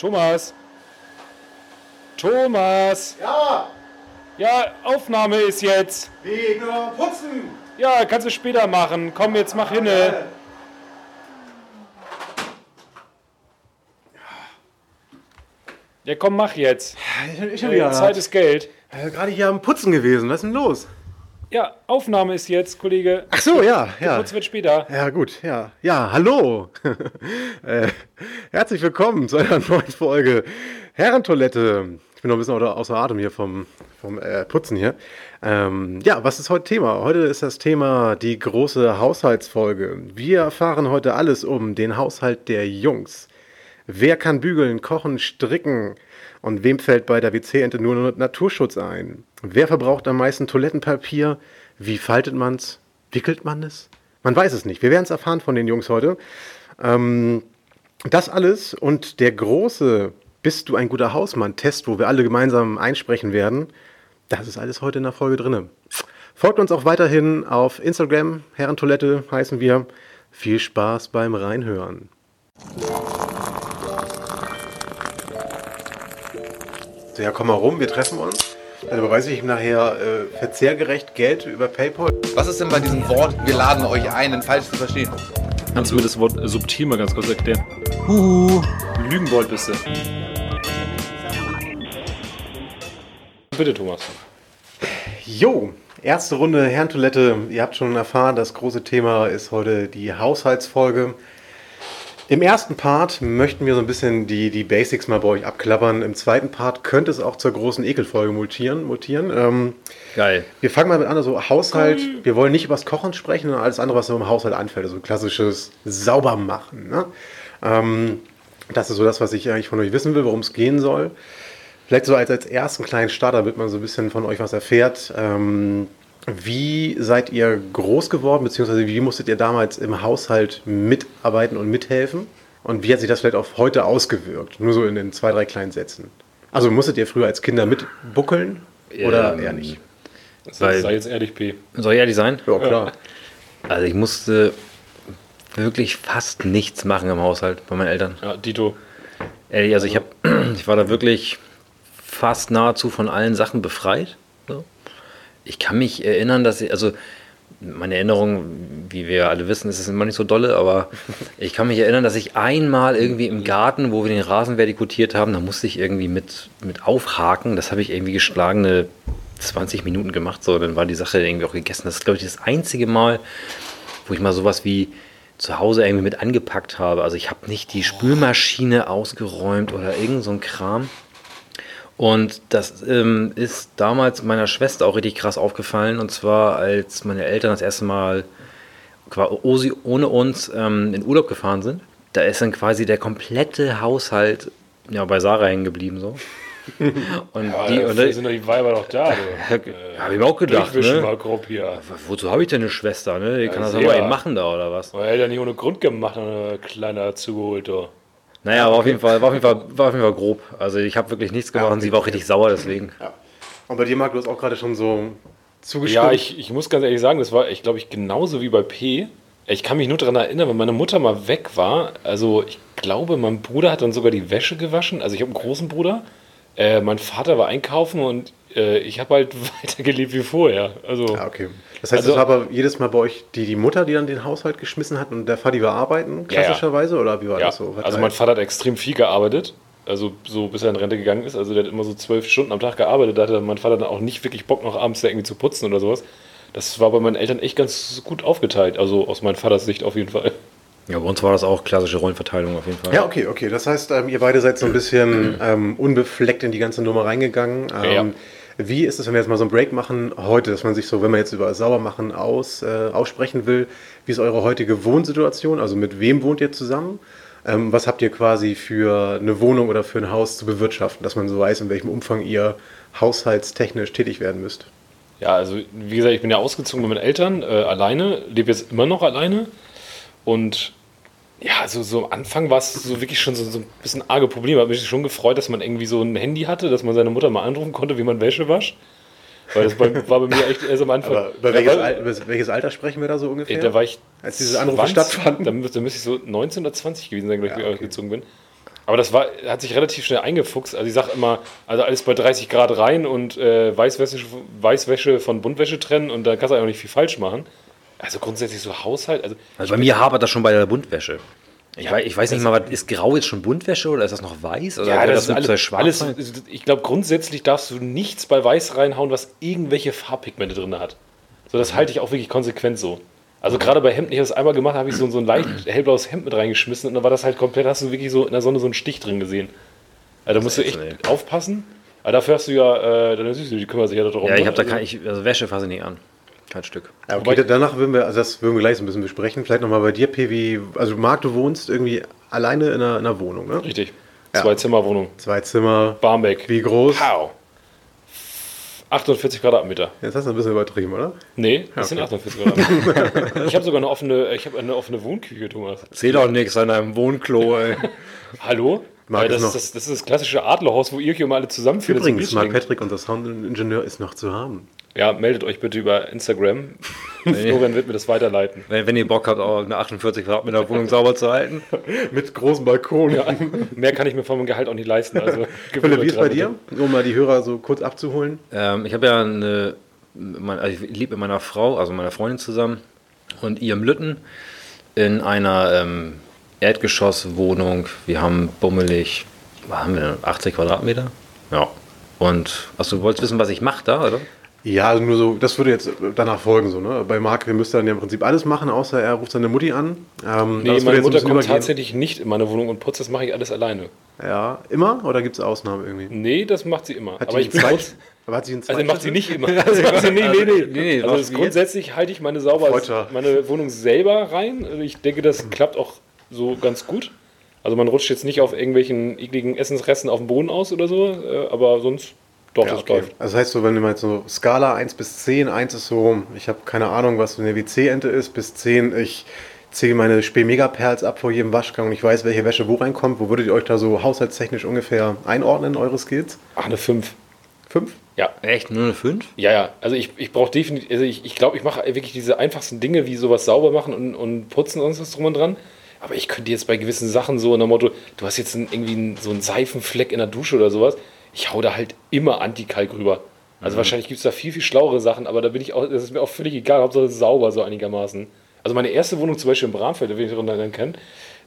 Thomas. Thomas. Ja, Ja, Aufnahme ist jetzt. wegen Putzen. Ja, kannst du später machen. Komm, jetzt mach hinne. Ja, komm, mach jetzt. Ich bin Ja, wieder Zeit ist Geld. äh, gerade hier am Putzen gewesen. Was ist denn los? Ja, Aufnahme ist jetzt, Kollege. Ach so, ja, ja. Kurz wird später. Ja, gut, ja. Ja, hallo. äh, herzlich willkommen zu einer neuen Folge Herrentoilette. Ich bin noch ein bisschen außer- Atem hier vom, vom äh, Putzen hier. Ähm, ja, was ist heute Thema? Heute ist das Thema die große Haushaltsfolge. Wir erfahren heute alles um den Haushalt der Jungs. Wer kann bügeln, kochen, stricken? Und wem fällt bei der WC-Ente nur Naturschutz ein? Wer verbraucht am meisten Toilettenpapier? Wie faltet man's? Wickelt man es? Man weiß es nicht. Wir werden es erfahren von den Jungs heute. Ähm, das alles und der große Bist du ein guter Hausmann-Test, wo wir alle gemeinsam einsprechen werden, das ist alles heute in der Folge drin. Folgt uns auch weiterhin auf Instagram, Herrentoilette heißen wir. Viel Spaß beim Reinhören. So, ja, komm mal rum, wir treffen uns. Dann überweise ich ihm nachher äh, verzehrgerecht Geld über PayPal. Was ist denn bei diesem Wort, wir laden euch ein, denn falsch zu verstehen? Kannst du mir das Wort subtil mal ganz kurz erklären? Huhu. Lügen wollt bist du. Bitte, Thomas. Jo, erste Runde Herrentoilette. Ihr habt schon erfahren, das große Thema ist heute die Haushaltsfolge. Im ersten Part möchten wir so ein bisschen die, die Basics mal bei euch abklappern. Im zweiten Part könnte es auch zur großen Ekelfolge mutieren. mutieren. Ähm, Geil. wir fangen mal mit an, also Haushalt. Wir wollen nicht über das Kochen sprechen, sondern alles andere, was so im Haushalt anfällt. Also klassisches Saubermachen. Ne? Ähm, das ist so das, was ich eigentlich von euch wissen will, worum es gehen soll. Vielleicht so als, als ersten kleinen Starter, damit man so ein bisschen von euch was erfährt. Ähm, wie seid ihr groß geworden, beziehungsweise wie musstet ihr damals im Haushalt mitarbeiten und mithelfen? Und wie hat sich das vielleicht auf heute ausgewirkt? Nur so in den zwei, drei kleinen Sätzen. Also musstet ihr früher als Kinder mitbuckeln oder Ähm, eher nicht? Weil- Sei jetzt ehrlich, P. Soll ich ehrlich sein? Ja, klar. Also ich musste wirklich fast nichts machen im Haushalt bei meinen Eltern. Ja, Dito. Ehrlich, also ich, hab, ich war da wirklich fast nahezu von allen Sachen befreit. Ich kann mich erinnern, dass ich, also meine Erinnerung, wie wir alle wissen, ist es immer nicht so dolle, aber ich kann mich erinnern, dass ich einmal irgendwie im Garten, wo wir den Rasen vertikutiert haben, da musste ich irgendwie mit, mit aufhaken. Das habe ich irgendwie geschlagene 20 Minuten gemacht, so, dann war die Sache irgendwie auch gegessen. Das ist, glaube ich, das einzige Mal, wo ich mal sowas wie zu Hause irgendwie mit angepackt habe. Also ich habe nicht die Spülmaschine ausgeräumt oder irgend so ein Kram. Und das ähm, ist damals meiner Schwester auch richtig krass aufgefallen. Und zwar, als meine Eltern das erste Mal quasi ohne uns ähm, in Urlaub gefahren sind. Da ist dann quasi der komplette Haushalt ja, bei Sarah hängen geblieben. So. Und die, Die, und und sind doch die Weiber doch da. ja, habe ich mir auch gedacht. Durchwischen Ne? mal grob hier. Wozu habe ich denn eine Schwester? Ne? Die kann das aber eben machen da oder was? Aber er hat ja nicht ohne Grund gemacht, ein kleiner zugeholt. doch. Naja, aber auf jeden Fall, war auf jeden Fall, war auf jeden Fall grob. Also ich habe wirklich nichts gemacht und sie war auch richtig sauer deswegen. Ja. Und bei dir, Marc, du hast auch gerade schon so zugestimmt. Ja, ich, ich muss ganz ehrlich sagen, das war, ich glaube, ich genauso wie bei P. Ich kann mich nur daran erinnern, wenn meine Mutter mal weg war. Also, ich glaube, mein Bruder hat dann sogar die Wäsche gewaschen. Also, ich habe einen großen Bruder. Äh, mein Vater war einkaufen und ich habe halt weitergelebt wie vorher. Also, Ja, okay. Das heißt, Also- es war aber jedes Mal bei euch die, die Mutter, die dann den Haushalt geschmissen hat und der Vati war arbeiten, Ja, ja. klassischerweise? Oder wie war ja. das so? also, verteilt? mein Vater hat extrem viel gearbeitet. Also, so bis er in Rente gegangen ist. Also, der hat immer so zwölf Stunden am Tag gearbeitet. Da hatte mein Vater dann auch nicht wirklich Bock, noch abends da irgendwie zu putzen oder sowas. Das war bei meinen Eltern echt ganz gut aufgeteilt. Also, aus meinem Vaters Sicht auf jeden Fall. Ja, bei uns war das auch klassische Rollenverteilung auf jeden Fall. Ja, okay, okay. Das heißt, ähm, ihr beide seid so ein bisschen ähm, unbefleckt in die ganze Nummer reingegangen. Ähm, Ja. Wie ist es, wenn wir jetzt mal so einen Break machen heute, dass man sich so, wenn man jetzt über Saubermachen aus, äh, aussprechen will, wie ist eure heutige Wohnsituation? Also mit wem wohnt ihr zusammen? Ähm, was habt ihr quasi für eine Wohnung oder für ein Haus zu bewirtschaften, dass man so weiß, in welchem Umfang ihr haushaltstechnisch tätig werden müsst? Ja, also wie gesagt, ich bin ja ausgezogen mit meinen Eltern, äh, alleine, lebe jetzt immer noch alleine. Und ja, also so am Anfang war es so wirklich schon so, so ein bisschen arge Probleme. Hat mich schon gefreut, dass man irgendwie so ein Handy hatte, dass man seine Mutter mal anrufen konnte, wie man Wäsche wascht. Weil das bei, war bei mir echt erst am Anfang. Aber über Ja, welches, weil- Al über welches Alter sprechen wir da so ungefähr? Ey, da war ich. Als diese Anrufe stattfanden? Da, müsste- ich so 19 oder 20 gewesen sein, glaube ich, ich okay. ausgezogen bin. Aber das war, hat sich relativ schnell eingefuchst. Also ich sage immer, also alles bei 30 Grad rein und äh, Weißwäsche, Weißwäsche von Buntwäsche trennen und da kannst du auch nicht viel falsch machen. Also grundsätzlich so Haushalt. Also, Also bei mir hapert das schon bei der Buntwäsche. Ich, Ja, weiß, ich weiß nicht das- mal, was, ist grau jetzt schon Buntwäsche oder ist das noch weiß? Oder ja, das, mit alles, schwarz alles ich glaube grundsätzlich darfst du nichts bei Weiß reinhauen, was irgendwelche Farbpigmente drin hat. So, das halte ich auch wirklich konsequent so. Also gerade bei Hemden, ich habe das einmal gemacht, habe ich so, so ein leicht hellblaues Hemd mit reingeschmissen und dann war das halt komplett, hast du wirklich so in der Sonne so einen Stich drin gesehen. Also da musst du echt ätzend, aufpassen. Aber dafür hast du ja, äh, deine Süße, die kümmert sich ja darum. Ja, ich ne? habe da Also- kein, ich, also Wäsche fasse ich nicht an. Kein Stück. Ja, okay, Wobei- danach würden wir, also das würden wir gleich so ein bisschen besprechen. Vielleicht nochmal bei dir, P, wie, also Marc, du wohnst irgendwie alleine in einer, in einer Wohnung, ne? Richtig. Ja. Zwei Zimmerwohnung. Zwei Zimmer. Barmbek. Wie groß? Pow. 48 Quadratmeter. Jetzt hast du ein bisschen übertrieben, oder? Nee, das Ja, sind 48 Quadratmeter. ich habe sogar eine offene, ich habe eine offene Wohnküche, Thomas. Zähl doch nichts an einem Wohnklo, ey. Hallo? Ist das, noch- ist das, das ist das klassische Adlerhaus, wo ihr hier mal alle zusammenfindet. zum Übrigens, Bier Marc. Patrick, unser Soundingenieur, ist noch zu haben. Ja, meldet euch bitte über Instagram. Florian wird mir das weiterleiten. Wenn, wenn ihr Bock habt, auch eine 48 Quadratmeter Wohnung sauber zu halten. Mit großem Balkon. Ja, mehr kann ich mir von meinem Gehalt auch nicht leisten. Also, Philipp, wie ist bei dir? Um mal die Hörer so kurz abzuholen. Ähm, ich habe ja eine, mein, also ich lebe mit meiner Frau, also meiner Freundin zusammen und ihrem Lütten in einer ähm, Erdgeschosswohnung. Wir haben bummelig, was haben wir denn, 80 Quadratmeter? Ja. Und also du wolltest wissen, was ich mache da, oder? Ja, also nur so, das würde jetzt danach folgen, so, ne? Bei Marc, wir müssten dann ja im Prinzip alles machen, außer er ruft seine Mutti an. Ähm, Nee, meine Mutter kommt übergehen. tatsächlich nicht in meine Wohnung und putzt, das mache ich alles alleine. Ja, immer? Oder gibt es Ausnahmen irgendwie? Nee, das macht sie immer. Hat Aber ich bin kurz, Aber hat sie einen Also macht sie nicht immer. Also, nee, nee, nee. nee, also was, das wie grundsätzlich halte ich meine, sauber, meine Wohnung selber rein. Also ich denke, das klappt auch so ganz gut. Also man rutscht jetzt nicht auf irgendwelchen ekligen Essensresten auf dem Boden aus oder so, äh, aber sonst doch, Ja, das okay. läuft. Also das heißt so, wenn du mal so Skala 1 bis 10, 1 ist so, ich habe keine Ahnung, was so eine WC-Ente ist, bis 10, ich zähle meine Spee-Megaperls ab vor jedem Waschgang und ich weiß, welche Wäsche wo reinkommt. Wo würdet ihr euch da so haushaltstechnisch ungefähr einordnen, eure Skills? Ach, eine 5. 5? Ja. Echt? Nur eine 5? Ja, ja. Also ich, ich brauche definitiv, also ich, ich glaube, ich mache wirklich diese einfachsten Dinge wie sowas sauber machen und, und putzen und sonst was drum und dran. Aber ich könnte jetzt bei gewissen Sachen so in der Motto, du hast jetzt einen, irgendwie einen, so einen Seifenfleck in der Dusche oder sowas, ich hau da halt immer Antikalk rüber. Also wahrscheinlich gibt es da viel, viel schlauere Sachen, aber da bin ich auch, das ist mir auch völlig egal, Hauptsache sauber so einigermaßen. Also meine erste Wohnung zum Beispiel in Bramfeld, will ich daran erinnern kann,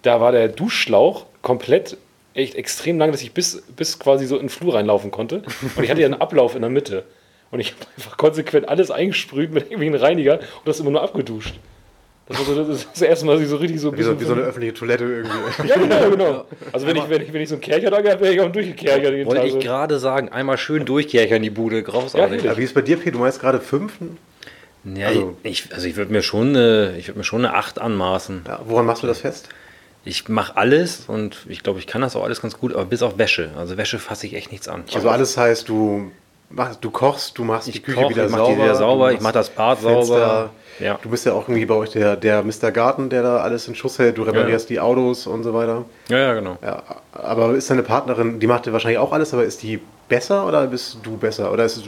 da war der Duschschlauch komplett echt extrem lang, dass ich bis, bis quasi so in den Flur reinlaufen konnte. Und ich hatte ja einen Ablauf in der Mitte. Und ich habe einfach konsequent alles eingesprüht mit irgendwie einem Reiniger und das immer nur abgeduscht. Das war so das, ist das erste Mal, dass ich so richtig so ein Wie so, bisschen. wie so eine öffentliche Toilette irgendwie. ja, genau, genau. Also wenn ich, wenn, ich, wenn ich so einen Kercher da gehabt hätte, wäre ich auch durchgekerchert. Wollte ich so. gerade sagen, einmal schön durchkerchern die Bude, Ja, großartig. Ja, wie ist bei dir, P? Du meinst gerade 5? Ja, Also- ich, also ich würde mir, schon eine- ich würd mir schon eine 8 anmaßen. Ja, woran machst du das fest? Ich mache alles und ich glaube, ich kann das auch alles ganz gut, aber bis auf Wäsche. Also Wäsche fasse ich echt nichts an. Also alles heißt, du, machst, du kochst, du machst die Ich Küche koch, wieder ich mach sauber. die wieder sauber, ich mach das Bad sauber. Ja. Du bist ja auch irgendwie bei euch der, der Mr. Garten, der da alles in Schuss hält. Du reparierst die Autos und so weiter. Ja, ja, genau. Ja, aber ist deine Partnerin, die macht ja wahrscheinlich auch alles, aber ist die besser oder bist du besser? Oder ist es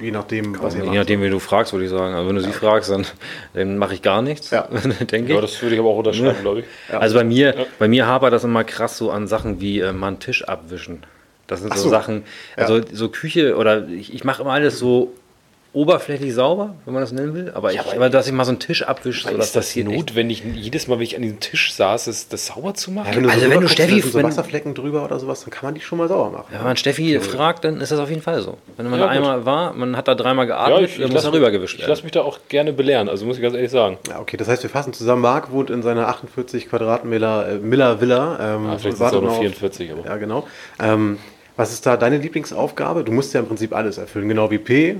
je nachdem, was ihr Je macht? nachdem, wie du fragst, würde ich sagen. Also wenn du sie fragst, dann, dann mache ich gar nichts, Ja. denke ich. Ja, das würde ich aber auch unterschreiben, glaube ich. Also bei mir, bei mir hapert das immer krass so an Sachen wie äh, mal einen Tisch abwischen. Das sind so, so. Sachen, also so Küche oder ich, ich mache immer alles so oberflächlich sauber, wenn man das nennen will. Aber, ich, aber dass ich mal so einen Tisch abwische, so ist dass das echt. notwendig, jedes Mal, wenn ich an diesem Tisch saß, ist das sauber zu machen? Ja, wenn du Also so wenn du Steffi- da sind so wenn- Wasserflecken drüber oder sowas, dann kann man die schon mal sauber machen. Ja, wenn man Steffi fragt, dann ist das auf jeden Fall so. Wenn man Ja, da gut. einmal war, man hat da dreimal Ja, geatmet, ich, dann ich muss er rübergewischt Ich lasse werden. mich da auch gerne belehren, also muss ich ganz ehrlich sagen. Ja, okay, das heißt, wir fassen zusammen. Marc wohnt in seiner 48 Quadratmeter äh, Miller Villa. Ähm, Ah, vielleicht sind es auch nur noch auf- 44, aber. Ja, genau. Ähm, was ist da deine Lieblingsaufgabe? Du musst ja im Prinzip alles erfüllen, genau wie P.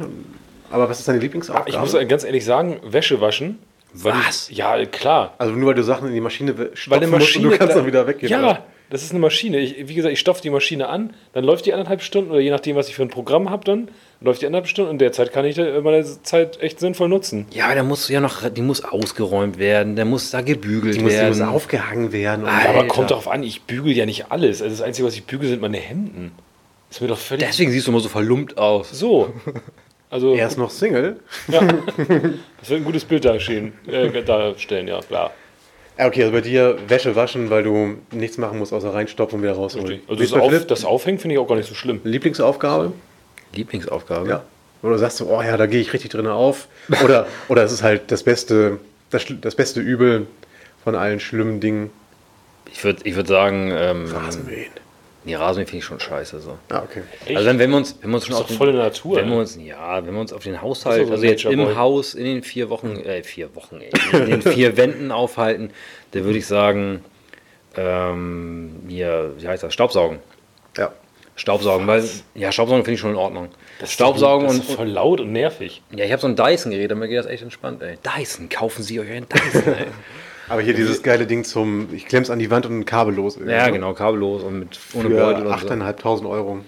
Aber was ist deine Lieblingsaufgabe? Ich muss ganz ehrlich sagen, Wäsche waschen. weil Was? Ich, ja, klar. also nur weil du Sachen in die Maschine Weil stopfen musst Maschine. und du kannst da- dann wieder weggehen. Ja, oder? das ist eine Maschine. Ich, wie gesagt, ich stopfe die Maschine an, dann läuft die anderthalb Stunden oder je nachdem, was ich für ein Programm habe, dann läuft die anderthalb Stunden und derzeit kann ich meine Zeit echt sinnvoll nutzen. Ja, aber da muss ja noch, die muss ausgeräumt werden, der muss da gebügelt Die muss, die werden. muss aufgehangen werden. Aber kommt darauf an, ich bügel ja nicht alles. Also das Einzige, was ich bügel, sind meine Hemden. Ist mir doch völlig. Deswegen siehst du immer so verlumpt aus. so. Also, er ist noch Single. das wird ein gutes Bild darstellen, äh, darstellen ja, klar. Ja, okay, also bei dir Wäsche waschen, weil du nichts machen musst, außer reinstopfen und wieder rausholen. Richtig. Also das, Auf, das Aufhängen finde ich auch gar nicht so schlimm. Lieblingsaufgabe? Lieblingsaufgabe? Ja. Oder sagst du, oh ja, da gehe ich richtig drin auf. Oder, oder es ist halt das beste, das, das beste Übel von allen schlimmen Dingen. Ich würde ich würd sagen, ähm, Rasenmähen. Nee, Rasenmähen finde ich schon scheiße. So. Ah, okay. Echt? Also wenn, wenn wir uns, wenn wir uns schon ist auf doch voll in der Natur, wenn wir uns, ja, wenn wir uns auf den Das Haushalt, ist so also jetzt im Boy. Haus in den vier Wochen, äh, vier Wochen, ey, in den vier Wänden aufhalten, dann würde ich sagen, ähm, hier, wie heißt das, Staubsaugen. Ja. Staubsaugen, weil, ja, Staubsaugen finde ich schon in Ordnung. Staubsaugen das und, ist voll laut und nervig. ja, ich habe so ein Dyson-Gerät, damit geht das echt entspannt, ey. Dyson, kaufen Sie euch einen Dyson, ey. Aber hier dieses geile Ding zum, ich klemm's an die Wand und ein Kabel los. ja, genau, kabellos und mit, ohne Für Beutel und so. 8.500 Euro.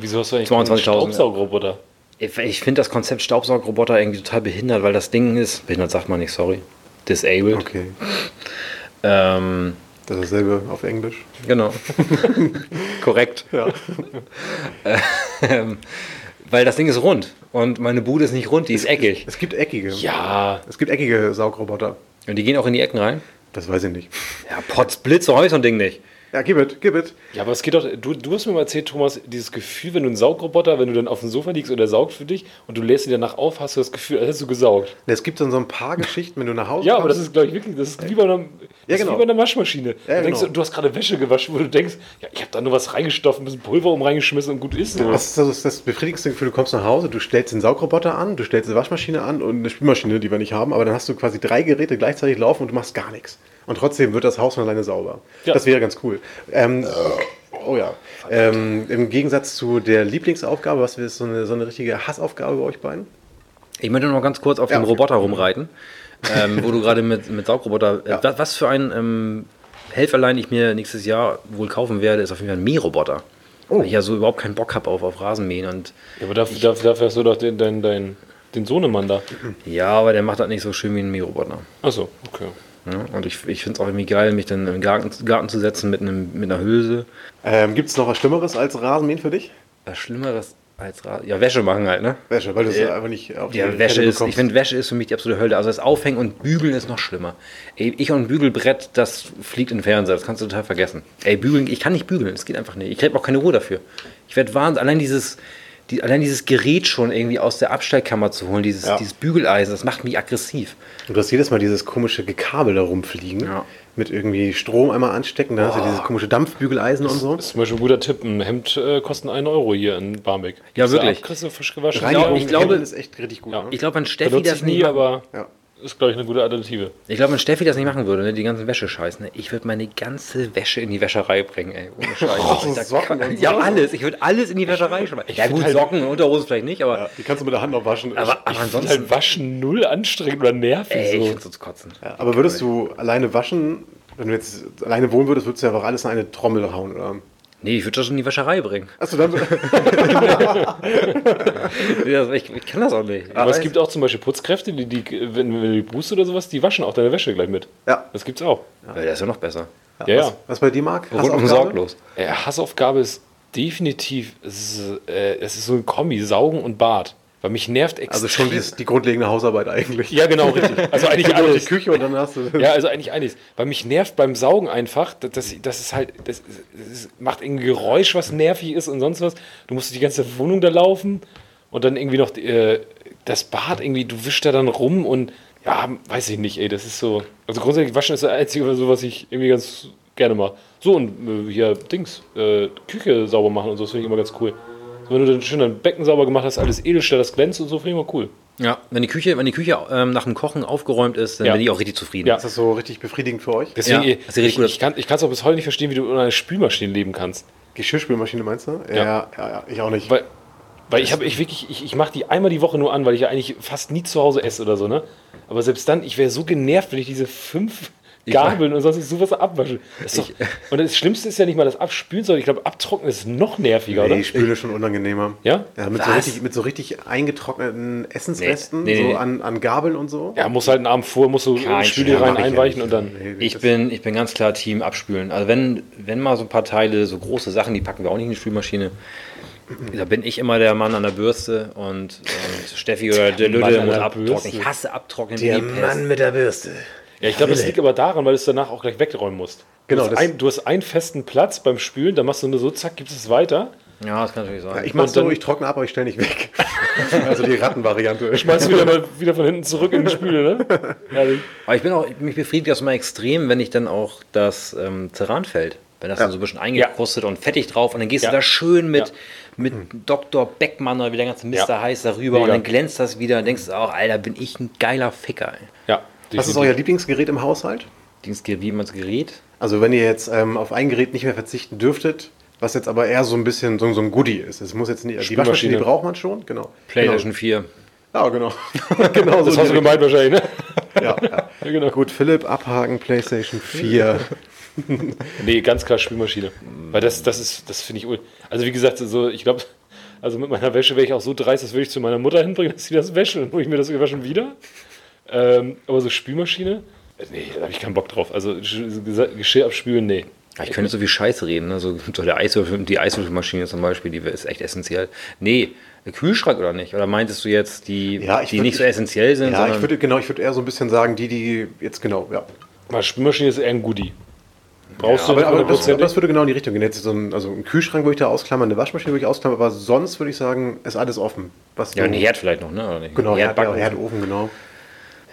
Wieso hast du eigentlich 22.000, einen Staubsaugerroboter? Ich, ich finde das Konzept Staubsaugerroboter irgendwie total behindert, weil das Ding ist, behindert sagt man nicht, sorry, disabled. Okay. Ähm, Das ist dasselbe auf Englisch. genau. Korrekt. Ja. Ähm, weil das Ding ist rund und meine Bude ist nicht rund, die ist eckig. Es gibt eckige. Ja, Es gibt eckige Saugroboter. Und die gehen auch in die Ecken rein. Das weiß ich nicht. Ja, Potzblitz, so habe ich so ein Ding nicht. Ja, gib it, gib it. Ja, aber es geht doch. Du, du hast mir mal erzählt, Thomas, dieses Gefühl, wenn du einen Saugroboter, wenn du dann auf dem Sofa liegst und der saugt für dich und du lässt ihn danach auf, hast du das Gefühl, als hättest du gesaugt. Es gibt dann so ein paar Geschichten, wenn du nach Hause Ja, aber kommst. das ist, glaube ich, wirklich, das ist wie Ja, ist genau. wie bei einer Waschmaschine. Ja, du, denkst, genau. du hast gerade Wäsche gewaschen, wo du denkst, ja, ich habe da nur was reingestopft, ein bisschen Pulver um reingeschmissen und gut ist. So. Das ist das, das befriedigendste Gefühl, du kommst nach Hause, du stellst den Saugroboter an, du stellst eine Waschmaschine an und eine Spülmaschine, die wir nicht haben, aber dann hast du quasi drei Geräte gleichzeitig laufen und du machst gar nichts. Und trotzdem wird das Haus von alleine sauber. Ja. Das wäre ganz cool. Ähm, oh ja. Ähm, Im Gegensatz zu der Lieblingsaufgabe, was ist so eine, so eine richtige Hassaufgabe bei euch beiden? Ich möchte noch ganz kurz auf Ja, dem okay. Roboter rumreiten, ähm, wo du gerade mit, mit Saugroboter. Äh, Ja. wa- Was für ein ähm, Helferlein ich mir nächstes Jahr wohl kaufen werde, ist auf jeden Fall ein Mähroboter. Oh. Weil ich ja so überhaupt keinen Bock habe auf, auf Rasenmähen. Und Ja, aber dafür, dafür, dafür hast du doch den, dein, dein, den Sohnemann da. ja, aber der macht das nicht so schön wie ein Mähroboter. Achso, okay. Ja, und ich, ich finde es auch irgendwie geil, mich dann im Garten, Garten zu setzen mit, einem, mit einer Hülse. Ähm, Gibt es noch was Schlimmeres als Rasenmähen für dich? Was Schlimmeres als Rasen. Ja, Wäsche machen halt, ne? Wäsche, weil du es Ja. einfach nicht auf die Ja, Wäsche Kette ist, ich bekommst. finde, Wäsche ist für mich die absolute Hölle. Also das Aufhängen und Bügeln ist noch schlimmer. Ey, ich und ein Bügelbrett, das fliegt in den Fernseher, das kannst du total vergessen. Ey, bügeln, ich kann nicht bügeln, das geht einfach nicht. Ich habe auch keine Ruhe dafür. Ich werde wahnsinnig, allein dieses, die, allein dieses Gerät schon irgendwie aus der Abstellkammer zu holen, dieses, Ja. dieses Bügeleisen, das macht mich aggressiv. Und du hast jedes Mal dieses komische Gekabel da rumfliegen. Ja. Mit irgendwie Strom einmal anstecken. Dann hast du dieses komische Dampfbügeleisen und so. Das ist zum Beispiel ein guter Tipp. Ein Hemd äh, kostet 1 Euro hier in Barmbek. Ja, wirklich. Ab, kriegst du frisch gewaschen. Reinigung ich glaube- Hemden ist echt richtig gut. Ja. ne? Ich glaube, wenn Steffi Benutze das ich nie, nicht aber Ja. Ist, glaube ich, eine gute Alternative. Ich glaube, wenn Steffi das nicht machen würde, ne, die ganze Wäsche scheißen, ne, ich würde meine ganze Wäsche in die Wäscherei bringen, ey. Ohne Scheiß. Oh, Da Socken kann- ja, alles. Ich würde alles in die Wäscherei schmeißen. Ja, gut, halt- Socken und Unterhose vielleicht nicht, aber, Ja, die kannst du mit der Hand noch waschen. aber, aber Ich ansonsten. finde halt Waschen null anstrengend oder nervig. ey, ich so. finde so zu kotzen. Ja, aber würdest du alleine waschen, wenn du jetzt alleine wohnen würdest, würdest du einfach alles in eine Trommel hauen, oder? Nee, ich würde das in die Wäscherei bringen. Achso, dann. Ja, ich, ich kann das auch nicht. Aber es gibt auch zum Beispiel Putzkräfte, die, die wenn, wenn du die brust oder sowas, die waschen auch deine Wäsche gleich mit. ja. Das gibt's auch. Ja, das ist ja noch besser. Ja, was, ja. was bei dir, Marc? Rundum sorglos. Äh, Hassaufgabe ist definitiv, es ist, äh, es ist so ein Kombi, Saugen und Bad. Weil mich nervt extrem. Also schon die, die grundlegende Hausarbeit eigentlich. ja, genau, richtig. Also eigentlich noch die alles. Küche und dann hast du. Ja, also eigentlich alles. Weil mich nervt beim Saugen einfach, das, das, das ist halt, das, das macht ein Geräusch, was nervig ist und sonst was. Du musst die ganze Wohnung da laufen und dann irgendwie noch äh, das Bad irgendwie, du wischst da dann rum und ja, weiß ich nicht, ey, das ist so. Also grundsätzlich waschen ist das Einzige, so, was ich irgendwie ganz gerne mache. So und äh, hier Dings, äh, Küche sauber machen und so, das finde ich immer ganz cool. Wenn du dann schön dein Becken sauber gemacht hast, alles Edelstahl, das glänzt und so, finde ich immer cool. Ja, wenn die Küche, wenn die Küche ähm, nach dem Kochen aufgeräumt ist, dann Ja. bin ich auch richtig zufrieden. Ja. Ist das so richtig befriedigend für euch? Deswegen, Ja, ich, das ist richtig ich, gut. ich kann es auch bis heute nicht verstehen, wie du ohne eine Spülmaschine leben kannst. Geschirrspülmaschine meinst du? Ja, Ja. ja, ja, ich auch nicht. Weil, weil ich habe ich wirklich, ich, ich mache die einmal die Woche nur an, weil ich ja eigentlich fast nie zu Hause esse oder so, ne? Aber selbst dann, ich wäre so genervt, wenn ich diese fünf Gabeln und sonst sowas abwasche. Das doch, und das Schlimmste ist ja nicht mal das Abspülen, sondern ich glaube, abtrocknen ist noch nerviger, Nee, oder? Spüle schon unangenehmer. Ja? Ja, mit, so richtig, mit so richtig eingetrockneten Essensresten, Nee, nee, so. An, an Gabeln und so. Ja, muss halt einen Abend vor, musst du Kein Spüle rein ich ja einweichen nicht. und dann. Ich bin, ich bin ganz klar Team abspülen. Also wenn, wenn mal so ein paar Teile, so große Sachen, die packen wir auch nicht in die Spülmaschine. Da bin ich immer der Mann an der Bürste und, und Steffi oder der Mann Lüde muss der abtrocknen. Ich hasse abtrocknen Der. Mann mit der Bürste. Ja, ich glaube, das liegt aber daran, weil du es danach auch gleich wegräumen musst. Genau, Du hast, ein, du hast einen festen Platz beim Spülen, dann machst du nur so, zack, gibst es weiter. Ja, das kann natürlich sein. Ich mach's Und dann- so, ich trockne ab, aber ich stelle nicht weg. also die Rattenvariante. Schmeißt du wieder mal wieder von hinten zurück in die Spüle, ne? Herrlich. Aber ich bin auch, mich befriedigt das mal extrem, wenn ich dann auch das ähm, Terran fällt. Wenn das Ja. dann so ein bisschen eingekrustet und fettig drauf und dann gehst Ja. du da schön mit, Ja. mit Dr. Beckmann oder wie der ganze Mister Ja. heißt darüber und Mega. dann glänzt das wieder und denkst du auch, Alter, bin ich ein geiler Ficker. Ey. Ja. Was ist euer Lieblingsgerät im Haushalt? Dings wie man das Gerät. Also wenn ihr jetzt ähm, auf ein Gerät nicht mehr verzichten dürftet, was jetzt aber eher so ein bisschen so, so ein Goodie ist. Es muss jetzt nicht, die. Waschmaschine die braucht man schon, genau. PlayStation 4. Genau. Ja, genau. genau Das so hast du gemeint wahrscheinlich, ne? Ja, ja. Ja, genau. Gut, Philipp, abhaken, PlayStation 4. Nee, ganz klar Spülmaschine. Weil das, das ist, das finde ich. Also wie gesagt, so, ich glaube, also mit meiner Wäsche wäre ich auch so dreist, das würde ich zu meiner Mutter hinbringen, dass sie das wäscht und dann hole ich mir das waschen wieder. Ähm, aber so Spülmaschine, äh, nee, da habe ich keinen Bock drauf. Also Sch- Geschirr abspülen, nee. Ja, ich könnte so viel Scheiße reden, ne? so, so der Eiswürfel, die Eiswürfelmaschine zum Beispiel, die ist echt essentiell. Nee, der Kühlschrank oder nicht? Oder meintest du jetzt die, Ja, ich die würd- nicht so essentiell sind, Ja, ich würde genau, ich würde eher so ein bisschen sagen, die, die jetzt genau, ja. Aber Spülmaschine ist eher ein Goodie. Brauchst Aber, du aber das, hundertprozentig? das würde genau in die Richtung gehen. Jetzt so ein, also einen Kühlschrank würde ich da ausklammern, eine Waschmaschine würde ich ausklammern, aber sonst würde ich sagen, ist alles offen. Was ja, ein Herd vielleicht noch, ne? Oder nicht? Genau, Herd, ja, Herdbackofen. Herdofen, genau.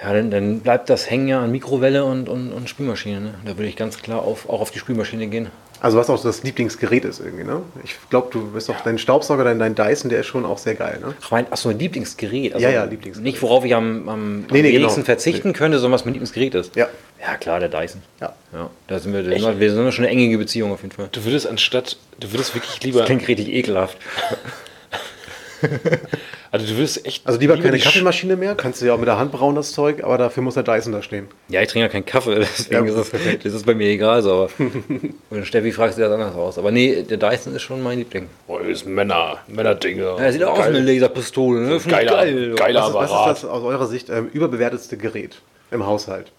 Ja, dann, dann bleibt das hängen ja an Mikrowelle und, und, und Spülmaschine. Ne? Da würde ich ganz klar auf, auch auf die Spülmaschine gehen. Also was auch das Lieblingsgerät ist irgendwie, ne? Ich glaube, du bist doch dein Staubsauger, dein, dein Dyson, der ist schon auch sehr geil, ne? Ach, mein, ach so, ein Lieblingsgerät. Also Ja, ja, Lieblingsgerät. Nicht, worauf ich am, am, am Nee, nee, wenigsten genau. verzichten könnte, sondern was mein Lieblingsgerät ist. Ja. Ja, klar, der Dyson. Ja. Ja, da sind wir, sind wir, sind schon eine enge Beziehung auf jeden Fall. Du würdest anstatt, du würdest wirklich lieber, Klingt richtig ekelhaft. also du würdest echt Also lieber keine die Sch- Kaffeemaschine mehr, kannst du ja auch mit der Hand brauen, das Zeug, aber dafür muss der Dyson da stehen. Ja, ich trinke ja keinen Kaffee, deswegen Ja, ist das, das ist bei mir egal. So, aber und Steffi fragt sich das anders aus. Aber nee, der Dyson ist schon mein Liebling. Oh, das ist Männer, Männerdinge. Ja, er sieht auch aus wie eine Laserpistole. Ne? Geiler- geil. geiler- Was ist, was ist das aus eurer Sicht ähm, überbewertetste Gerät im Haushalt?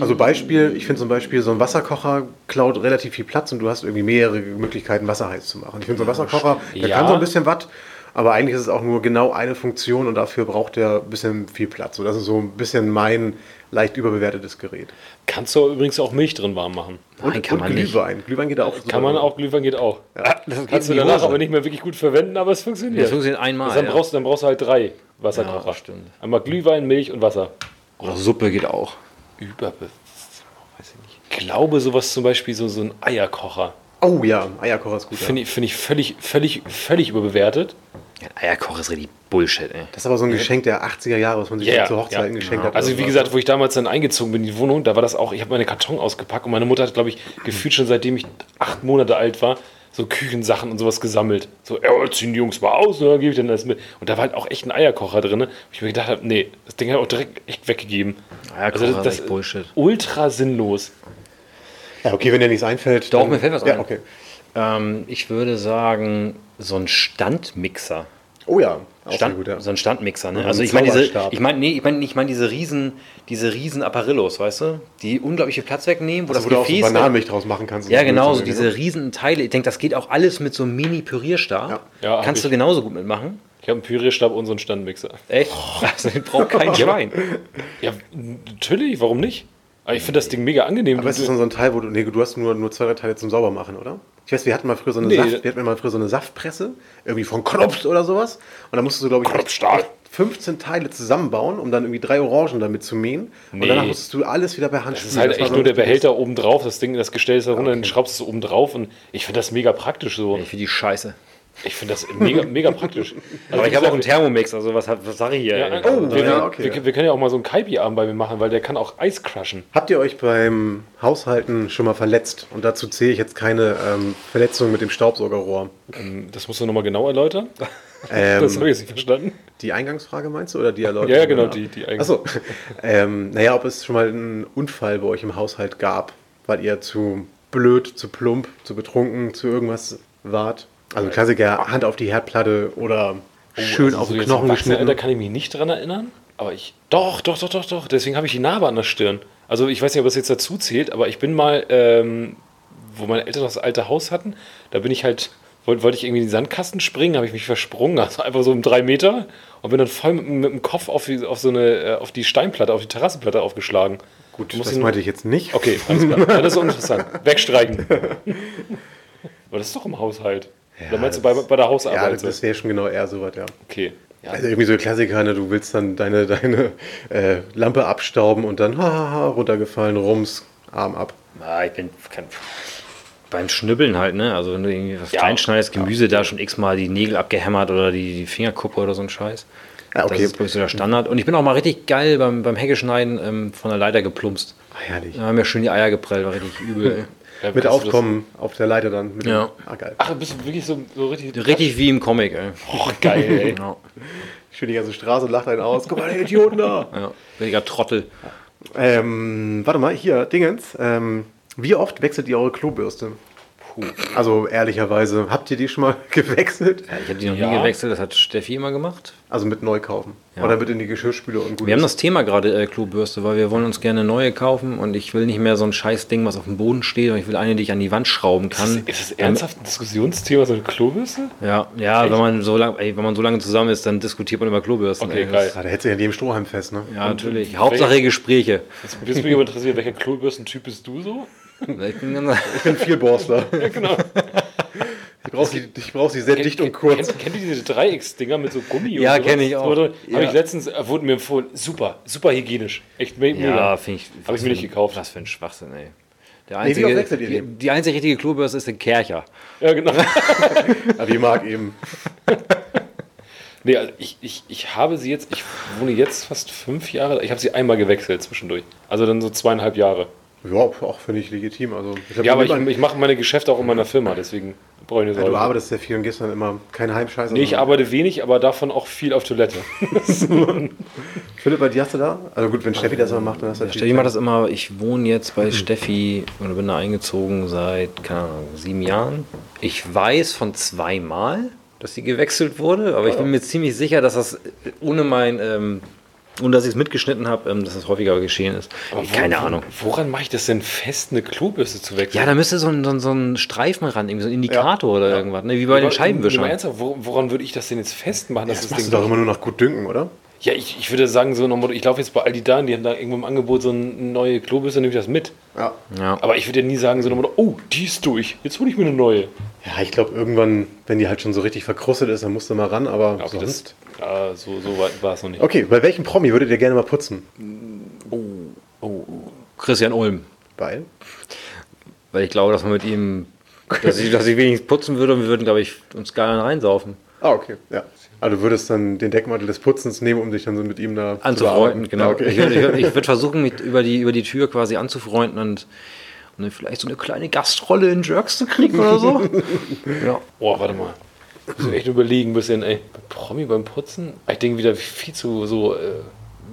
Also Beispiel, ich finde zum Beispiel so ein Wasserkocher klaut relativ viel Platz und du hast irgendwie mehrere Möglichkeiten, Wasser heiß zu machen. Ich finde so ein Wasserkocher, der Ja. kann so ein bisschen Watt, aber eigentlich ist es auch nur genau eine Funktion und dafür braucht der ein bisschen viel Platz. So, das ist so ein bisschen mein leicht überbewertetes Gerät. Kannst du übrigens auch Milch drin warm machen. Nein, kann man nicht. Glühwein. Glühwein geht auch. Kann man auch, Glühwein geht auch. Das Kannst du danach Hose. aber nicht mehr wirklich gut verwenden, aber es funktioniert. Das funktioniert einmal. Also dann, ja. brauchst, dann brauchst du halt drei Wasserkocher. Ja, stimmt. Einmal Glühwein, Milch und Wasser. Oder Suppe geht auch. Überbe... Weiß ich nicht. Ich glaube, sowas zum Beispiel, so, so ein Eierkocher, Oh ja, Eierkocher ist gut. Ja. finde ich, find ich völlig, völlig, völlig überbewertet. Ja, Eierkoch ist richtig Bullshit, ey. Das ist aber so ein Geschenk der 80er Jahre, was man sich Ja, zur Hochzeit ja. geschenkt hat. Also wie gesagt, wo ich damals dann eingezogen bin in die Wohnung, da war das auch, ich habe meine Karton ausgepackt und meine Mutter hat, glaube ich, gefühlt schon seitdem ich acht Monate alt war, so Küchensachen und sowas gesammelt. So, ja, ziehen die Jungs mal aus, und dann gebe ich dann das mit. Und da war halt auch echt ein Eierkocher drin, wo ich mir gedacht habe, nee, das Ding ich auch direkt echt weggegeben. Eierkocher Also das, ist das echt Bullshit. ultra sinnlos. Ja, okay, wenn dir nichts einfällt. Doch, dann- mir fällt was ja, ein. okay. Ähm, ich würde sagen, so ein Standmixer. Oh ja, auch Stand, gut, ja. So ein Standmixer, ne? Also ich meine diese, ich meine, nee, ich meine, ich meine diese riesen, diese riesen Apparillos, weißt du, die unglaublich viel Platz wegnehmen, wo Also, das wo du auch so Gefäß, Bananenmilch draus machen kannst. ja genau, so diese riesen Teile. Ich denke, das geht auch alles mit so einem Mini-Pürierstab. Ja. Kannst du ich. genauso gut mitmachen. Ich habe einen Pürierstab und so einen Standmixer. Echt? Also den braucht kein Schwein. Ja, natürlich, warum nicht? Aber ich finde das Ding mega angenehm. Aber es ist so ein Teil, wo du, nee, du hast nur, nur zwei, drei Teile zum Saubermachen, oder? Ich weiß, wir hatten mal früher so eine, Nee. Saft, wir hatten mal früher so eine Saftpresse, irgendwie von Krops oder sowas. Und da musstest du, glaube ich, Kropfstahl. 15 Teile zusammenbauen, um dann irgendwie drei Orangen damit zu mähen. Und Nee. danach musstest du alles wieder per Hand Das ist halt echt nur der Behälter oben drauf, das Ding, das Gestell ist da runter, dann schraubst du es oben drauf und ich finde das mega praktisch so. Ich finde die scheiße. Ich finde das mega, mega praktisch. Also Aber ich habe auch einen Thermomix, also was, was sage ich hier? Ja, ey? oh, Also, wir, ja, okay. wir, wir können ja auch mal so einen Kaibi-Arm bei mir machen, weil der kann auch Eis crushen. Habt ihr euch beim Haushalten schon mal verletzt? Und dazu zähle ich jetzt keine ähm, Verletzung mit dem Staubsaugerrohr. Ähm, Das musst du nochmal genau erläutern. Ähm, Das habe ich jetzt nicht verstanden. Die Eingangsfrage meinst du oder die Erläuterung? Ja, genau, die- die Eingangs- Achso. ähm, naja, ob es schon mal einen Unfall bei euch im Haushalt gab, weil ihr zu blöd, zu plump, zu betrunken, zu irgendwas wart. Also Klassiker, Hand auf die Herdplatte oder schön Also auf so den Knochen geschnitten. kann ich mich nicht dran erinnern. Aber ich. Doch, doch, doch, doch, doch. Deswegen habe ich die Narbe an der Stirn. Also ich weiß nicht, ob das jetzt dazu zählt, aber ich bin mal, ähm, wo meine Eltern das alte Haus hatten, da bin ich halt, wollte ich irgendwie in den Sandkasten springen, habe ich mich versprungen, also einfach so um drei Meter und bin dann voll mit, mit dem Kopf auf, die, auf so eine, äh, auf die Steinplatte, auf die Terrassenplatte aufgeschlagen. Gut, das meinte ich jetzt nicht. Okay, alles klar. Ja, das ist uninteressant. Wegstreichen. Aber das ist doch im Haushalt. Oder meinst du bei, bei der Ja, Hausarbeit? das, das wäre schon genau eher so was, ja. okay. Ja, Also irgendwie so Klassiker, ne? du willst dann deine, deine äh, Lampe abstauben und dann hahaha, runtergefallen, rums, Arm ab. Ah, ich bin kein, beim Schnibbeln halt, ne? Also wenn du irgendwie was Ja. klein schneidest, Gemüse da schon x-mal die Nägel abgehämmert oder die, die Fingerkuppe oder so ein Scheiß. Ja, okay. Das ist, glaube ich, so der Standard. Und ich bin auch mal richtig geil beim, beim Heckeschneiden ähm, von der Leiter geplumpst. Ah, herrlich. Da haben mir schön die Eier geprellt, war richtig übel. Ja, Mit Aufkommen auf der Leiter dann. Mit Ja. Dem, ah, geil. Ach, bist du wirklich so, so richtig. richtig wie im Comic, ey. Oh, geil, ey. Ich stehe die ganze Straße und lacht einen aus. Guck mal, der Idioten da. ja. Richtiger Trottel. Ähm, warte mal, hier, Dingens. Ähm, wie oft wechselt ihr eure Klobürste? Puh. Also ehrlicherweise, habt ihr die schon mal gewechselt? Ja, ich habe die noch Ja. nie gewechselt, das hat Steffi immer gemacht. Also mit neu kaufen. Ja. Oder mit in die Geschirrspüle und gut. Wir haben ist. das Thema gerade äh, Klobürste, weil wir wollen uns gerne neue kaufen und ich will nicht mehr so ein scheiß Ding, was auf dem Boden steht, sondern ich will eine, die ich an die Wand schrauben Ist kann. das, ist das ernsthaft ein Diskussionsthema, so eine Klobürste? Ja, ja, wenn man so lange, wenn man so lange zusammen ist, dann diskutiert man über Klobürsten. Okay, ey. Das- geil. Ah, da hält sich an jedem Strohhalm fest, ne? Ja, natürlich. welche- Hauptsache Gespräche. Jetzt, jetzt bin ich aber interessiert, welcher Klobürstentyp bist du so? Ich bin ganz, Ich bin viel Borstler. Ja, genau. Ich brauche sie, ich brauch sie sehr dicht und kurz. Kennt, kennt ihr diese Dreiecksdinger mit so Gummi? Ja, und sowas? kenn ich auch. Ja. Habe ich letztens, äh, wurde mir empfohlen, super, super hygienisch. Echt me- mega. ja, finde ich. Hab was ich mir nicht ein- gekauft. Was für ein Schwachsinn, ey. Der Nee, wie einzige, ihr die, die? einzige richtige Klobürste ist der Kercher. Ja, genau. Aber wie mag eben. nee, also ich, ich, ich habe sie jetzt, ich wohne jetzt fast fünf Jahre, ich habe sie einmal gewechselt zwischendurch. Also dann so zweieinhalb Jahre. Ja, auch finde ich legitim. Also, ich Ja, aber ich, ich mache meine Geschäfte auch in meiner Firma, deswegen brauche ich eine ja, du arbeitest sehr viel und gehst dann immer keine Heimscheiße. Nee, ich arbeite wenig, aber davon auch viel auf Toilette. Philipp, bei dir hast du da? Also gut, wenn Steffi das immer macht, dann hast du natürlich- Steffi macht das immer, ich wohne jetzt bei Steffi und bin da eingezogen seit, keine Ahnung, sieben Jahren. Ich weiß von zweimal, dass sie gewechselt wurde, aber ich bin mir ziemlich sicher, dass das ohne mein, ähm, ohne dass ich es mitgeschnitten habe, ähm, dass das häufiger geschehen ist. Aber Keine wo- Ahnung. Woran mache ich das denn fest, eine Klobürste zu wechseln? Ja, da müsste so ein, so ein, so ein Streifen ran, irgendwie so ein Indikator oder irgendwas, ne? wie bei den Aber, Mal Scheibenwischern. ernsthaft, wo- woran würde ich das denn jetzt festmachen, dass Das das, machst du doch immer nur nach gut dünken, oder? Ja, ich, ich würde sagen, so Motto, ich laufe jetzt bei Aldi da und die haben da irgendwo im Angebot so eine neue Klobürste, nehme ich das mit. Ja. Ja. Aber ich würde ja nie sagen, so Motto, oh, die ist durch, jetzt hole ich mir eine neue. Ja, ich glaube, irgendwann, wenn die halt schon so richtig verkrustet ist, dann musst du mal ran, aber Ja, okay, das, sonst. ja, so, so weit war es noch nicht. Okay, bei welchem Promi würdet ihr gerne mal putzen? Christian Ulm. Weil? Weil ich glaube, dass man mit ihm, dass ich, dass ich wenigstens putzen würde und wir würden, glaube ich, uns geil reinsaufen. Ah, okay, ja. Also du würdest dann den Deckmantel des Putzens nehmen, um dich dann so mit ihm da zu Anzufreunden, genau. Ja, okay. Ich würde ich würd, ich würd versuchen, mit über die, über die Tür quasi anzufreunden und, und dann vielleicht so eine kleine Gastrolle in Jerks zu kriegen oder so. ja. Boah, warte mal. Muss ich echt überlegen ein bisschen, ey. Bei Promi beim Putzen? Ich denke wieder viel zu so, äh,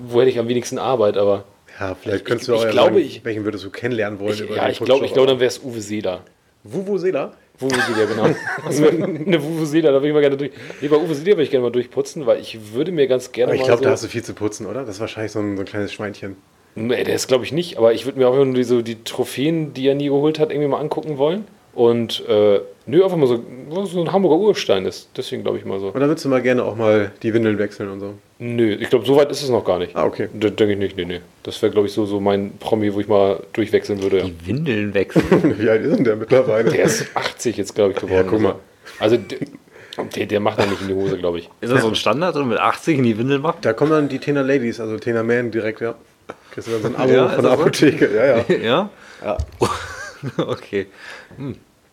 wo hätte ich am wenigsten Arbeit, aber. ja, vielleicht Ich- könntest du ich auch ja glaube, sagen, ich- welchen würdest du kennenlernen wollen Ich, über ja, den ich glaube, ich glaube, dann wäre es Uwe Seeler. Vuvuzela? Uwe Seeler, genau. Also, eine Seeler, da würde ich mal gerne durch. Nee, bei Seeler würde ich gerne mal durchputzen, weil ich würde mir ganz gerne Aber ich mal glaube, so, da hast du viel zu putzen, oder? Das ist wahrscheinlich so ein, so ein kleines Schweinchen. Nee, der ist glaube ich nicht, aber ich würde mir auch nur die, so die Trophäen, die er nie geholt hat, irgendwie mal angucken wollen. Und äh, nö, einfach mal so, was so ein Hamburger Urstein ist. Deswegen glaube ich mal so. Und dann würdest du mal gerne auch mal die Windeln wechseln und so. Nö, ich glaube, so weit ist es noch gar nicht. Ah, okay. Da denke ich nicht, nee, nee. Das wäre, glaube ich, so, so mein Promi, wo ich mal durchwechseln würde. Ja. Die Windeln wechseln. Wie alt ist denn der mittlerweile? Der ist 80 jetzt, glaube ich, geworden. Ja, guck mal. Also, der, der, macht da nicht in die Hose, glaube ich. Ist das so ein Standard und mit 80 in die Windeln macht? Da kommen dann die Tena Ladies, also Tena Man direkt, ja. Kriegst du dann so ein Abo Ja, von der das so? Apotheke. Ja, ja. ja? ja. okay.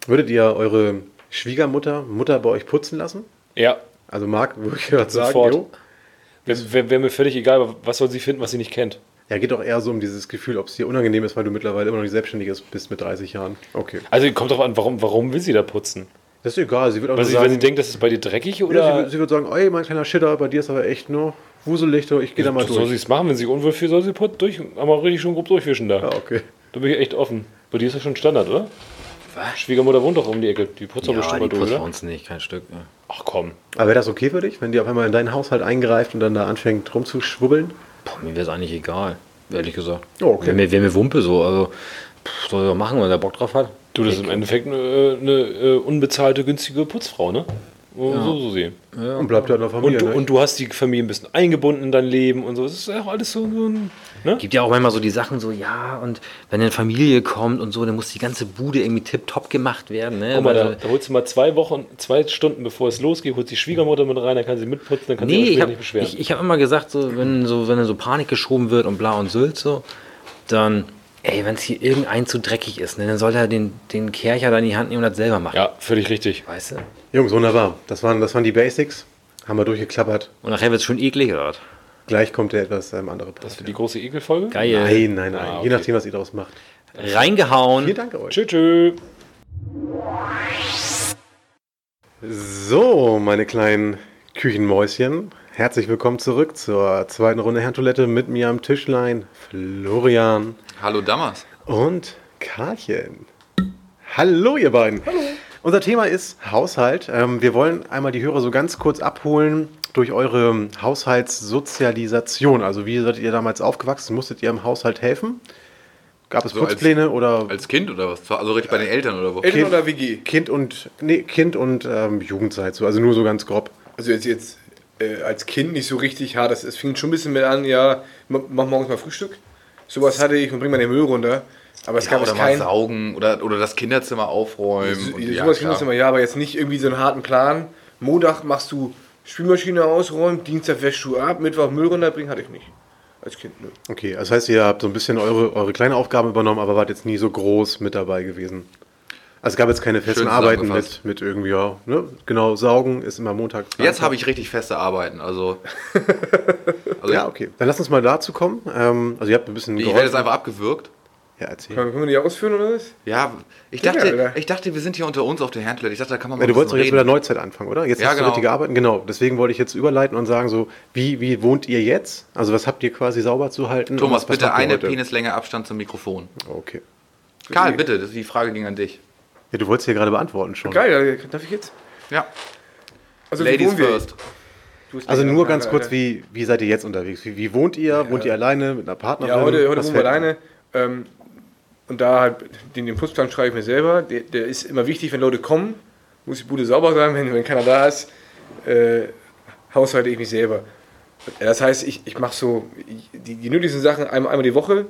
Würdet ihr eure Schwiegermutter, Mutter bei euch putzen lassen? Ja, Also Marc, würde ich gerade sagen, Sofort. jo. wäre wär, wär mir völlig egal, was soll sie finden, was sie nicht kennt. Ja, geht doch eher so um dieses Gefühl, ob es dir unangenehm ist, weil du mittlerweile immer noch nicht selbstständig bist mit 30 Jahren. Okay. Also, kommt drauf an, warum, warum will sie da putzen? Das ist egal, sie wird auch Weil sie, sagen, weil sie denkt, das ist bei dir dreckig ja, sie, oder? sie wird sagen, ey, mein kleiner Shitter, bei dir ist aber echt nur wuselig, ich gehe da mal soll sie durch. es machen, wenn sie unwohl fühlt, soll sie put durch, aber richtig schon grob durchwischen da. Ja, okay. Da bin ich echt offen. Bei dir ist das schon Standard, oder? Was? Schwiegermutter wohnt doch um die Ecke. Die putzt doch Ja, bestimmt die mal durch, oder? uns nicht, kein Stück. Ja. Ach komm. Aber wäre das okay für dich, wenn die auf einmal in deinen Haushalt eingreift und dann da anfängt rumzuschwubbeln? Boah, mir wäre es eigentlich egal, ehrlich gesagt. Oh, okay. Wäre mir, wär mir Wumpe so. Also, pff, soll er machen, wenn er Bock drauf hat. Du, das ist im Endeffekt eine, eine äh, unbezahlte, günstige Putzfrau, ne? So, so sehen. Und bleibt ja in der Familie. Und du, ne? und du hast die Familie ein bisschen eingebunden in dein Leben und so. Das ist ja auch alles so, so ein. Ne? Gibt ja auch manchmal so die Sachen so, ja, und wenn eine Familie kommt und so, dann muss die ganze Bude irgendwie tipptopp gemacht werden. Ne? Guck mal, da, Weil- da holst du mal zwei Wochen, zwei Stunden bevor es losgeht, holst die Schwiegermutter mit rein, dann kann sie mitputzen, dann kann sie Nee, sich ich später habe nicht beschweren. ich, ich hab immer gesagt, so, wenn, so, wenn so Panik geschoben wird und bla und Sylt so, dann, ey, wenn es hier irgendein zu dreckig ist, ne, dann soll er den, den Kercher da in die Hand nehmen und das selber machen. ja, völlig richtig. Weißt du? Jungs, wunderbar. Das waren, das waren die Basics. Haben wir durchgeklappert. Und nachher wird es schon eklig, oder? was? Gleich kommt der etwas ähm, andere Part. Das für die große Ekelfolge? Geil. Nein, nein, nein. Ah, Je okay. nachdem, was ihr daraus macht. Reingehauen. Vielen Dank euch. Tschö, tschö. So, meine kleinen Küchenmäuschen. Herzlich willkommen zurück zur zweiten Runde Herrentoilette mit mir am Tischlein. Florian Hallo Damas. und Karlchen. Hallo, ihr beiden. Hallo. Unser Thema ist Haushalt. Ähm, wir wollen einmal die Hörer so ganz kurz abholen durch eure Haushaltssozialisation. Also, wie seid ihr damals aufgewachsen? Musstet ihr im Haushalt helfen? Gab es So als- Putzpläne oder Als Kind oder was? Also richtig bei den Eltern oder wo? Eltern Kind- oder WG? Kind und nee, Kind und ähm, Jugendzeit? So, also nur so ganz grob. Also jetzt, jetzt äh, als Kind nicht so richtig hart. Das, es fing schon ein bisschen mit an, ja, ma- mach morgens mal Frühstück. Sowas hatte ich und bring mal den Müll runter. Aber es Ja, gab oder mal kein. saugen oder, oder das Kinderzimmer aufräumen. So, und, sowas ja, ging das klar. immer, ja, aber jetzt nicht irgendwie so einen harten Plan. Montag machst du Spülmaschine ausräumen, Dienstag wäschst du ab, Mittwoch Müll runterbringen, hatte ich nicht. Als Kind, nö. Okay, das heißt, ihr habt so ein bisschen eure, eure kleinen Aufgaben übernommen, aber wart jetzt nie so groß mit dabei gewesen. Also es gab jetzt keine festen Schön Arbeiten mit, mit irgendwie, ja, ne? Genau, saugen ist immer Montag. Jetzt habe ich richtig feste Arbeiten. Also, also Ja, okay. Dann lass uns mal dazu kommen. Ähm, also ihr habt ein bisschen ich, ich werde jetzt einfach abgewürgt. Ja, erzähl. Können, können wir die ausführen oder was? Ja, ich Ja, dachte, oder? ich dachte, wir sind hier unter uns auf der Herrentoilette. Ich dachte, da kann man mal Ja, du wolltest doch jetzt wieder reden. Neuzeit anfangen, oder? Jetzt Ja, hast du genau. richtige Arbeiten. Genau. Deswegen wollte ich jetzt überleiten und sagen, so, wie, wie wohnt ihr jetzt? Also was habt ihr quasi sauber zu halten? Thomas, was bitte eine heute? Penislänge Abstand zum Mikrofon. Okay. Karl, bitte, das, die Frage ging an dich. Ja, du wolltest hier gerade beantworten schon. Geil, darf ich jetzt? Ja, Also Ladies first. Du Also nur ganz kurz, wie, wie seid ihr jetzt unterwegs? Wie, wie wohnt ihr? Wohnt ihr alleine mit einer Partnerin? Ja, heute, heute wohnen wir alleine. Ähm, und da halt, den, Putzplan schreibe ich mir selber. Der, der ist immer wichtig, wenn Leute kommen, muss die Bude sauber sein. Wenn, wenn keiner da ist, äh, haushalte ich mich selber. Das heißt, ich, ich mache so die, die nötigsten Sachen einmal, einmal die Woche.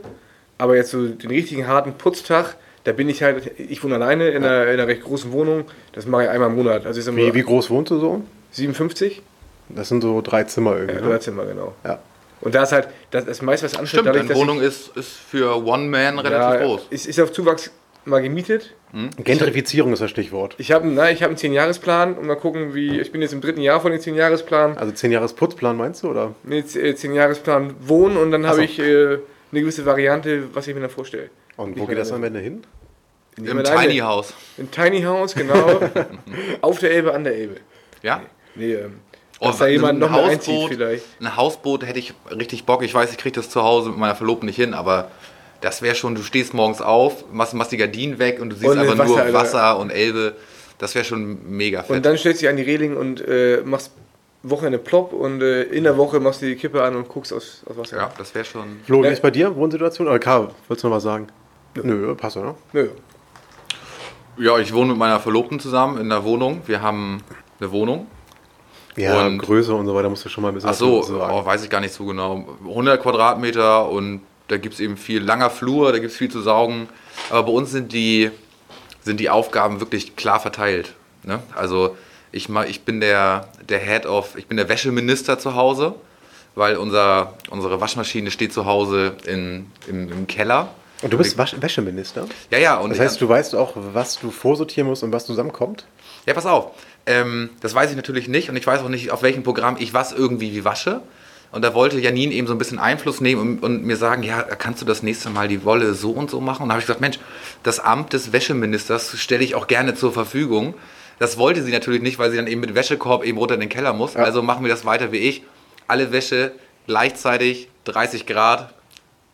Aber jetzt so den richtigen harten Putztag, da bin ich halt, ich wohne alleine in einer, in einer recht großen Wohnung. Das mache ich einmal im Monat. Also Wie, wie groß wohnst du so? 57? Das sind so drei Zimmer irgendwie. Ja, ne? drei Zimmer, genau. Ja. Und da ist halt, das ist meist was ansteht, Stimmt, dadurch, deine dass ich- Wohnung ist, ist für One Man relativ ja, groß. Ist, ist auf Zuwachs mal gemietet. Gentrifizierung ist das Stichwort. Ich habe hab einen 10-Jahres-Plan und mal gucken, wie. Ich bin jetzt im dritten Jahr von dem 10-Jahres-Plan. Also zehn Jahres Putzplan meinst du? Oder? Äh, 10-Jahres-Plan wohnen und dann so. habe ich äh, eine gewisse Variante, was ich mir dann vorstelle. Und Nicht wo geht das am Ende hin? Im alleine. Tiny House. Im Tiny House, genau. auf der Elbe, an der Elbe. Ja? Nee, ähm, Oh, dass da jemand noch ein mal einzieht Hausboot, vielleicht. ein Hausboot hätte ich richtig Bock. Ich weiß, ich kriege das zu Hause mit meiner Verlobten nicht hin, aber das wäre schon, du stehst morgens auf, machst, machst die Gardinen weg und du siehst Und einfach nur Wasser, Alter. Wasser und Elbe. Das wäre schon mega fett. Und dann stellst du dich an die Reling und äh, machst Wochenende plopp und äh, in der Woche machst du die Kippe an und guckst aus, aus Wasser. ja, das wäre schon. Flo, wie Ja. ist bei dir Wohnsituation? Oder Karl, wolltest du noch was sagen? Nö, passt, oder? Nö. Ja, ich wohne mit meiner Verlobten zusammen in der Wohnung. Wir haben eine Wohnung. Ja, Und- Größe und so weiter musst du schon mal ein bisschen Ach so, oh, weiß ich gar nicht so genau. 100 Quadratmeter und da gibt es eben viel langer Flur, da gibt es viel zu saugen. Aber bei uns sind die, sind die Aufgaben wirklich klar verteilt. Ne? Also ich, ich bin der, der Head of, ich bin der Wäscheminister zu Hause, weil unser, unsere Waschmaschine steht zu Hause in, im, im Keller. Und du bist Wasch Wäscheminister? Ja, ja. Und Das heißt, du weißt auch, was du vorsortieren musst und was zusammenkommt? Ja, pass auf. Ähm, das weiß ich natürlich nicht und ich weiß auch nicht, auf welchem Programm ich was irgendwie wie wasche. Und da wollte Janine eben so ein bisschen Einfluss nehmen und, und mir sagen, ja, kannst du das nächste Mal die Wolle so und so machen? Und da habe ich gesagt, Mensch, das Amt des Wäscheministers stelle ich auch gerne zur Verfügung. Das wollte sie natürlich nicht, weil sie dann eben mit Wäschekorb eben runter in den Keller muss. Also machen wir das weiter wie ich. Alle Wäsche gleichzeitig, 30 Grad.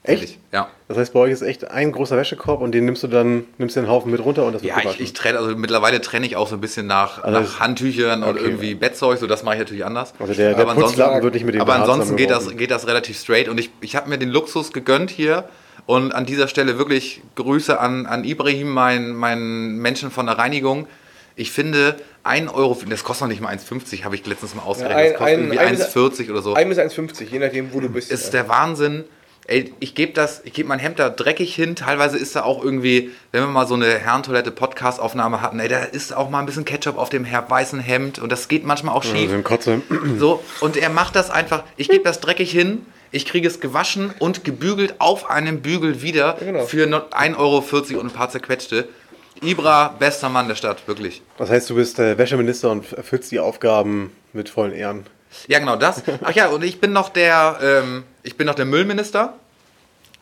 Echt? Ja. Das heißt, bei euch ist echt ein großer Wäschekorb und den nimmst du dann, nimmst den Haufen mit runter und das wird Ja, ich, gewaschen. ich trenne, also mittlerweile trenne ich auch so ein bisschen nach, Also nach Handtüchern und okay. irgendwie Bettzeug, so das mache ich natürlich anders. Also der, der Aber ansonsten- wird nicht mit dem Aber ansonsten geht das, geht das relativ straight und ich, ich habe mir den Luxus gegönnt hier und an dieser Stelle wirklich Grüße an, an Ibrahim, meinen meinen Menschen von der Reinigung. Ich finde, 1 Euro, das kostet noch nicht mal 1,50, habe ich letztens mal ausgerechnet. ein- das kostet ein- irgendwie ein bis- 1,40 oder so. 1 bis 1,50, je nachdem, wo du bist. ist der Wahnsinn. Ey, ich gebe das, ich gebe mein Hemd da dreckig hin. Teilweise ist da auch irgendwie, wenn wir mal so eine Herrentoilette Podcast-Aufnahme hatten, ey, da ist auch mal ein bisschen Ketchup auf dem weißen Hemd und das geht manchmal auch schief. Kotze. So, und er macht das einfach, ich gebe das dreckig hin, ich kriege es gewaschen und gebügelt auf einem Bügel wieder genau. für no- 1,40 Euro und ein paar zerquetschte. Ibra, bester Mann der Stadt, wirklich. Das heißt, du bist äh, Wäscheminister und erfüllst die Aufgaben mit vollen Ehren. Ja, genau das. Ach ja, und ich bin noch der, ähm, ich bin noch der Müllminister.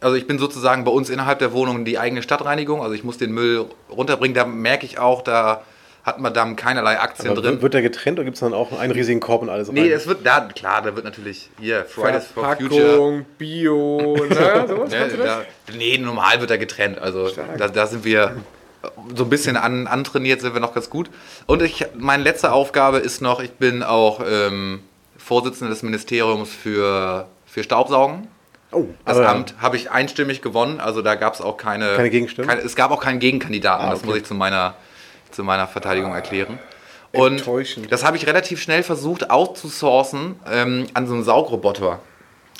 Also ich bin sozusagen bei uns innerhalb der Wohnung die eigene Stadtreinigung. Also ich muss den Müll runterbringen. Da merke ich auch, da hat Madame keinerlei Aktien Aber drin. Wird der getrennt oder gibt es dann auch einen riesigen Korb und alles rein? Nee, es wird, da, klar, da wird natürlich hier Fridays for Future. Verpackung, Bio, ne, sowas, Ne, kannst du das? da, nee, normal wird er getrennt. Also da, da sind wir so ein bisschen an, antrainiert, sind wir noch ganz gut. Und ich, meine letzte Aufgabe ist noch, ich bin auch ähm, Vorsitzender des Ministeriums für, für Staubsaugen. Oh, Das aber- Amt habe ich einstimmig gewonnen, also da gab es auch keine, Keine Gegenstimmen? Keine, es gab auch keinen Gegenkandidaten, Ah, das okay. muss ich zu meiner, zu meiner Verteidigung erklären. Und das habe ich relativ schnell versucht outzusourcen ähm, an so einen Saugroboter.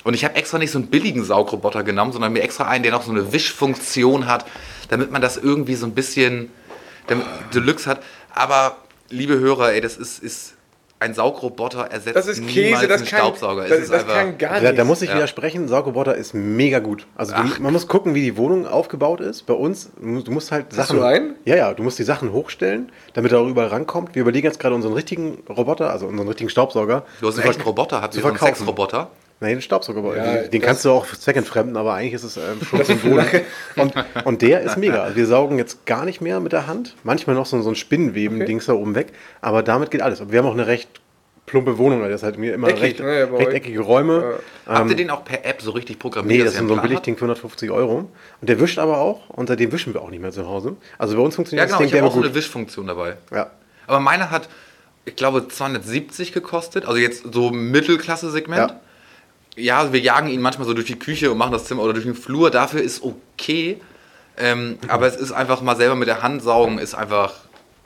Und ich habe extra nicht so einen billigen Saugroboter genommen, sondern mir extra einen, der noch so eine Wischfunktion hat, damit man das irgendwie so ein bisschen Deluxe hat. Aber liebe Hörer, ey, das ist, ist ein Saugroboter ersetzt Das ist niemals Käse, das einen kann, Staubsauger. das, das einfach, kann gar Da, nicht. da muss ich Ja. widersprechen, Saugroboter ist mega gut. Also du, man muss gucken, wie die Wohnung aufgebaut ist. Bei uns, du musst- halt Hast Sachen. du einen? Ja, ja, du musst die Sachen hochstellen, damit er auch überall rankommt. Wir überlegen jetzt gerade unseren richtigen Roboter, also unseren richtigen Staubsauger. du hast einen echten Roboter, habt ihr so einen. Sexroboter? Nein, den Staubsauger. Ja, den das- kannst du auch zweckentfremden, aber eigentlich ist es ähm, schon Symbol. Und, und der ist mega. Also wir saugen jetzt gar nicht mehr mit der Hand. Manchmal noch so, so ein Spinnenweben-Dings da oben weg. Aber damit geht alles. Wir haben auch eine recht plumpe Wohnung. weil Das ist halt mir immer Eckig, recht, ne, ja, bei euch. rechteckige Räume. Habt ihr den auch per App so richtig programmiert? Nee, das ist so ein Billigding für 150 Euro. Und der wischt aber auch. Und seitdem wischen wir auch nicht mehr zu Hause. Also bei uns habt? Ja, funktioniert genau, das ich Ding habe auch gut. eine Wischfunktion dabei. Ja. Aber meine hat, ich glaube, 270 gekostet. Also jetzt so Mittelklasse-Segment. Ja. Ja, also wir jagen ihn manchmal so durch die Küche und machen das Zimmer oder durch den Flur. Dafür ist okay. Ähm, aber es ist einfach mal selber mit der Hand saugen, ist einfach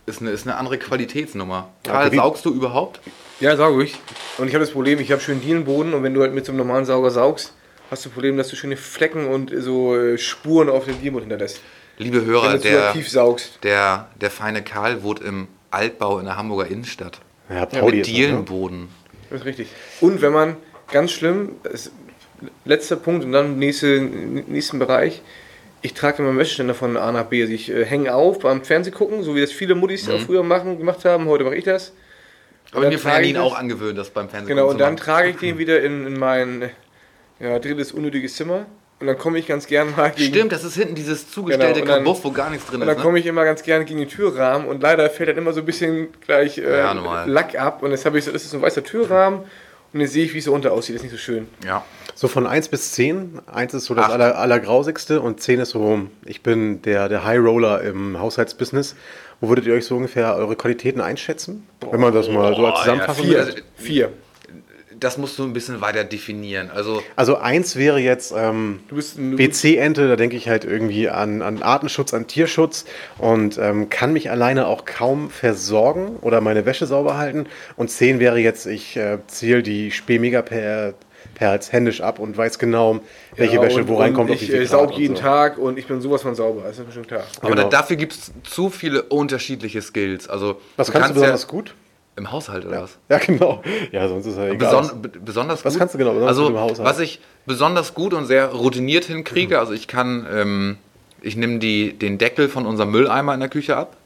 ist eine, ist eine andere Qualitätsnummer. Karl, wie- saugst du überhaupt? Ja, sauge ich. Und ich habe das Problem, ich habe schön Dielenboden und wenn du halt mit so einem normalen Sauger saugst, hast du das Problem, dass du schöne Flecken und so äh, Spuren auf dem Dielenboden hinterlässt. Liebe Hörer, der, der, der feine Karl wohnt im Altbau in der Hamburger Innenstadt. Ja, Pauli mit ne? Dielenboden. Das ist richtig. Und wenn man, ganz schlimm, letzter Punkt und dann nächste, nächsten Bereich, ich trage immer Wäscheständer von A nach B. Also ich äh, hänge auf beim Fernseh gucken, so wie das viele Muttis auch früher machen, gemacht haben. Heute mache ich das. Aber mir Janine das- auch angewöhnt, das beim Fernsehen Genau, und dann trage ich den wieder in, in mein ja, drittes unnötiges Zimmer. Und dann komme ich ganz gern mal gegen. Stimmt, das ist hinten dieses zugestellte Genau, und dann- Kabuff, wo gar nichts drin Und ist. dann Ne? komme ich immer ganz gerne gegen den Türrahmen und leider fällt dann immer so ein bisschen gleich äh, Ja. Lack ab. Und jetzt habe ich so, das ist so ein weißer Türrahmen und jetzt sehe ich, wie es so unter aussieht. Das ist nicht so schön. Ja. So von 1 bis 10. 1 ist so das Acht. aller, allergrausigste und 10 ist so, ich bin der, der High Roller im Haushaltsbusiness. Wo würdet ihr euch so ungefähr eure Qualitäten einschätzen? Wenn man das mal so als ja, Zusammenfassung vier. nimmt? Vier. Das musst du ein bisschen weiter definieren. Also, Also 1 wäre jetzt ähm, Du WC-Ente, da denke ich halt irgendwie an, an Artenschutz, an Tierschutz und ähm, kann mich alleine auch kaum versorgen oder meine Wäsche sauber halten. Und 10 wäre jetzt, ich äh, zähle die Spee-Mega-Perls händisch ab und weiß genau, welche Ja, Wäsche und- wo reinkommt. Ich viel äh, saug jeden so. Tag und ich bin sowas von sauber. Das ist mir schon klar. aber Genau. da, dafür gibt es zu viele unterschiedliche Skills. Also, Was kannst du besonders gut? Im Haushalt oder was? Ja, genau. Ja, sonst ist ja egal. Beson be- besonders Was gut. kannst du genau besonders also, im Haushalt? Was ich besonders gut und sehr routiniert Mhm. hinkriege, also ich kann, ähm, ich nehme den Deckel von unserem Mülleimer in der Küche ab,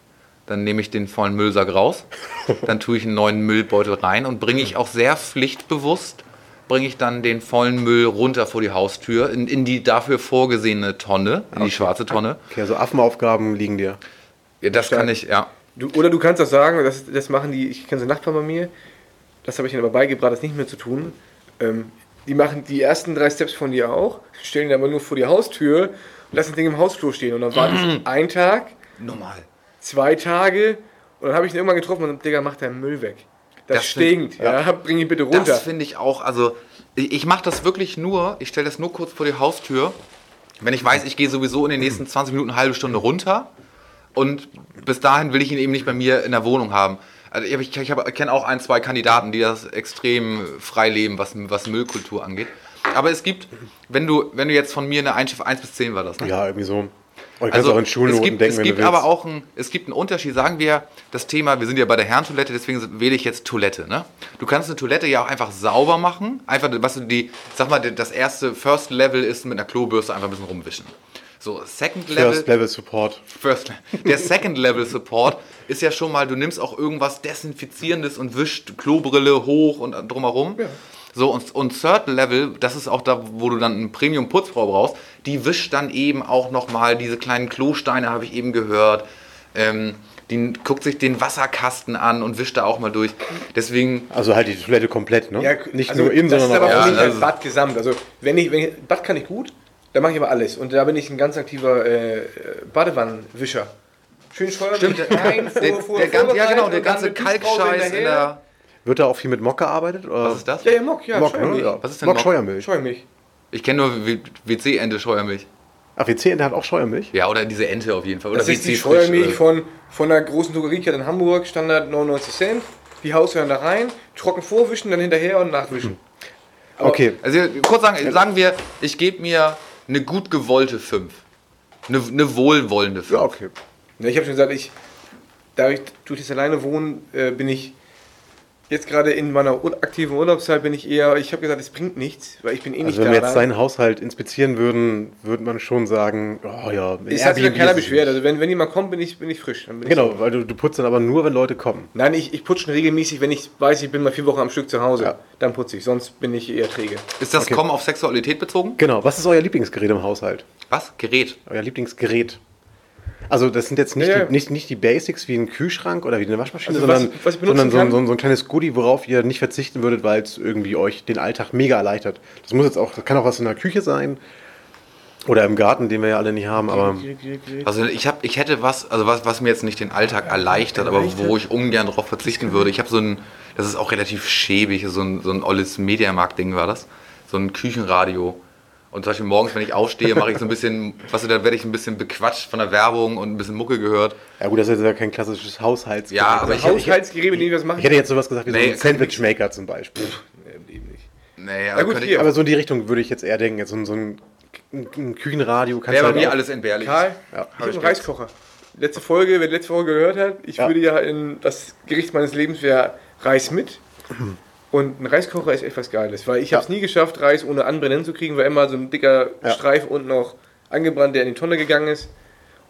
dann nehme ich den vollen Müllsack raus, dann tue ich einen neuen Müllbeutel rein und bringe ich auch sehr pflichtbewusst, bringe ich dann den vollen Müll runter vor die Haustür, in, in die dafür vorgesehene Tonne, in die schwarze Tonne. Okay, also Affenaufgaben liegen dir. Ja, das kann ich, ja. Du, oder du kannst auch sagen, das, das machen die, ich kenne so Nachbarn bei mir, das habe ich ihnen aber beigebracht, das nicht mehr zu tun. Ähm, die machen die ersten drei Steps von dir auch, stellen die aber nur vor die Haustür und lassen das Ding im Hausflur stehen. Und dann warten sie einen Tag, Normal. zwei Tage und dann habe ich ihn irgendwann getroffen und Digga, mach deinen Müll weg. Das, Das stinkt, ja. bring ihn bitte runter. Das finde ich auch, also ich, ich mache das wirklich nur, ich stelle das nur kurz vor die Haustür, wenn ich weiß, ich gehe sowieso in den nächsten 20 Minuten, eine halbe Stunde runter Und bis dahin will ich ihn eben nicht bei mir in der Wohnung haben. Also ich, ich, ich, kenne auch ein, zwei Kandidaten, die das extrem frei leben, was, was Müllkultur angeht. Aber es gibt, wenn du, wenn du jetzt von mir eine Einschrift 1 bis 10 war das, ne? Ja, irgendwie so. Und du kannst auch in Schulnoten Also, es gibt, denken, es gibt aber auch ein, es gibt einen Unterschied. Sagen wir das Thema, wir sind ja bei der Herrentoilette, deswegen wähle ich jetzt Toilette. Ne? Du kannst eine Toilette ja auch einfach sauber machen. Einfach, was du die, sag mal, das erste First Level ist mit einer Klobürste einfach ein bisschen rumwischen. So, Second Level. First Level Support. First, der Second Level Support ist ja schon mal, du nimmst auch irgendwas Desinfizierendes und wischt Klobrille hoch und drumherum. So, und, und Third Level, das ist auch da, wo du dann eine Premium-Putzfrau brauchst, die wischt dann eben auch nochmal diese kleinen Klosteine, habe ich eben gehört. Ähm, die guckt sich den Wasserkasten an und wischt da auch mal durch. Deswegen, Also halt die Toilette komplett, ne? Ja, Nicht also nur innen, das sondern ist aber auch für Ja, also- Bad gesamt. Also wenn ich, wenn ich, Bad kann ich gut, dann mache ich aber alles. Und da bin ich ein ganz aktiver äh, Badewannenwischer. Schön Scheuer stimmt, der, rein, vor, der, vor, der, ganze, ja genau, der ganze Kalkscheiß in der... Wird da auch viel mit Mock gearbeitet? Oder? Was ist das? Ja, ja, Mock, ja, Mock, ne? Scheuermilch. Ja. Was ist denn Mock Mock? Scheuermilch. Scheuermilch. Ich kenne nur WC-Ente Scheuermilch. Ach, WC-Ente hat auch Scheuermilch? Ja, oder diese Ente auf jeden Fall. Oder Das ist die Scheuermilch äh. von, von einer großen Drogeriekette in Hamburg, Standard 99 Cent. Die dann da rein, trocken vorwischen, dann hinterher und nachwischen. Aber- Okay. Also kurz sagen, sagen wir, ich gebe mir eine gut gewollte 5. Eine, eine wohlwollende 5. Ja, okay. Ich habe schon gesagt, ich, da ich durch das alleine wohnen, äh, bin ich jetzt gerade in meiner aktiven Urlaubszeit bin ich eher, ich habe gesagt, es bringt nichts, weil ich bin eh Also nicht wenn da. wir jetzt seinen Haushalt inspizieren würden, würde man schon sagen, oh ja, es hat sich ja keiner beschwert. Also wenn, wenn jemand kommt, bin ich, bin ich frisch. Dann bin ich Genau, so. weil du, du putzt dann aber nur, wenn Leute kommen. Nein, ich, ich putze schon regelmäßig, wenn ich weiß, ich bin mal vier Wochen am Stück zu Hause. Ja. Dann putze ich, sonst bin ich eher träge. Ist das Okay. Kommen auf Sexualität bezogen? Genau, was ist euer Lieblingsgerät im Haushalt? Was? Gerät. Euer Lieblingsgerät? Also das sind jetzt nicht, Ja, ja. Die, nicht, nicht die Basics wie ein Kühlschrank oder wie eine Waschmaschine, Also was- sondern, was benutzen sondern so, ein- so, ein- so ein kleines Goodie, worauf ihr nicht verzichten würdet, weil es irgendwie euch den Alltag mega erleichtert. Das muss jetzt auch, das kann auch was in der Küche sein oder im Garten, den wir ja alle nicht haben, aber Also ich, hab, ich hätte was, also was, was mir jetzt nicht den Alltag erleichtert, aber wo ich ungern darauf verzichten würde. Ich habe so ein, das ist auch relativ schäbig, so ein, so ein olles Mediamarkt-Ding war das. So ein Küchenradio. Und zum Beispiel morgens, wenn ich aufstehe, mache ich so ein bisschen, was weißt du, da werde ich ein bisschen bequatscht von der Werbung und ein bisschen Mucke gehört. ja gut, das ist ja kein klassisches Haushaltsgerät. Ja, aber ich, ich, Haushaltsgerät, mit dem ich was machen Ich hätte jetzt sowas gesagt wie Nee, so ein Sandwichmaker zum Beispiel. Nee, im Leben nicht. nee, Na gut, könnte hier. ich, Aber so in die Richtung würde ich jetzt eher denken, jetzt so ein, so ein, ein Küchenradio wäre bei halt mir alles entbehrlich. Karl, Ja. ich habe einen Reiskocher. Letzte Folge, wer die letzte Folge gehört hat, ich Ja. würde ja in das Gericht meines Lebens wäre Reis mit. Und ein Reiskocher ist etwas Geiles, weil ich habe es nie geschafft, Reis ohne Anbrennen zu kriegen, weil immer so ein dicker Ja. Streif unten noch angebrannt, der in die Tonne gegangen ist.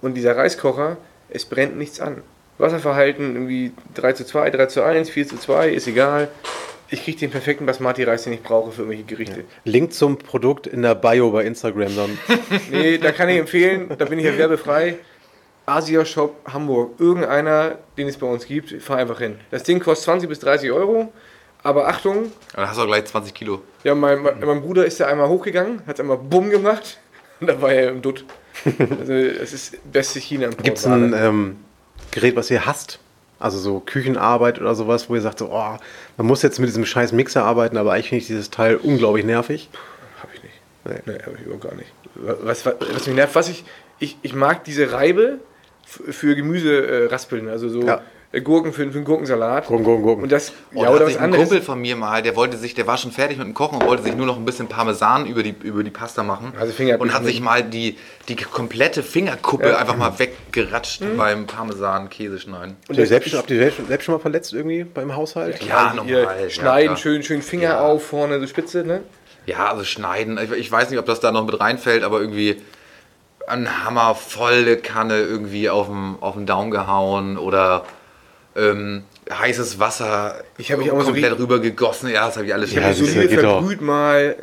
Und dieser Reiskocher, es brennt nichts an. Wasserverhalten irgendwie 3 zu 2, 3 zu 1, 4 zu 2, ist egal. Ich kriege den perfekten Basmati-Reis, den ich brauche für irgendwelche Gerichte. Link zum Produkt in der Bio bei Instagram dann. Nee, da kann ich empfehlen, da bin ich ja werbefrei. Asia Shop Hamburg. Irgendeiner, den es bei uns gibt, fahr einfach hin. Das Ding kostet 20 bis 30 Euro. Aber Achtung, Dann hast du auch gleich 20 Kilo. ja, mein, mein mein Bruder ist da einmal hochgegangen, hat einmal Bumm gemacht und da war er im Dutt. Also, das ist beste China Gibt es ein ähm, Gerät, was ihr hasst? Also so Küchenarbeit oder sowas, wo ihr sagt, so, oh, man muss jetzt mit diesem scheiß Mixer arbeiten, aber eigentlich finde ich dieses Teil unglaublich nervig. Hab ich nicht. Nee. Nee, hab ich überhaupt gar nicht. Was, was, was mich nervt, was ich, ich, ich mag diese Reibe für Gemüse äh, raspeln, also so Ja. Äh, Gurken für, für einen Gurkensalat. Gurken, Gurken, Gurken. Und das, Oh, ja, oder was sich ein anderes. Kumpel von mir mal, der wollte sich, der war schon fertig mit dem Kochen und wollte sich nur noch ein bisschen Parmesan über die, über die Pasta machen. Also Finger- und hat sich mal die, die komplette Fingerkuppe einfach mal weggeratscht beim Parmesan-Käse schneiden. Habt ihr, selbst, habt ihr selbst, selbst schon mal verletzt irgendwie beim Haushalt? Ja, hier normal. ja, schneiden, klar. schön, schön Finger Ja. auf, vorne so spitze, ne? Ja, also schneiden. Ich, ich weiß nicht, ob das da noch mit reinfällt, aber irgendwie ein Hammer, volle Kanne irgendwie auf den, auf den Daumen gehauen oder ähm, heißes Wasser Ich mich auch so komplett wie- rüber gegossen. Ja, das habe ich alles Ja, schon Solide geht doch. verbrüht mal,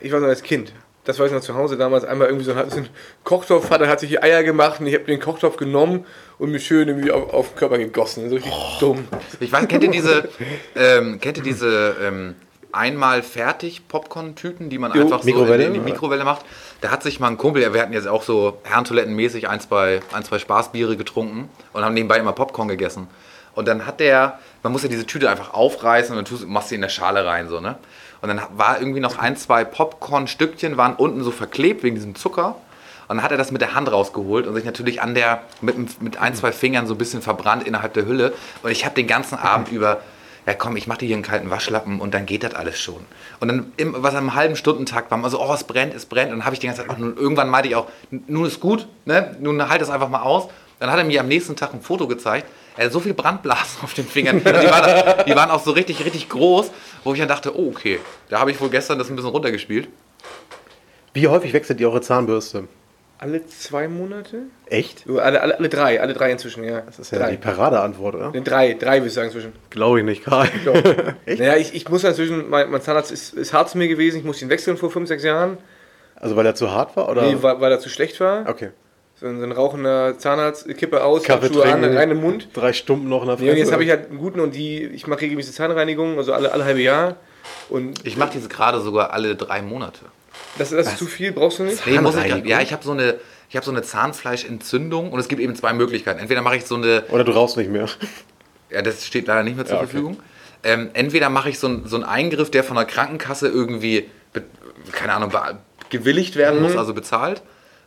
ich war noch als Kind. Das weiß ich noch zu Hause damals, einmal irgendwie so, so ein Kochtopf, Vater hat sich die Eier gemacht und ich habe den Kochtopf genommen und mir schön irgendwie auf, auf den Körper gegossen. So richtig dumm. Ich weiß, kennt ihr diese, ähm, kennt ihr diese ähm, einmal fertig Popcorn-Tüten, die man Jo, einfach so Mikrowelle, in, in die? Mikrowelle macht? Da hat sich mal ein Kumpel, ja, wir hatten jetzt auch so Herrentoilettenmäßig ein, zwei, ein, zwei Spaßbiere getrunken und haben nebenbei immer Popcorn gegessen. Und dann hat der, man muss ja diese Tüte einfach aufreißen und dann tust, machst sie in der Schale rein, so, ne? Und dann war irgendwie noch ein, zwei Popcorn-Stückchen, waren unten so verklebt wegen diesem Zucker. Und dann hat er das mit der Hand rausgeholt und sich natürlich an der, mit, mit ein, zwei Fingern so ein bisschen verbrannt innerhalb der Hülle. Und ich habe den ganzen Abend über, ja komm, ich mache dir hier einen kalten Waschlappen und dann geht das alles schon. Und dann, im, was am halben Stundentakt war, immer so, oh, es brennt, es brennt. Und dann habe ich die ganze Zeit, und irgendwann meinte ich auch, nun ist gut, ne? nun halt das einfach mal aus. Dann hat er mir am nächsten Tag ein Foto gezeigt. Er hat so viel Brandblasen auf den Fingern. Die waren, die waren auch so richtig, richtig groß, wo ich dann dachte, oh, okay, da habe ich wohl gestern das ein bisschen runtergespielt. Wie häufig wechselt ihr eure Zahnbürste? Alle zwei Monate? Echt? So, Alle, alle, alle drei, alle drei inzwischen, ja. Das ist ja drei. die Paradeantwort, oder? Nee, drei, drei würde ich sagen inzwischen. Glaube ich nicht, Karl. Echt? Naja, ich, ich muss inzwischen, mein, mein Zahnarzt ist, ist hart zu mir gewesen, ich musste ihn wechseln vor fünf, sechs Jahren. Also weil er zu hart war? Oder? Nee, weil, weil er zu schlecht war. okay. So ein, so ein rauchender Zahnarzt, Kippe aus, Kaffee Handschuhe an, rein im Mund. Drei Stunden noch in der Nee, und jetzt Fresse. habe ich halt einen guten und die, ich mache regelmäßig Zahnreinigung, also alle, alle halbe Jahr. Und Ich mache diese gerade sogar alle drei Monate. das, das ist zu viel, brauchst du nicht? Nee, muss ich, ja, ich habe so eine, ich habe so eine Zahnfleischentzündung und es gibt eben zwei Möglichkeiten. Entweder mache ich so eine, Oder du rauchst nicht mehr. ja, das steht leider nicht mehr zur Ja, okay. Verfügung. Ähm, entweder mache ich so, einen- so einen Eingriff, der von der Krankenkasse irgendwie, keine Ahnung, gewilligt werden muss, also bezahlt.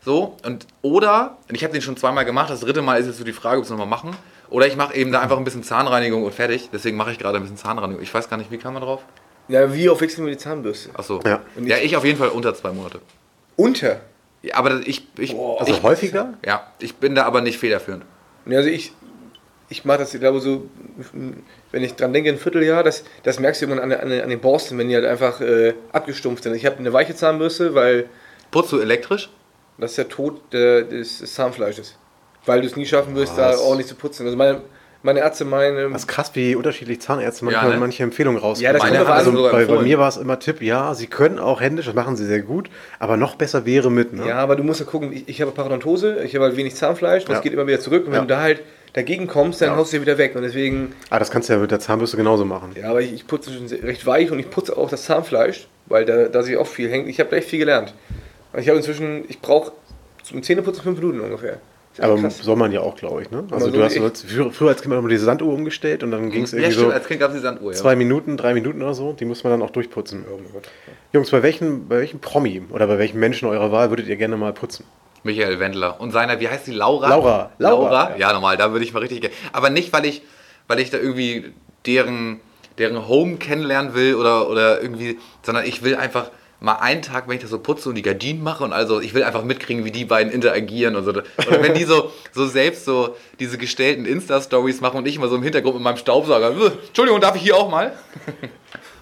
So, und oder, und ich habe den schon zweimal gemacht, das dritte Mal ist jetzt so die Frage, ob wir es nochmal machen. Oder ich mache eben da einfach ein bisschen Zahnreinigung und fertig. Deswegen mache ich gerade ein bisschen Zahnreinigung. Ich weiß gar nicht, wie kam man drauf? Ja, wie oft wechseln wir die Zahnbürste? Achso. Ja. Ja, ich auf jeden Fall unter zwei Monate. Unter. Ja, aber ich, ich, Also ich, häufiger? ja, ich bin da aber nicht federführend. Ja, also ich, ich mache das, ich glaube so, wenn ich dran denke, ein Vierteljahr, das, das merkst du immer an, an, an den Borsten, wenn die halt einfach äh, abgestumpft sind. Ich habe eine weiche Zahnbürste, weil Putzt du elektrisch? Das ist der Tod der, des, des Zahnfleisches. Weil du es nie schaffen wirst, da ordentlich zu putzen. Also meine, meine Ärzte meinen, Das ist krass, wie unterschiedlich Zahnärzte manchmal ne? manche Empfehlungen rausgeben. Ja, das Meine sogar bei, bei mir war es immer Tipp, ja, sie können auch händisch, das machen sie sehr gut, aber noch besser wäre mit. Ne? Ja, aber du musst ja gucken, ich, ich habe Parodontose, ich habe halt wenig Zahnfleisch, das Ja. geht immer wieder zurück. Und wenn Ja. du da halt dagegen kommst, dann haust du dir wieder weg. Und deswegen, Ah, das kannst du ja mit der Zahnbürste genauso machen. ja, aber ich, ich putze schon recht weich und ich putze auch das Zahnfleisch, weil da, da sich auch viel hängt. Ich habe da echt viel gelernt. Und ich habe inzwischen, ich brauche zum Zähneputzen fünf Minuten ungefähr. Aber krass. soll man ja auch, glaube ich. Ne? Also so du hast so, früher früher als Kind immer diese Sanduhr umgestellt und dann ging es Ja, irgendwie stimmt, so als Kind gab es die Sanduhr. Ja. zwei Minuten, drei Minuten oder so. Die muss man dann auch durchputzen. Oh. Jungs, bei welchem, bei welchem Promi oder bei welchem Menschen eurer Wahl würdet ihr gerne mal putzen? Michael Wendler. Und seiner, wie heißt die, Laura? Laura. Laura, Laura? Ja, normal, da würde ich mal richtig gerne. Aber nicht, weil ich, weil ich da irgendwie deren, deren Home kennenlernen will oder, oder irgendwie, sondern ich will einfach mal einen Tag, wenn ich das so putze und die Gardinen mache und also, ich will einfach mitkriegen, wie die beiden interagieren und so. Oder wenn die so, so selbst so diese gestellten Insta-Stories machen und ich immer so im Hintergrund mit meinem Staubsauger. "Äh, Entschuldigung, darf ich hier auch mal?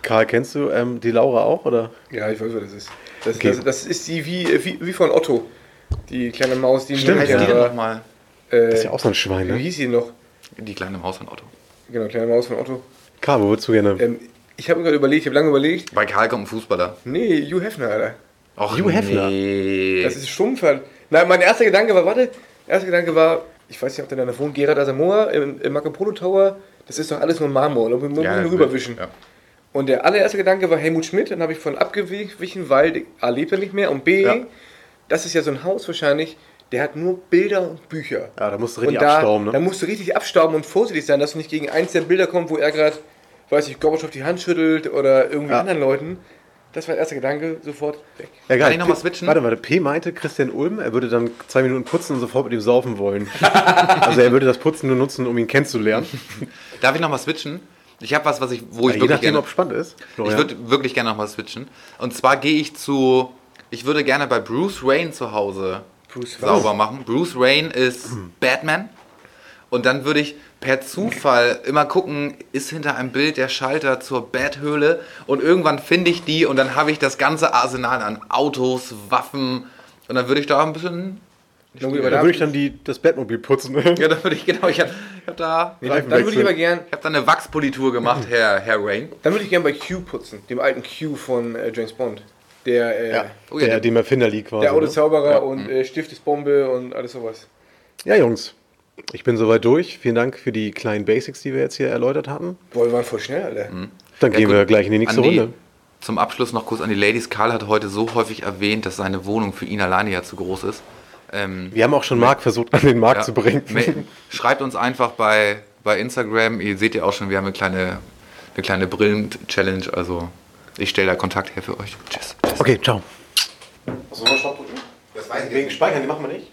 Karl, kennst du ähm, die Laura auch? Oder? Ja, ich weiß, was das ist. Das, Okay. das, das ist die wie, wie, wie von Otto. Die kleine Maus, die Stimmt, Heißt ja. die denn nochmal? Äh, Das ist ja auch so ein Schwein, wie ne? hieß sie noch? Die kleine Maus von Otto. Genau, kleine Maus von Otto. Karl, wo würdest du gerne? Ähm, ich habe mir gerade überlegt, ich habe lange überlegt. Bei Karl kommt ein Fußballer. Nee, Hugh Hefner, Alter. Och, Hugh Hefner. Nee. Das ist stumpf halt. Nein, mein erster Gedanke war, warte, erster Gedanke war, ich weiß nicht, ob der da wohnt, Gerard Asamoah im, im Marco Polo Tower. Das ist doch alles nur Marmor, da muss man Ja, nur rüberwischen. Ja. Und der allererste Gedanke war Helmut Schmidt, dann habe ich von abgewichen, weil A lebt er nicht mehr und B, Ja. das ist ja so ein Haus wahrscheinlich, der hat nur Bilder und Bücher. Ja, da musst du Und richtig da, abstauben, da ne? musst du richtig abstauben und vorsichtig sein, dass du nicht gegen eins der Bilder kommst, wo er gerade, weiß ich, Gorbatschow die Hand schüttelt oder irgendwie Ja. anderen Leuten. Das war der erste Gedanke, sofort weg. Ja, Kann ich noch mal P- switchen? Warte, warte. P meinte Christian Ulm, er würde dann zwei Minuten putzen und sofort mit ihm saufen wollen. also er würde das Putzen nur nutzen, um ihn kennenzulernen. Darf ich nochmal switchen? Ich habe was, was ich, wo ich je wirklich nachdem, gerne, ob spannend ist. ich Florian. würde wirklich gerne nochmal switchen. Und zwar gehe ich zu, ich würde gerne bei Bruce Wayne zu Hause Bruce sauber machen. Bruce Wayne ist Batman. Und dann würde ich per Zufall immer gucken, ist hinter einem Bild der Schalter zur Bathöhle und irgendwann finde ich die und dann habe ich das ganze Arsenal an Autos, Waffen und dann würde ich da ein bisschen gut, aber da da- würde ich dann die, das Batmobil putzen. ja, dann würde ich genau, ich habe hab da Nee, dann, dann würde ich aber gern, ich habe da eine Wachspolitur gemacht, Herr, Herr Rain. dann würde ich gern bei Q putzen, dem alten Q von äh, James Bond. Der, äh, ja, Oh ja, der, dem Erfinder liegt quasi. der ne? Autozauberer und äh, Stiftesbombe und alles sowas. Ja, Jungs, ich bin soweit durch. Vielen Dank für die kleinen Basics, die wir jetzt hier erläutert hatten. Boah, wir waren voll schnell, Alter. Dann Ja, gehen gut. wir gleich in die nächste die- Runde. Zum Abschluss noch kurz an die Ladies. Karl hat heute so häufig erwähnt, dass seine Wohnung für ihn alleine ja zu groß ist. Ähm, Wir haben auch schon Marc versucht, an den Markt ja, zu bringen. Schreibt uns einfach bei, bei Instagram. Ihr seht ja auch schon, wir haben eine kleine, eine kleine Brillen-Challenge. Also ich stelle da Kontakt her für euch. Tschüss. Tschüss. Okay, ciao. Das weiß wegen Speichern, die machen wir nicht.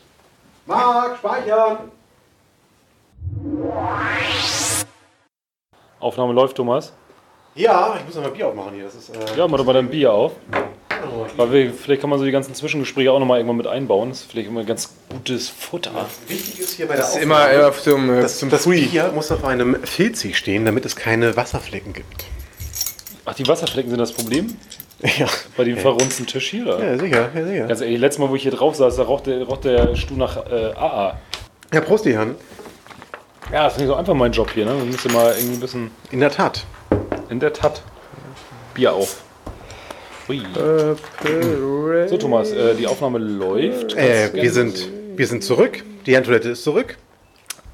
Marc, speichern! Aufnahme läuft, Thomas. Ja, ich muss noch mal Bier aufmachen hier. Das ist, äh, Ja, mach doch mal dein Bier auf. Weil wir, vielleicht kann man so die ganzen Zwischengespräche auch nochmal irgendwann mit einbauen. Das ist vielleicht immer ganz gutes Futter. wichtig ist hier bei der Das ist immer zum, äh, das, zum das Free. Bier muss auf einem Filzig stehen, damit es keine Wasserflecken gibt. Ach, die Wasserflecken sind das Problem? Ja, Bei dem verrunzten Tisch hier? Oder? ja sicher, ja, sicher. Ganz ehrlich, letztes Mal, wo ich hier drauf saß, da raucht der, raucht der Stuhl nach äh, AA. Ja, Prost, die Herren. Ja, das ist nicht so einfach mein Job hier, ne? Man müsste mal irgendwie ein bisschen In der Tat. in der Tat Bier auf. Ui. So, Thomas, äh, die Aufnahme läuft. Äh, wir, sind, wir sind zurück. Die Herrentoilette ist zurück.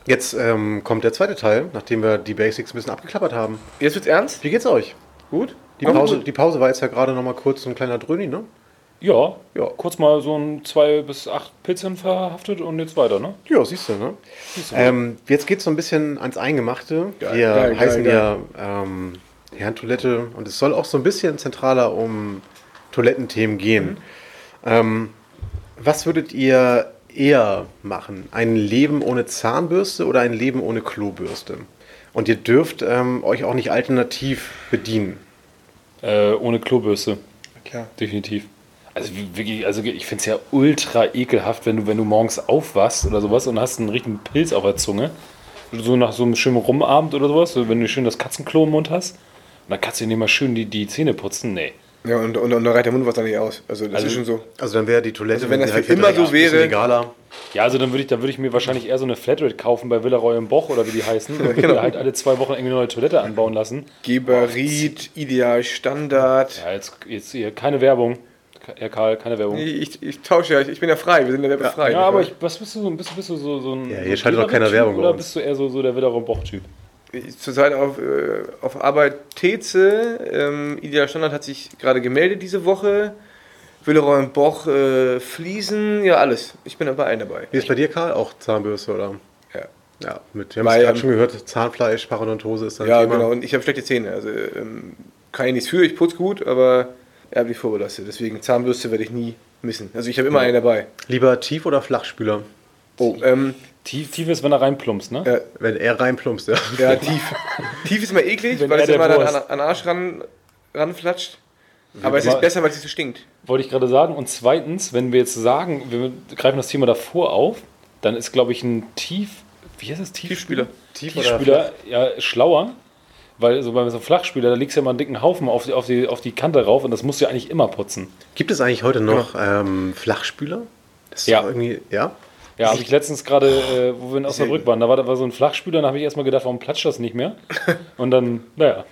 Jetzt ähm, kommt der zweite Teil, nachdem wir die Basics ein bisschen abgeklappert haben. Jetzt wird's ernst? Wie geht's euch? Gut? Die Pause, die Pause war jetzt ja gerade noch mal kurz so ein kleiner Dröhni, ne? Ja, Ja. kurz mal so ein 2 bis 8 Pilzen verhaftet und jetzt weiter, ne? Ja, siehst du, ne? Ähm, jetzt geht's so ein bisschen ans Eingemachte. wir geil, heißen geil, ja ähm, Herrentoilette und es soll auch so ein bisschen zentraler um Toilettenthemen gehen. Ähm, was würdet ihr eher machen? Ein Leben ohne Zahnbürste oder ein Leben ohne Klobürste? Und ihr dürft ähm, euch auch nicht alternativ bedienen. Äh, ohne Klobürste, Klar. definitiv. Also, wirklich, also ich finde es ja ultra ekelhaft, wenn du, wenn du morgens aufwachst oder sowas und hast einen richtigen Pilz auf der Zunge. So nach so einem schönen Rumabend oder sowas, so wenn du schön das Katzenklo im Mund hast. Und dann kannst du dir nicht mal schön die, die Zähne putzen. Nee. Ja, und, und, und da reicht der Mundwasser nicht aus. Also, das Also- ist schon so. Also dann wäre die Toilette Also wenn das für immer so wäre- legaler. Ja, also dann würde ich, dann würde ich mir wahrscheinlich eher so eine Flatrate kaufen bei Villaroy und Boch oder wie die heißen. Und genau. halt alle zwei Wochen irgendwie eine neue Toilette anbauen lassen. Geberit, Ideal, Standard. Ja, jetzt, jetzt hier keine Werbung. Herr Karl, keine Werbung. Ich, ich tausche ja, ich bin ja frei, wir sind ja werbefrei. Ja, aber ich, was bist du so? Bist, bist du so, so ein. Ja, hier schaltet doch keiner Werbung Oder bist du eher so, so der Villaroy und Boch-Typ? Ich- Zurzeit auf, äh, auf Arbeit Teze. Ähm, Ideal Standard hat sich gerade gemeldet diese Woche. Willeroy und Boch, äh, Fliesen, ja alles. Ich bin bei allen dabei. Wie ist bei dir, Karl? Auch Zahnbürste, oder? Ja, Ja, mit, wir haben es gerade ähm, schon gehört, Zahnfleisch, Parodontose ist dann ja Thema. genau. Und ich habe schlechte Zähne. Also ähm, kann ich nichts für, ich putze gut, aber er habe die vorbelastet. Deswegen Zahnbürste werde ich nie missen. Also ich habe immer einen dabei. Lieber Tief- oder Flachspüler? Oh, ähm, Tief, tief ist, wenn er reinplumpst, ne? ja, Wenn er reinplumpst, ja. ja, tief. tief ist immer eklig, Wenn weil er es immer an, an den Arsch ran, ranflatscht. Aber es ist besser, weil es nicht so stinkt. Wollte ich gerade sagen. Und zweitens, wenn wir jetzt sagen, wir greifen das Thema davor auf, dann ist, glaube ich, ein Tief. Wie heißt das? Tiefspüler? Tief oder Tiefspüler, ja, schlauer. Weil so bei so einem Flachspüler, da legst du ja mal einen dicken Haufen auf die, auf, die, auf die Kante rauf und das musst du ja eigentlich immer putzen. Gibt es eigentlich heute noch ähm, Flachspüler? Das ist Ja. irgendwie, ja? Ja, habe ich letztens gerade, äh, wo wir in Osnabrück waren, da war, da war so ein Flachspüler, da habe ich erstmal gedacht, warum platscht das nicht mehr? Und dann, naja,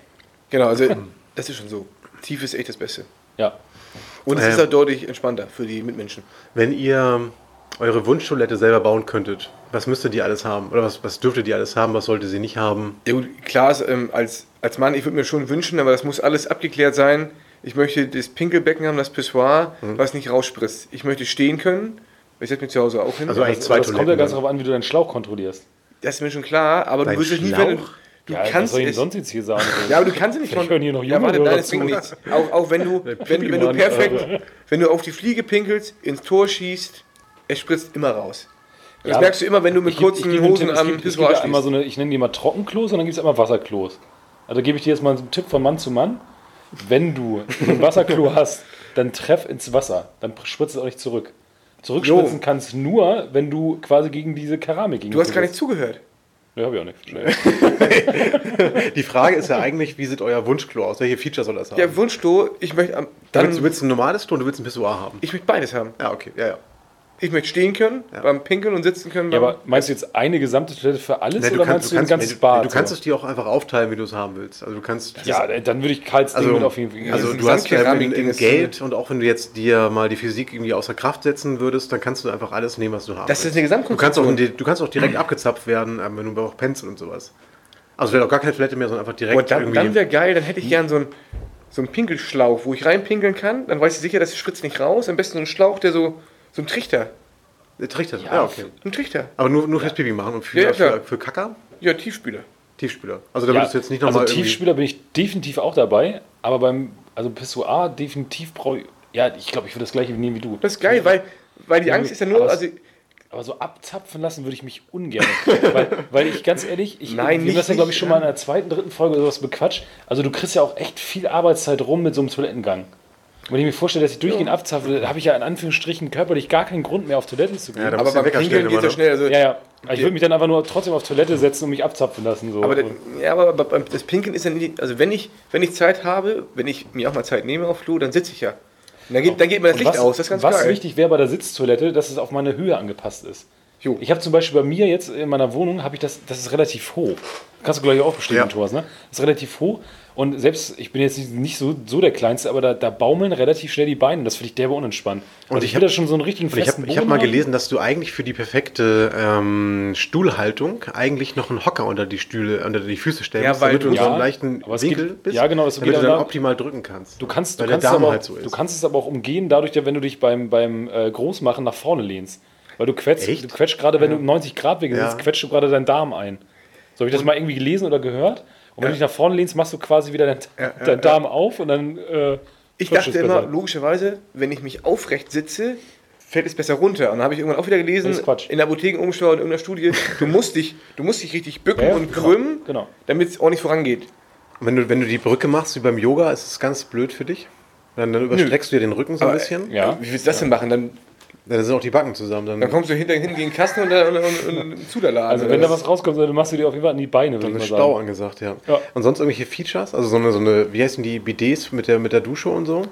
Genau, also das ist schon so. Tief ist echt das Beste. ja. Und es Ähm. ist auch deutlich entspannter für die Mitmenschen. Wenn ihr eure Wunschtoilette selber bauen könntet, was müsstet ihr alles haben? Oder was, was dürftet ihr alles haben? Was sollte sie nicht haben? Ja gut, klar, ist, ähm, als, als Mann, ich würde mir schon wünschen, aber das muss alles abgeklärt sein. Ich möchte das Pinkelbecken haben, das Pissoir, Mhm. was nicht rausspritzt. Ich möchte stehen können. Ich setze mich zu Hause auch hin. Also eigentlich Das, zwei das kommt ja ganz darauf an, wie du deinen Schlauch kontrollierst. das ist mir schon klar, aber Dein du wirst es nie, wenn du, ja, was kannst soll ich denn es. sonst jetzt hier sagen? Ja, aber du kannst es nicht hören hier noch Ja, warte, nein, das bringt nichts. Auch, auch wenn du, wenn, wenn du perfekt, wenn du auf die Fliege pinkelst, ins Tor schießt, es spritzt immer raus. Das Ja, merkst du immer, wenn du mit kurzen ich geb Hosen Tipp, es am gibt, es gibt Pissoir ja stehst. so eine, ich nenne die mal Trockenklos und dann gibt es einmal Wasserklos. Also gebe ich dir jetzt mal einen Tipp von Mann zu Mann. Wenn du ein Wasserklo hast, dann treff ins Wasser. Dann spritzt es auch nicht zurück. Zurückspritzen Jo. kannst nur, wenn du quasi gegen diese Keramik gegen Du hast gar nicht zugehört. Ja, hab ich auch nicht. Die Frage ist ja eigentlich, wie sieht euer Wunschklo aus? Welche Features soll das haben? Ja, Wunschklo, ich möchte am, du, dann, willst, du willst ein normales Klo und du willst ein Pissoir haben? ich möchte beides haben. Ja, okay. Ja, ja. Ich möchte stehen können, beim Pinkeln und sitzen können. Ja, aber meinst du jetzt eine gesamte Toilette für alles Nee, oder meinst du ein ganzes nee, du- Bad? Du kannst es dir auch einfach aufteilen, wie du es haben willst. Also du kannst ja, dann würde ich Karls Ding Also, mit auf jeden Fall. also du hast ähm, in ist Geld und auch wenn du jetzt dir mal die Physik irgendwie außer Kraft setzen würdest, dann kannst du einfach alles nehmen, was du haben Das ist willst. eine Du kannst, auch, Gesamtkonstruktion. du kannst auch direkt abgezapft werden, ähm, wenn du auch pennst und sowas. Also wäre auch gar keine Toilette mehr, sondern einfach direkt Und dann, irgendwie... dann wäre geil, dann hätte ich gern so einen so einen Pinkelschlauch, wo ich reinpinkeln kann. Dann weiß ich sicher, das spritzt nicht raus. Am besten so ein Schlauch, der so, so ein Trichter. Äh, Trichter. Ja, Ja, okay. Ein Trichter. Aber nur, nur fürs Pipi machen und für, Ja, für, für Kacker? Ja, Tiefspüler. Tiefspüler. Also da Ja, würdest du jetzt nicht also nochmal irgendwie... Tiefspüler bin ich definitiv auch dabei, aber beim also Pissoir definitiv brauche ich. Ja, ich glaube, ich würde das gleiche nehmen wie du. Das ist geil, weil Weil die Angst ist ja nur, Aber- also Aber so abzapfen lassen würde ich mich ungern. weil, weil ich ganz ehrlich, ich, Nein, wir haben nicht- das ja, glaube ich, schon ja. mal in der zweiten, dritten Folge oder sowas bequatscht. Also du kriegst ja auch echt viel Arbeitszeit rum mit so einem Toilettengang. Wenn ich mir vorstelle, dass ich durchgehend abzapfe, da habe ich ja in Anführungsstrichen körperlich gar keinen Grund mehr auf Toiletten zu gehen. Ja, aber beim Pinkeln geht es ja ne? schnell. Also, Ja, ja. Ich würde mich dann einfach nur trotzdem auf Toilette setzen und mich abzapfen lassen. So. Aber, der, ja, aber beim- das Pinkeln ist ja nicht, also wenn ich, wenn ich Zeit habe, wenn ich mir auch mal Zeit nehme auf Klo, dann sitze ich ja. Und dann geht, dann geht mir das Und Licht was, aus, das ist ganz was geil. wichtig wäre bei der Sitztoilette, dass es auf meine Höhe angepasst ist. Jo. Ich habe zum Beispiel bei mir jetzt in meiner Wohnung, habe ich das, das ist relativ hoch. Kannst du gleich auch bestätigen, Ja. Thomas, ne? Das ist relativ hoch. Und selbst, ich bin jetzt nicht- so, so der Kleinste, aber da, da baumeln relativ schnell die Beine. Das finde ich derbe unentspannt. Und ich ich hab- will da schon so einen richtigen ich festen habe ich hab mal haben. gelesen, dass du eigentlich für die perfekte ähm, Stuhlhaltung eigentlich noch einen Hocker unter die Stühle, unter die Füße stellen Ja, musst, weil damit du in du- so einem Ja, leichten Winkel geht- bist, ja, genau, damit du dann da- optimal drücken kannst. Du kannst, du, kannst der es Darm aber, halt so ist. du kannst es aber auch umgehen, dadurch, wenn du dich beim, beim äh, Großmachen nach vorne lehnst. Weil du quetscht, Echt? du quetscht gerade, wenn du im 90 Grad Winkel Ja. sitzt, quetscht du gerade deinen Darm ein. So habe ich das mal irgendwie gelesen oder gehört. Und wenn du dich nach vorne lehnst, machst du quasi wieder deinen Ja, ja, deinen Darm auf und dann äh, Ich dachte es immer, logischerweise, wenn ich mich aufrecht sitze, fällt es besser runter. Und dann habe ich irgendwann auch wieder gelesen, in der Apothekenumschau in irgendeiner Studie, du musst dich, du musst dich richtig bücken Ja, ja, und genau, krümmen, genau. damit es ordentlich vorangeht. Und wenn du, wenn du die Brücke machst, wie beim Yoga, ist es ganz blöd für dich. Dann, dann überstreckst du dir den Rücken so ein bisschen. Ja. Wie willst du das denn machen? Dann, Dann sind auch die Backen zusammen. Dann, dann kommst du hinter, hinten gegen den Kasten und, und, und, und zu der Lade. Also wenn da was rauskommt, dann machst du dir auf jeden Fall an die Beine, würde dann ist Stau sagen. angesagt, ja. Ja. Und sonst irgendwelche Features? Also so eine, so eine wie heißen die Bidets mit der, mit der Dusche und so?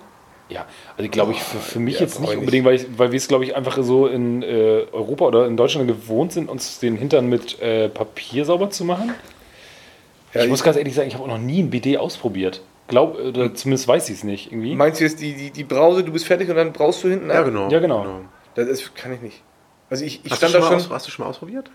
Ja, also glaube ich für, für mich ja, jetzt nicht unbedingt, weil, ich, weil wir es glaube ich einfach so in äh, Europa oder in Deutschland gewohnt sind, uns den Hintern mit äh, Papier sauber zu machen. ich ich- muss ganz ehrlich sagen, ich habe auch noch nie ein BD ausprobiert. Glaub, oder zumindest weiß ich es nicht irgendwie. Meinst du jetzt die, die, die Brause, du bist fertig und dann brauchst du hinten ab? Ja, genau. Ja, genau. Das, das kann ich nicht. Also ich, ich Hast, du stand schon da mal schon, aus, hast du schon mal ausprobiert?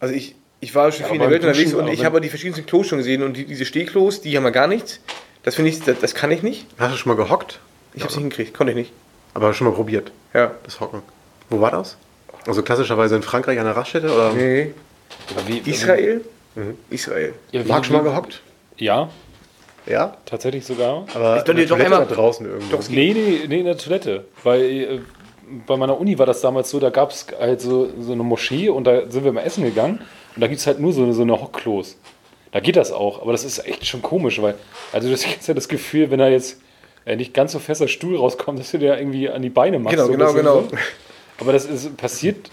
also ich, ich war schon Ja, viel in der Welt unterwegs und ich habe die verschiedensten Klos schon gesehen und die, diese Stehklos, die haben wir gar nichts. Das finde ich, das, das kann ich nicht. Hast du schon mal gehockt? Ich habe es nicht hingekriegt, konnte ich nicht. Aber schon mal probiert, Ja. das Hocken. Wo war das? Also klassischerweise in Frankreich an der Raststätte? Oder? Nee. Wie- Israel? Israel. Ja, Marc schon mal gehockt? Ja, Ja? tatsächlich sogar. Aber Ich in der doch Toilette einmal- da draußen irgendwo. Doch, Nee, nee, nee, in der Toilette. Weil äh, bei meiner Uni war das damals so, da gab es halt so, so eine Moschee und da sind wir mal essen gegangen und da gibt es halt nur so, so eine Hockklos. Da geht das auch, aber das ist echt schon komisch, weil, also du hast ja das Gefühl, wenn da jetzt äh, nicht ganz so fester Stuhl rauskommt, dass du dir irgendwie an die Beine machst. Genau, so genau, genau. So. Aber das ist passiert.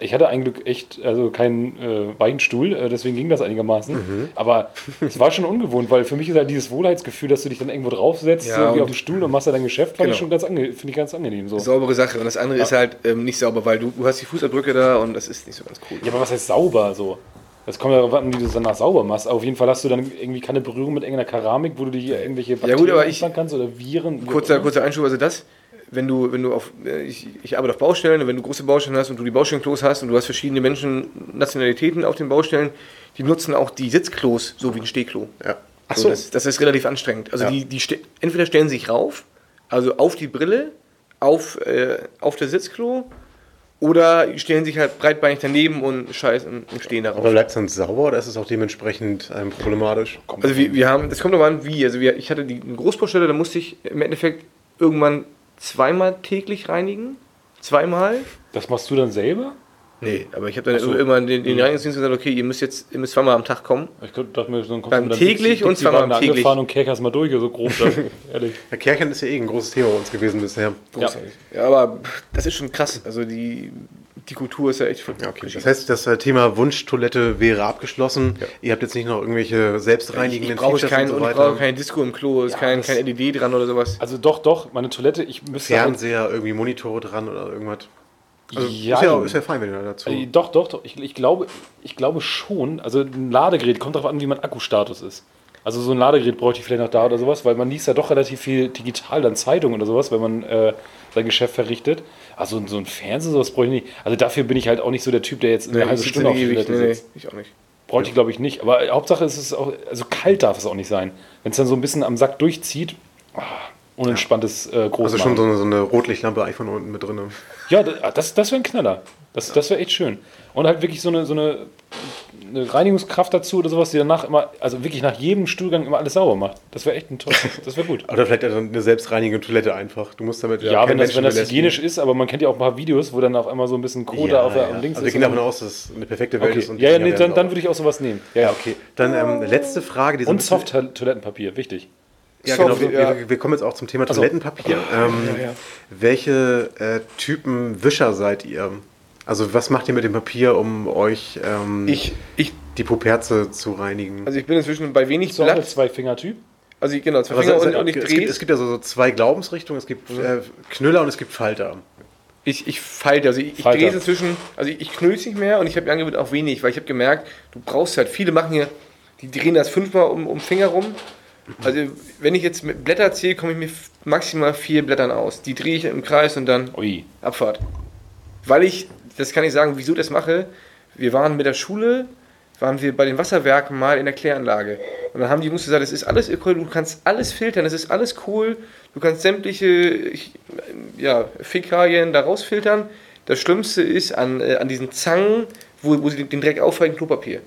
Ich hatte ein Glück echt, also keinen äh, weichen Stuhl, äh, deswegen ging das einigermaßen. Mhm. Aber es war schon ungewohnt, weil für mich ist halt dieses Wohlheitsgefühl, dass du dich dann irgendwo draufsetzt, Ja, irgendwie auf den Stuhl und machst da dein Geschäft, Genau. finde ich ganz angenehm. So. Saubere Sache. Und das andere ist halt ähm, nicht sauber, weil du, du hast die Fußabdrücke da und das ist nicht so ganz cool. Ja, aber was heißt sauber so? Das kommt ja darauf an, wie du es danach sauber machst. Aber auf jeden Fall hast du dann irgendwie keine Berührung mit irgendeiner Keramik, wo du dir irgendwelche Ja, gut, aber ich- kannst oder Viren. Kurzer, kurzer Einschub, also das, wenn du, wenn du auf, äh, ich, ich arbeite auf Baustellen, und wenn du große Baustellen hast und du die Baustellenklos hast und du hast verschiedene Menschen, Nationalitäten auf den Baustellen, die nutzen auch die Sitzklos so wie ein Stehklo. Ja. Ach So, so. das, das ist relativ anstrengend. Also Ja. die, die ste- entweder stellen sich rauf, also auf die Brille, auf, äh, auf das Sitzklo, oder stellen sich halt breitbeinig daneben und scheißen und stehen darauf. Aber bleibt es dann sauber oder ist es auch dementsprechend ähm, problematisch? Also wir, wir haben, das kommt aber an, wie. Also wir, ich hatte die eine Großbaustelle, da musste ich im Endeffekt irgendwann zweimal täglich reinigen. Zweimal. Das machst du dann selber? Nee, aber ich habe dann so. irgendwann den, den Reinigungsdienst gesagt, okay, ihr müsst jetzt ihr müsst zweimal am Tag kommen. Ich dachte mir, dann kommst Dann du mit täglich und zweimal Dixie-Wagen täglich. angefahren und kerkerst mal durch, so grob dann. Ehrlich. Ja, Kerchen ist ja eh ein großes Thema bei uns gewesen bisher. Großartig. Ja. aber das ist schon krass. Also die, die Kultur ist ja echt Ja, okay. Das heißt, das äh, Thema Wunschtoilette wäre abgeschlossen. Ihr habt jetzt nicht noch irgendwelche ich, selbstreinigenden ich brauche Features kein, und so ich brauche weiter. keine Disco im Klo, ist Ja, kein, kein LED dran oder sowas. Also doch, doch, meine Toilette, ich müsste halt- Fernseher, irgendwie Monitore dran oder irgendwas. Also Ja, ist, ja, ist ja fein, wenn ihr da dazu. Äh, Doch, doch, doch. Ich, ich, glaube, ich glaube schon. Also ein Ladegerät kommt darauf an, wie mein Akkustatus ist. Also so ein Ladegerät bräuchte ich vielleicht noch da oder sowas, weil man liest ja doch relativ viel digital, dann Zeitung oder sowas, wenn man äh, sein Geschäft verrichtet. Also so ein Fernseher, sowas bräuchte ich nicht. Also dafür bin ich halt auch nicht so der Typ, der jetzt eine halbe ich sitze Stunde auf ewig. Nee, nee, sitzt. ich auch nicht. Bräuchte ich glaube ich nicht. Aber Hauptsache ist es auch, also kalt darf es auch nicht sein. Wenn es dann so ein bisschen am Sack durchzieht, ah, unentspanntes äh, Großmachen. Also schon so eine, so eine Rotlichtlampe eigentlich von unten mit drin. Ja, das, das, das wäre ein Knaller. Das, das wäre echt schön. Und halt wirklich so eine, so eine, eine Reinigungskraft dazu oder sowas, die danach immer, also wirklich nach jedem Stuhlgang immer alles sauber macht. Das wäre echt ein toll. Das wäre gut. Oder vielleicht eine selbstreinigende Toilette einfach. Du musst damit Ja, keinen wenn das, wenn das hygienisch ist, aber man kennt ja auch ein paar Videos, wo dann auf einmal so ein bisschen Koda Ja, auf der ja. am links Also wir ist. gehen und davon aus, dass es eine perfekte Welt okay. ist. und Ja, ja, nee, dann, dann würde ich auch sowas nehmen. Ja, Ja, ja. okay. Dann ähm, letzte Frage. Die so Und Soft-Toilettenpapier, wichtig. Ja, Soft, genau. Wir, ja. wir, wir kommen jetzt auch zum Thema so. Toilettenpapier. Ähm, Ja, ja. Welche äh, Typen Wischer seid ihr? Also was macht ihr mit dem Papier, um euch ähm, Ich, ich, die Puperze zu reinigen? also ich bin inzwischen bei wenig So Blatt. Zwei-Finger-Typ. Also ich, genau, zwei Finger es, und, und ich es, drehe gibt, es gibt ja so, so zwei Glaubensrichtungen. Es gibt äh, Knüller und es gibt Falter. Ich, ich falte, also ich, ich drehe es inzwischen, also ich, ich knüll es nicht mehr und ich habe mir angewöhnt auch wenig, weil ich habe gemerkt, du brauchst halt, viele machen hier, die drehen das fünfmal um, um den Finger rum. Also wenn ich jetzt mit Blätter zähle, komme ich mir maximal vier Blättern aus. Die drehe ich im Kreis und dann Ui. Abfahrt. Weil ich, das kann ich sagen, wieso ich das mache. Wir waren mit der Schule, waren wir bei den Wasserwerken mal in der Kläranlage. Und dann haben die Jungs gesagt, das ist alles öko, du kannst alles filtern, das ist alles cool. Du kannst sämtliche ich, ja, Fäkalien da rausfiltern. Das Schlimmste ist an, äh, an diesen Zangen, wo, wo sie den Dreck aufhalten, Klopapier.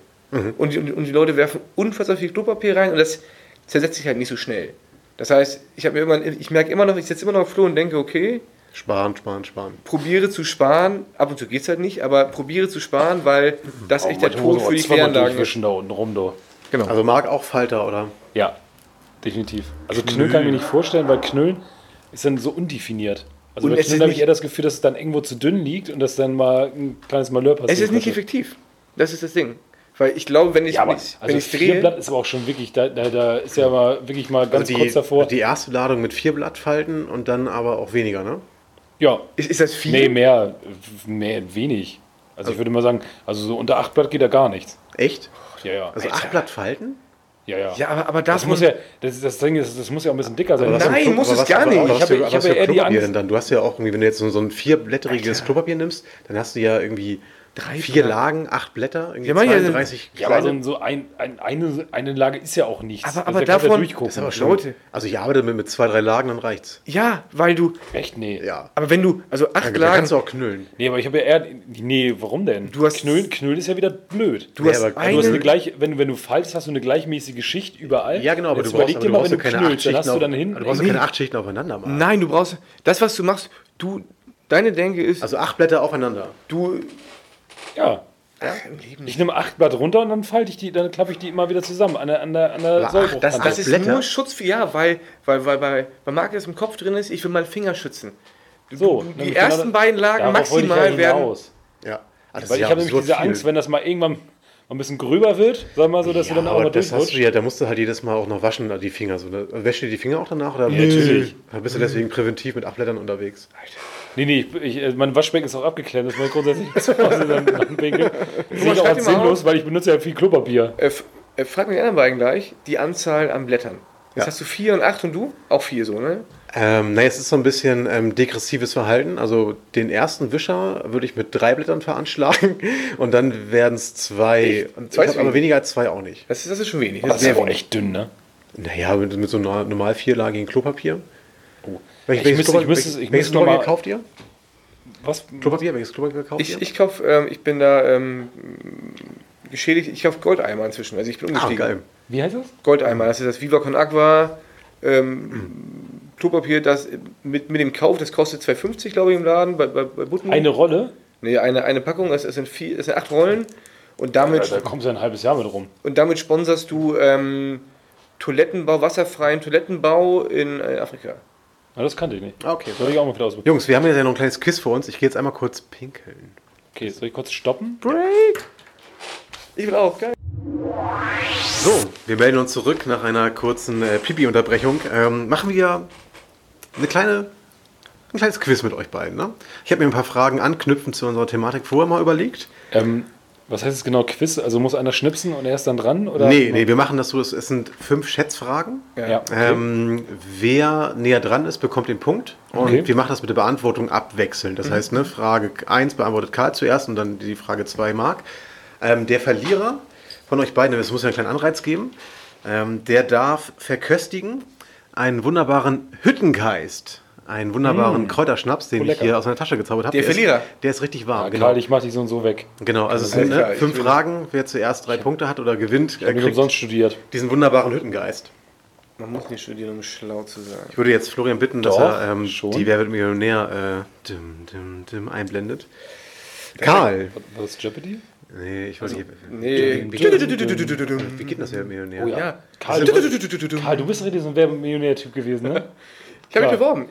Und, die, und die Leute werfen unfassbar viel Klopapier rein und das zersetzt sich halt nicht so schnell. Das heißt, ich, ich merke immer noch, ich sitze immer noch auf Klo und denke, okay, Sparen, sparen, sparen. probiere zu sparen. Ab und zu geht es halt nicht, aber probiere zu sparen, weil das echt der Tod für die Kläranlagen ist. da unten rum, du. Genau. Also mag auch Falter, oder? Ja, definitiv. Also Knüllen kann ich mir nicht vorstellen, weil Knüllen ist dann so undefiniert. Also Und bei Knüllen habe ich nicht- eher das Gefühl, dass es dann irgendwo zu dünn liegt und dass dann mal ein kleines Malheur passiert. es ist nicht könnte. effektiv. Das ist das Ding. Weil ich glaube, wenn ich Ja, aber wenn ich also ich's vier Blatt ist aber auch schon wirklich, da, da, da ist ja mal wirklich mal ganz Also die, kurz davor. die erste Ladung mit vier Blattfalten und dann aber auch weniger, ne? Ja, ist, ist das viel? nee, mehr, mehr, wenig. Also ich würde mal sagen, also so unter acht Blatt geht da gar nichts. Echt? Ja, ja. Also acht Blattfalten? ja, ja. Ja, aber, aber Das das muss ja, das, das Ding ist, das muss ja auch ein bisschen dicker sein. Nein, Klo- muss es was- gar nicht. Ich habe- was habe für eher die Angst- denn dann? Du hast ja auch irgendwie, wenn du jetzt so, so ein vierblättriges Klopapier nimmst, dann hast du ja irgendwie Drei vier Blatt. Lagen, acht Blätter, irgendwie Ja, manche- 32 ja, aber so, kleine. ein- so ein, ein, eine, eine Lage ist ja auch nichts. Aber- Also aber du davon- durchgucken. Das ist aber schon, Leute. Also ich arbeite mit, mit zwei, drei Lagen, dann reicht's. Ja, weil du. Echt? Nee. Ja. Aber wenn du. Also acht Dann Lagen. kannst du auch knüllen. Nee, aber ich habe ja eher. Nee, warum denn? Du hast- Knüllen, Knüllen ist ja wieder blöd. Du Nee, hast aber- Also du hast eine eine. gleich, wenn, du- wenn du faltest, hast du eine gleichmäßige Schicht überall. Ja, genau, aber Jetzt du brauchst, überleg aber dir du mal, brauchst wenn ja du keine acht knüllst, dann Schichten hast du dann hinten. du brauchst ja Nee. keine acht Schichten aufeinander machen. Nein, du brauchst. Das, was du machst, du. Deine Denke ist, Also acht Blätter aufeinander. du. Ja. Ach, im Leben Ich nehme acht Blatt runter und dann falte ich die, dann klappe ich die immer wieder zusammen an der, an der, an der ach. Das, das ist Blätter? nur Schutz für, ja, weil, weil, weil bei, bei Marc das im Kopf drin ist, ich will meinen Finger schützen. so, die ersten genau- beiden Lagen maximal ja werden- hinaus. Ja. Das Weil ich habe nämlich diese viel. Angst, wenn das mal irgendwann mal ein bisschen gröber wird, sag mal so, dass ja, du dann auch mal das hast du ja, da musst du halt jedes Mal auch noch waschen, die Finger. So, ne? Wäschst du die Finger auch danach? Oder natürlich. Bist du deswegen präventiv mit acht Blättern unterwegs? Nee, nee, ich, ich, mein Waschbecken ist auch abgeklemmt, das muss ich grundsätzlich zu Hause dann anwinkeln. Das ist auch sinnlos, auf. weil ich benutze ja viel Klopapier. Äh, äh, frag mich die anderen beiden gleich, die Anzahl an Blättern. Jetzt Ja. hast du vier und acht und du? Auch vier so, ne? Ähm, naja, es ist so ein bisschen ähm, degressives Verhalten. Also den ersten Wischer würde ich mit drei Blättern veranschlagen und dann werden es zwei. Und Zwei ich ist aber wenig. weniger als zwei auch nicht. Das ist, das ist schon wenig. Das ist sehr aber auch wenig. echt dünn, ne? Naja, mit, mit so einer normal vierlagigen Klopapier. Oh. Welch, Ich welches müsste- Klopapier, ich müsste- welches ich müsste noch Klopapier mal- kauft ihr? Was? Klopapier, welches Klopapier kauft Ich, ihr? ich kauf, ähm, ich bin da ähm, geschädigt, ich kaufe Goldeimer inzwischen. Also ich bin ah, umgestiegen. geil. Wie heißt das? Goldeimer, das ist das Viva Con Aqua ähm, Klopapier, das mit, mit dem Kauf, das kostet 2,50 glaube ich im Laden bei, bei, bei Butten. Eine Rolle? Nee, eine, eine Packung, das, das, sind vier, sind acht Rollen und damit, Da kommst du ja ein halbes Jahr mit rum. und damit sponserst du ähm, Toilettenbau, wasserfreien Toilettenbau in äh, Afrika. Na, das kannte ich nicht. Ah, okay. Soll ich auch mal wieder ausprobieren. Jungs, wir haben jetzt ja noch ein kleines Quiz vor uns. Ich gehe jetzt einmal kurz pinkeln. Okay, soll ich kurz stoppen? Break! Ich will auch, geil. So, wir melden uns zurück nach einer kurzen äh, Pipi-Unterbrechung. Ähm, machen wir eine kleine, ein kleines Quiz mit euch beiden. Ne? Ich habe mir ein paar Fragen anknüpfend zu unserer Thematik vorher mal überlegt. Ähm, was heißt es genau Quiz? Also muss einer schnipsen und er ist dann dran? Oder? nee, nee, wir machen das so, es sind fünf Schätzfragen. Ja. Okay. Ähm, wer näher dran ist, bekommt den Punkt. Und Okay. wir machen das mit der Beantwortung abwechselnd. Das heißt, ne, Frage 1 beantwortet Karl zuerst und dann die Frage 2 Marc. Ähm, der Verlierer von euch beiden, es muss ja einen kleinen Anreiz geben, ähm, der darf verköstigen einen wunderbaren Hüttengeist. Einen wunderbaren Kräuterschnaps, den ich lecker. hier aus meiner Tasche gezaubert habe. Der ist, Verlierer. Der ist richtig warm. Genau. Genau, ich mach dich so und so weg. genau. Also es sind ne, ich fünf Fragen. Wer zuerst drei Punkte hat oder gewinnt, Ich äh, kriegt umsonst studiert. diesen wunderbaren Hüttengeist. Man muss nicht studieren, um schlau zu sein. Ich würde jetzt Florian bitten, Doch, dass er ähm, schon. die Wer wird Millionär äh, dim, dim, dim einblendet. Karl. Was ist Jeopardy? Nee, ich wollte hier. Nee. Wie geht, wie geht das Wer Millionär? Oh ja. Ja. Karl, du, Karl, du bist richtig so ein Werbemillionär-Typ gewesen, ne? Ich habe mich beworben.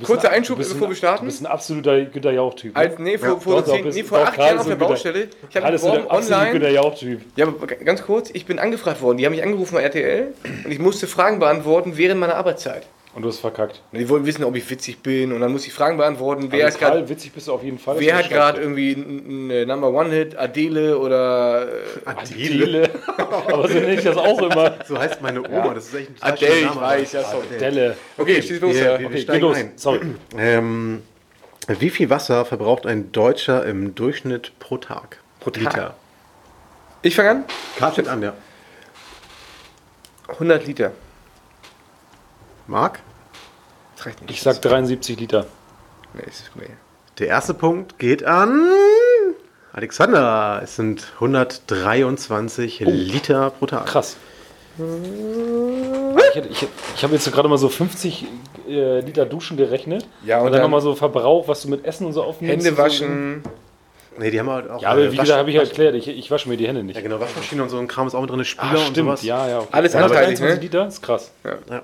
Kurzer ein- Einschub, bevor ein- wir starten. Du bist ein absoluter Günter Jauch-Typ. ne? Als, nee, vor, vor, doch, doch, zehn, nee, vor acht Jahren auf der Baustelle. Ich habe beworben absolute Günter online. Jauch-Typ. Ja, aber ganz kurz, ich bin angefragt worden. Die haben mich angerufen bei RTL und ich musste Fragen beantworten während meiner Arbeitszeit. Und du hast verkackt. Die wollten wissen, ob ich witzig bin und dann muss ich Fragen beantworten. Wer, Also ist grad, Karl, witzig bist du auf jeden Fall. wer hat gerade irgendwie einen Number One Hit, Adele oder äh, ich. Adele. Aber so nenne ich das auch immer. So heißt meine Oma. Das ist echt ein Adele, ich Name, weiß, ja, sorry. Adele. Okay, schieß los. wir- ja. wir- Okay, geh steigen los. ein. Sorry. Ähm, wie viel Wasser verbraucht ein Deutscher im Durchschnitt pro Tag? Pro Tag? Ich fange an. Karl fängt an, ja. 100 Liter. Marc? Ich sag 73 Liter. Nee, ist mehr. Der erste Punkt geht an Alexander. Es sind 123 Liter pro Tag. Krass. Ich, hätte- ich, hätte- ich habe jetzt so gerade mal so 50 äh, Liter Duschen gerechnet. Ja, und und dann, dann nochmal so Verbrauch, was du mit Essen und so aufnimmst. Hände waschen. Nee, die haben halt auch. Ja, aber äh, wie gesagt, habe ich ja erklärt, ich, ich wasche mir die Hände nicht. Ja, genau, Waschmaschine und so ein Kram ist auch mit drin, Spüler Ah, und stimmt, sowas. ja, ja. Okay. Alles Ja, anteilig, 23 ne? Liter ist krass. Ja.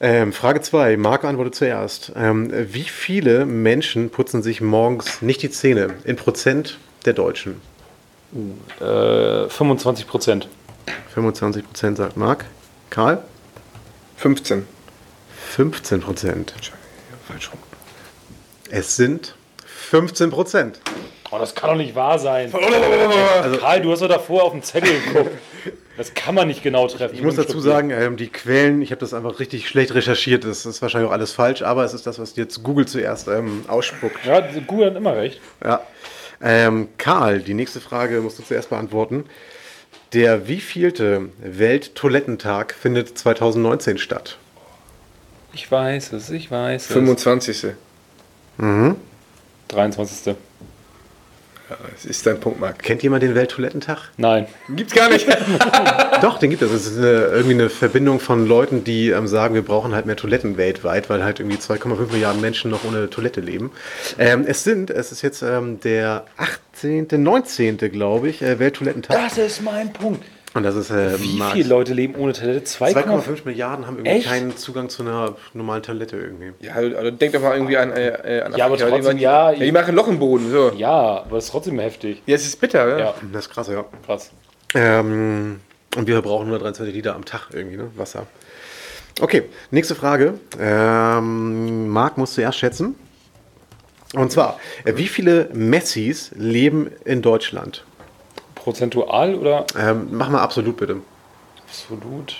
Ähm, Frage 2. Marco antwortet zuerst. Ähm, wie viele Menschen putzen sich morgens nicht die Zähne? In Prozent der Deutschen. Äh, 25 Prozent. 25 Prozent sagt Marc. Karl? 15. 15 Prozent. Falsch rum. Es sind 15 Prozent. Oh, das kann doch nicht wahr sein. Also- Karl, du hast doch davor auf den Zettel geguckt. Das kann man nicht genau treffen. Ich muss dazu sagen, ähm, die Quellen, ich habe das einfach richtig schlecht recherchiert. Das ist wahrscheinlich auch alles falsch, aber es ist das, was jetzt Google zuerst ähm, ausspuckt. Ja, Google hat immer recht. Ja. Ähm, Karl, die nächste Frage musst du zuerst beantworten. Der wievielte Welttoilettentag findet 2019 statt? Ich weiß es, ich weiß es. 25. 23. Das ist dein Punkt, Marc. Kennt jemand den Welttoilettentag? Nein. Gibt's gar nicht. Doch, den gibt es. Es ist eine, irgendwie eine Verbindung von Leuten, die ähm, sagen, wir brauchen halt mehr Toiletten weltweit, weil halt irgendwie 2,5 Milliarden Menschen noch ohne Toilette leben. Ähm, es sind, es ist jetzt ähm, der 18., 19., glaube ich, äh, Welttoilettentag. Das ist mein Punkt. Und das ist äh, Wie Marx. viele Leute leben ohne Toilette? 2,5. 2,5 Milliarden haben irgendwie Echt? keinen Zugang zu einer normalen Toilette irgendwie. Ja, also denk doch mal irgendwie an, äh, äh, an Ja, aber trotzdem, die, ja, ja. Die machen ein Loch im Boden. So. Ja, aber das ist trotzdem heftig. Ja, es ist bitter, ja. Ja, Das ist krass, ja. krass. Ähm, und wir verbrauchen 123 Liter am Tag irgendwie, ne? Wasser. Okay, nächste Frage. Ähm, Marc muss zuerst schätzen. Und zwar, äh, wie viele Messis leben in Deutschland? Prozentual oder Ähm, mach mal absolut bitte. absolut?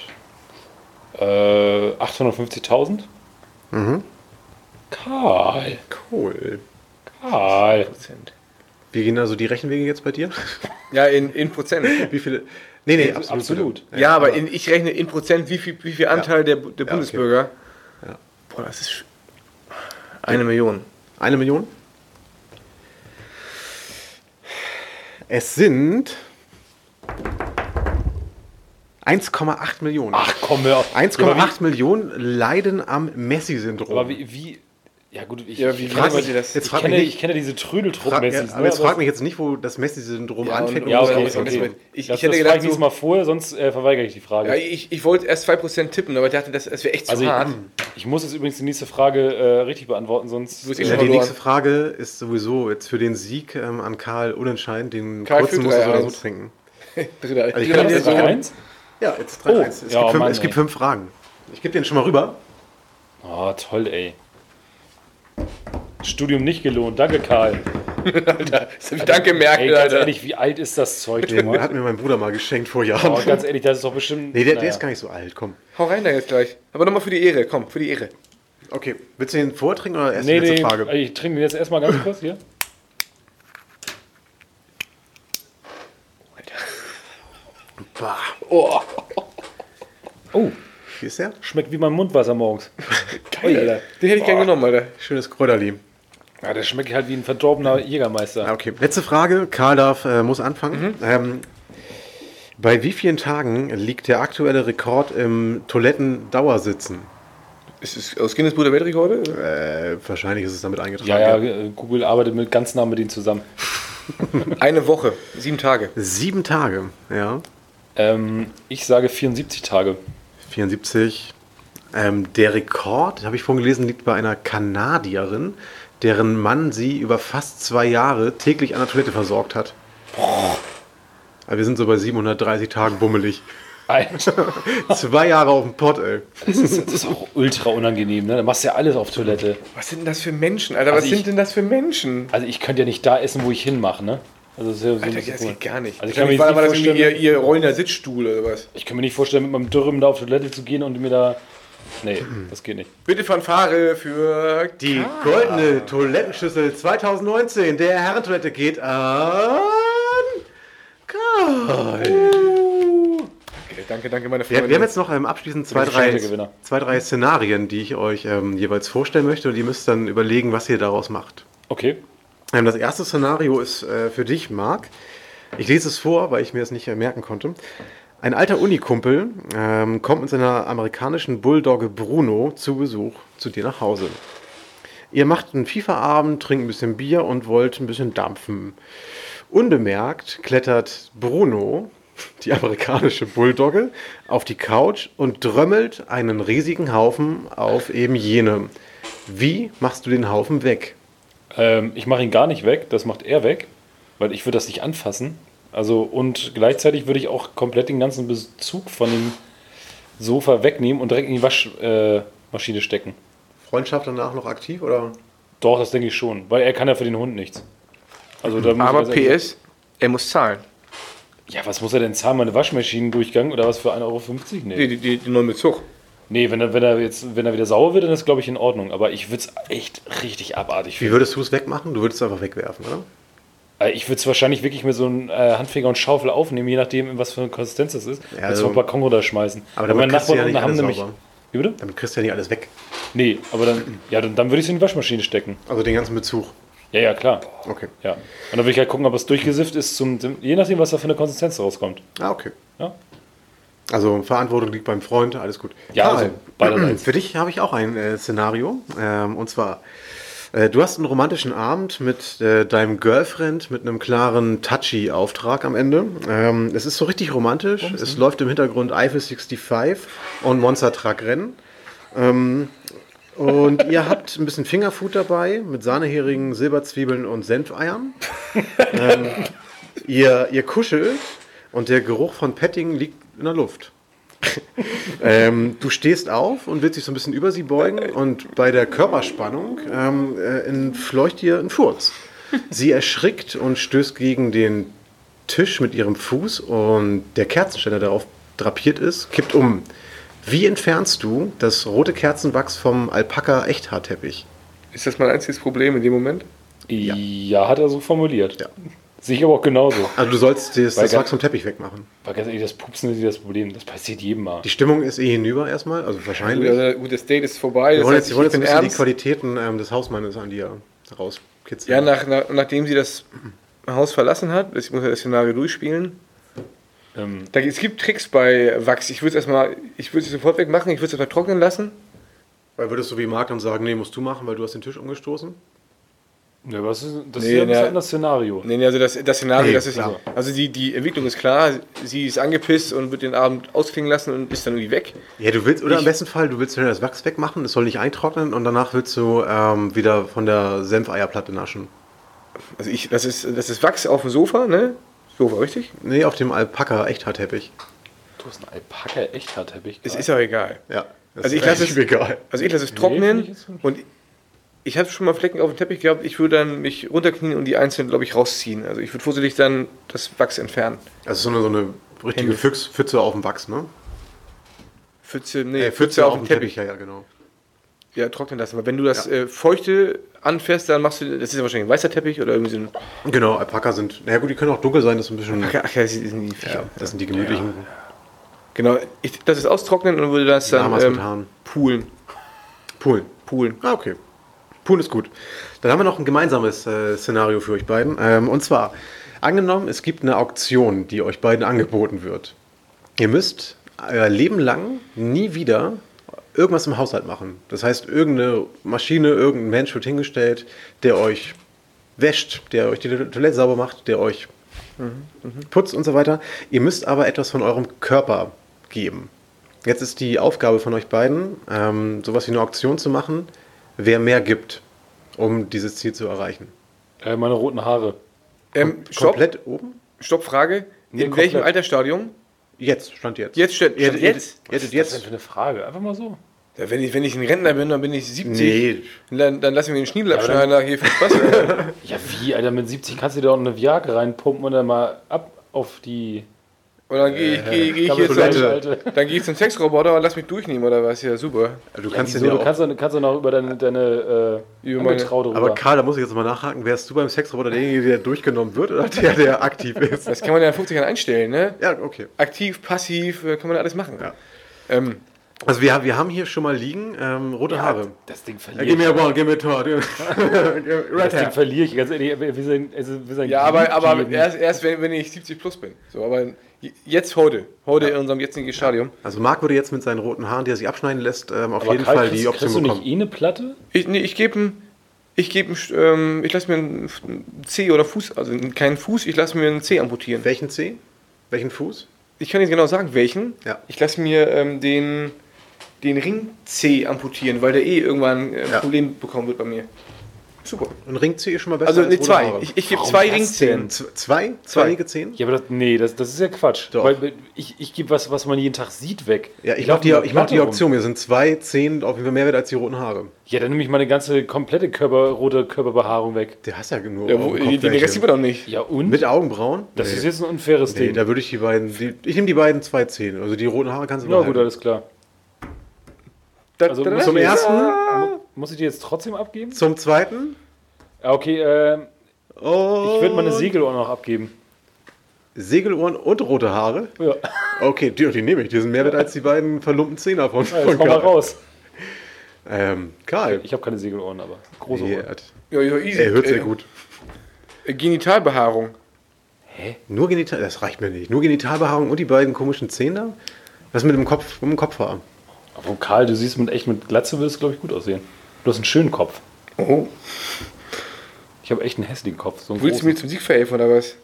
Äh, 850.000? Mhm. Karl, Cool. Karl. Prozent. Wie gehen also die Rechenwege jetzt bei dir? Ja, in, in Prozent. Wie viele? Nee, nee, absolut. absolut. bitte. Ja, aber in, ich rechne in Prozent, wie viel, wie viel Anteil der, der Bundesbürger. Ja. Boah, das ist eine Million. Eine Million? Es sind 1,8 Millionen. Ach komm, hör auf. 1,8 Ja, aber Millionen leiden am Messi-Syndrom. aber wie, wie, ja gut, ich, Ja, wie ich, man sich das? Jetzt ich, frag kenne, mich ich kenne diese Frag, Trödeltrupp-Messis. ja, aber jetzt frag mich jetzt nicht, wo das Messi-Syndrom Ja, anfängt. und- Ja, okay, okay. okay. Ich- das, ich hätte das gedacht, so- Mal vor, sonst äh, verweigere ich die Frage. Ja, ich, ich wollte erst 2% tippen, aber ich dachte, das, das wäre echt zu also hart. ich, ich muss jetzt übrigens die nächste Frage äh, richtig beantworten, sonst... Eh Ja, die verloren. nächste Frage ist sowieso jetzt für den Sieg ähm, an Karl unentscheidend. Den Karl kurzen muss er so oder so 3-1. trinken. Dritter, Also ich dritter kann ist jetzt das Version. eins? Ja, jetzt 3-1. Oh, es, ja, gibt fünf Fragen. Ich gebe den schon mal rüber. Oh, toll, ey. Studium nicht gelohnt. Danke, Karl. Alter, danke, Ey, Merkel, ganz Alter. ehrlich, wie alt ist das Zeug, Den hat mir mein Bruder mal geschenkt vor Jahren. Oh, ganz ehrlich, das ist doch bestimmt... nee, der, der naja. ist gar nicht so alt. Komm. Hau rein da jetzt gleich. Aber nochmal für die Ehre, komm, für die Ehre. Okay, willst du den vortrinken oder erst Nee, die letzte nee, Frage? ich trinke jetzt erstmal ganz kurz hier. Bah. Oh. Wie ist der? Schmeckt wie mein Mundwasser morgens. Geil, Alter. Den hätte ich gern genommen, Alter. Schönes Kräuterli. Ja, der schmeckt halt wie ein verdorbener Jägermeister. Okay, letzte Frage. Karl darf, äh, muss anfangen. Ähm, bei wie vielen Tagen liegt der aktuelle Rekord im Toiletten-Dauersitzen? Ist es aus Guinness Buch der Weltrekorde? Äh, wahrscheinlich ist es damit eingetragen. Ja, ja, äh, Google arbeitet mit ganz nah mit denen zusammen. Eine Woche, sieben Tage. Sieben Tage, ja. Ähm, ich sage 74 Tage. 74. Ähm, der Rekord, habe ich vorhin gelesen, liegt bei einer Kanadierin, deren Mann sie über fast zwei Jahre täglich an der Toilette versorgt hat. Aber wir sind so bei 730 Tagen bummelig. Alter, Zwei Jahre auf dem Pott, ey. das ist, das ist auch ultra unangenehm, ne? Da machst du ja alles auf Toilette. Was sind denn das für Menschen, Alter? Also Was ich- sind denn das für Menschen? Also ich könnte ja nicht da essen, wo ich hinmache, ne? Also das ist ja so ein Alter, das geht gar nicht. Also ich kann mir war, nicht war das irgendwie ihr, vorstellen, ihr rollender Sitzstuhl oder was? ich kann mir nicht vorstellen, mit meinem Dürren da auf Toilette zu gehen und mir da. Nee, das geht nicht. Bitte Fanfare für Die goldene Toilettenschüssel 2019 der Herrentoilette geht an. Karl. Okay, danke, danke, meine Wir, Freunde. wir haben jetzt noch ähm, abschließend zwei drei, zwei, drei Szenarien, die ich euch ähm, jeweils vorstellen möchte und ihr müsst dann überlegen, was ihr daraus macht. Okay. Ähm, das erste Szenario ist äh, für dich, Marc. Ich lese es vor, weil ich mir es nicht merken konnte. Ein alter Unikumpel ähm, kommt mit seiner amerikanischen Bulldogge Bruno zu Besuch zu dir nach Hause. Ihr macht einen FIFA-Abend, trinkt ein bisschen Bier und wollt ein bisschen dampfen. Unbemerkt klettert Bruno, die amerikanische Bulldogge, auf die Couch und drömmelt einen riesigen Haufen auf eben jene. Wie machst du den Haufen weg? Ähm, ich mache ihn gar nicht weg, das macht er weg, weil ich würde das nicht anfassen. Also und gleichzeitig würde ich auch komplett den ganzen Bezug von dem Sofa wegnehmen und direkt in die Waschmaschine äh, stecken. Freundschaft danach noch aktiv oder? Doch, das denke ich schon, weil er kann ja für den Hund nichts. Also da muss Aber PS, er muss zahlen. Ja, was muss er denn zahlen? Meine Waschmaschinendurchgang oder was für 1,50 Euro? Nee. Die, die, die, die neuen Bezug. Nee, wenn er, wenn er jetzt, wenn er wieder sauer wird, dann ist glaube ich in Ordnung. Aber ich würde es echt richtig abartig Wie finden. würdest du es wegmachen? Du würdest es einfach wegwerfen, oder? Äh, Ich würde es wahrscheinlich wirklich mit so einem äh, Handfeger und Schaufel aufnehmen, je nachdem, was für eine Konsistenz das ist. Ja, also- vom Balkon runterschmeißen. Aber meine kriegst du ja Nachbarn nicht haben nämlich. sauber. Wie bitte? Damit kriegst du ja nicht alles weg. Nee, aber dann, ja, dann, dann würde ich es in die Waschmaschine stecken. Also den ganzen Bezug. Ja, ja, klar. Okay. Ja. Und dann würde ich halt gucken, ob es durchgesifft ist, zum, je nachdem, was da für eine Konsistenz rauskommt. Ah, okay. Ja. Also Verantwortung liegt beim Freund, alles gut. Ja, Karl, also beiderseits. für dich habe ich auch ein äh, Szenario. Ähm, und zwar, äh, du hast einen romantischen Abend mit äh, deinem Girlfriend mit einem klaren Touchy-Auftrag am Ende. Ähm, es ist so richtig romantisch. Es läuft im Hintergrund Eiffel 65 und Monster Truck Rennen. Ähm, und ihr habt ein bisschen Fingerfood dabei mit Sahneheringen, Silberzwiebeln und Senfeiern. ähm, ihr, ihr kuschelt und der Geruch von Petting liegt in der Luft. ähm, du stehst auf und willst dich so ein bisschen über sie beugen und bei der Körperspannung ähm, äh, entfleucht dir ein Furz. Sie erschrickt und stößt gegen den Tisch mit ihrem Fuß und der Kerzenständer, der darauf drapiert ist, kippt um. Wie entfernst du das rote Kerzenwachs vom Alpaka-Echthaarteppich? Ist das mein einziges Problem in dem Moment? Ja, hat er so formuliert. Ja. Sehe ich aber auch genauso. Also du sollst das, Weil das Wachs vom Teppich wegmachen. Weil ganz ehrlich, das Pupsen ist das Problem. Das passiert jedem Mal. Die Stimmung ist eh hinüber erstmal, also Gut, wahrscheinlich. also, gut, das Date ist vorbei. Wir wollen heißt, jetzt, wir wollen jetzt ein die. Qualitäten ähm, des Hausmannes an dir rauskitzeln. Ja, nach, nach, nachdem sie das Haus verlassen hat, ich muss ja das Szenario durchspielen. Ähm, Da, es gibt Tricks bei Wachs. Ich würde es erstmal, ich würde es sofort wegmachen, ich würde es erstmal trocknen lassen. Weil würdest du wie Marc dann sagen, nee, musst du machen, weil du hast den Tisch umgestoßen? Ja, was ist, das Nee, ist ja ein ne. bisschen anderes Szenario. Nee, nee, also das, das Szenario, Nee, das ist klar. Also die, die Entwicklung ist klar, sie ist angepisst und wird den Abend ausklingen lassen und ist dann irgendwie weg. Ja, du willst, oder Ich- im besten Fall, du willst das Wachs wegmachen, es soll nicht eintrocknen und danach willst du ähm, wieder von der Senfeierplatte naschen. Also ich, das ist, das ist Wachs auf dem Sofa, ne? Sofa, richtig? Nee, auf dem Alpaka-Echthaarteppich. Du hast einen Alpaka echt hart, hab ich Es ist auch egal. Ja. das Also ich ist lasse es- egal. Also ich lasse es trocknen jetzt- und ich habe schon mal Flecken auf dem Teppich gehabt. Ich würde dann mich runterknien und die einzeln, glaube ich, rausziehen. Also ich würde vorsichtig dann das Wachs entfernen. Also so eine, so eine richtige. Füchs, Pfütze auf dem Wachs, ne? Pfütze, nee, Äh, Pfütze auf dem Teppich. ja, ja, genau. Ja, trocknen lassen. Aber wenn du das äh, Feuchte anfährst, dann machst du, das ist ja wahrscheinlich ein weißer Teppich oder irgendwie so ein, Genau, Alpaka sind, naja gut, die können auch dunkel sein, das ist ein bisschen, ach, ach ja, das sind die Viecher. ja, das sind die gemütlichen. Genau, ich, das ist austrocknen und würde das dann ähm, poolen. Poolen. Poolen. Ah, okay. Poolen ist gut. Dann haben wir noch ein gemeinsames äh, Szenario für euch beiden. Ähm, und zwar, angenommen, es gibt eine Auktion, die euch beiden angeboten wird. Ihr müsst euer Leben lang nie wieder irgendwas im Haushalt machen. Das heißt, irgendeine Maschine, irgendein Mensch wird hingestellt, der euch wäscht, der euch die Toilette sauber macht, der euch putzt und so weiter. Ihr müsst aber etwas von eurem Körper geben. Jetzt ist die Aufgabe von euch beiden, ähm, sowas wie eine Auktion zu machen, wer mehr gibt, um dieses Ziel zu erreichen. Äh, meine roten Haare. Ähm, stopp, Komplett oben? stopp, Frage. Nee, In komplett. welchem Altersstadium? Jetzt, stand jetzt. Jetzt stand ihr- jetzt. Hättet Was ist das denn jetzt. für eine Frage? Einfach mal so. Ja, wenn, ich, wenn ich ein Rentner bin, dann bin ich 70. Nee, Dann, dann lassen wir den Schniedel Ja, abschneiden. hier viel Spaß. Ja, wie, Alter, mit 70 kannst du dir auch eine Viagra reinpumpen und dann mal ab auf die Und dann gehe ich, geh, geh ich hier zum, dann gehe ich zum Sexroboter und lass mich durchnehmen oder was? Ja, super. du Ja, kannst wieso? ja du auch. kannst, doch- kannst doch noch über deine, deine äh, Über meine- Angetraute rüber. Aber Karl, da muss ich jetzt mal nachhaken. Wärst du beim Sexroboter derjenige, der durchgenommen wird oder der, der aktiv ist? Das kann man ja in 50 Jahren einstellen, ne? Ja, okay. Aktiv, passiv, äh, kann man ja alles machen. Ja. Ähm, Also wir, wir haben hier schon mal liegen ähm, rote Haare. das Ding Ja, verliere gib ich. mir one, gib mir Todd. Das Ding verliere ich, ganz ehrlich. Wir sind, also, wir sind ja, aber, aber erst, erst wenn, wenn ich 70 plus bin. So, aber jetzt heute, heute in unserem jetzigen Stadium. Also Marc würde jetzt mit seinen roten Haaren, die er sich abschneiden lässt, ähm, auf aber jeden Karl, Fall die kriegst Option du nicht bekommen. eh eine Platte? Ich, nee, ich gebe ich gebe ähm, ich lasse mir einen C oder Fuß, also keinen Fuß, ich lasse mir einen C amputieren. Welchen C? Welchen Fuß? Ich kann jetzt genau sagen, welchen. Ja. Ich lasse mir ähm, den, den Ring C amputieren, weil der eh irgendwann äh, ein Ja. Problem bekommen wird bei mir. Super. Ein Ring C ist schon mal besser Also als ne, rote zwei. Ich, ich gebe zwei Ringzehen. Zwei? Zweige Zehen? Ja, aber das, nee, das, das ist ja Quatsch. Doch. Weil ich, ich gebe was, was man jeden Tag sieht, weg. Ja, ich, lauf mach die, ich mach die. Auktion. Mir sind zwei Zehen auf jeden Fall mehr wert als die roten Haare. Ja, dann nehme ich meine ganze komplette Körper, rote Körperbehaarung weg. Der hast ja genug. Ja, wo. Rest sieht man doch nicht. Ja, und? Mit Augenbrauen? das Nee. ist jetzt ein unfaires Nee, Ding. da würde ich die beiden. Die, ich nehme die beiden zwei Zehen. Also die roten Haare kannst du ja, behalten. gut, alles klar. Da, Also da, Zum ersten, Muss ich die jetzt trotzdem abgeben? zum zweiten. Ja, okay, äh, ich würde meine Segelohr noch abgeben. Segelohren und rote Haare. Ja, Okay, die, die nehme ich. Die sind mehr wert als die beiden verlumpten Zehner von, ja jetzt von hau mal Karl. raus. Ähm, Karl. Ich habe keine Segelohren, aber große Nee, Ohren. ja, ja, easy. er hört sehr Äh, gut. äh, Genitalbehaarung. Nur Genital, das reicht mir nicht. Nur Genitalbehaarung und die beiden komischen Zähne da? Was mit dem Kopf, mit dem Kopf war? Aber Karl, du siehst mit echt mit Glatze würdest du, glaube ich, gut aussehen. Du hast einen schönen Kopf. Oh. Ich habe echt einen hässlichen Kopf. So einen Willst du mir großen. zum Sieg verhelfen oder was?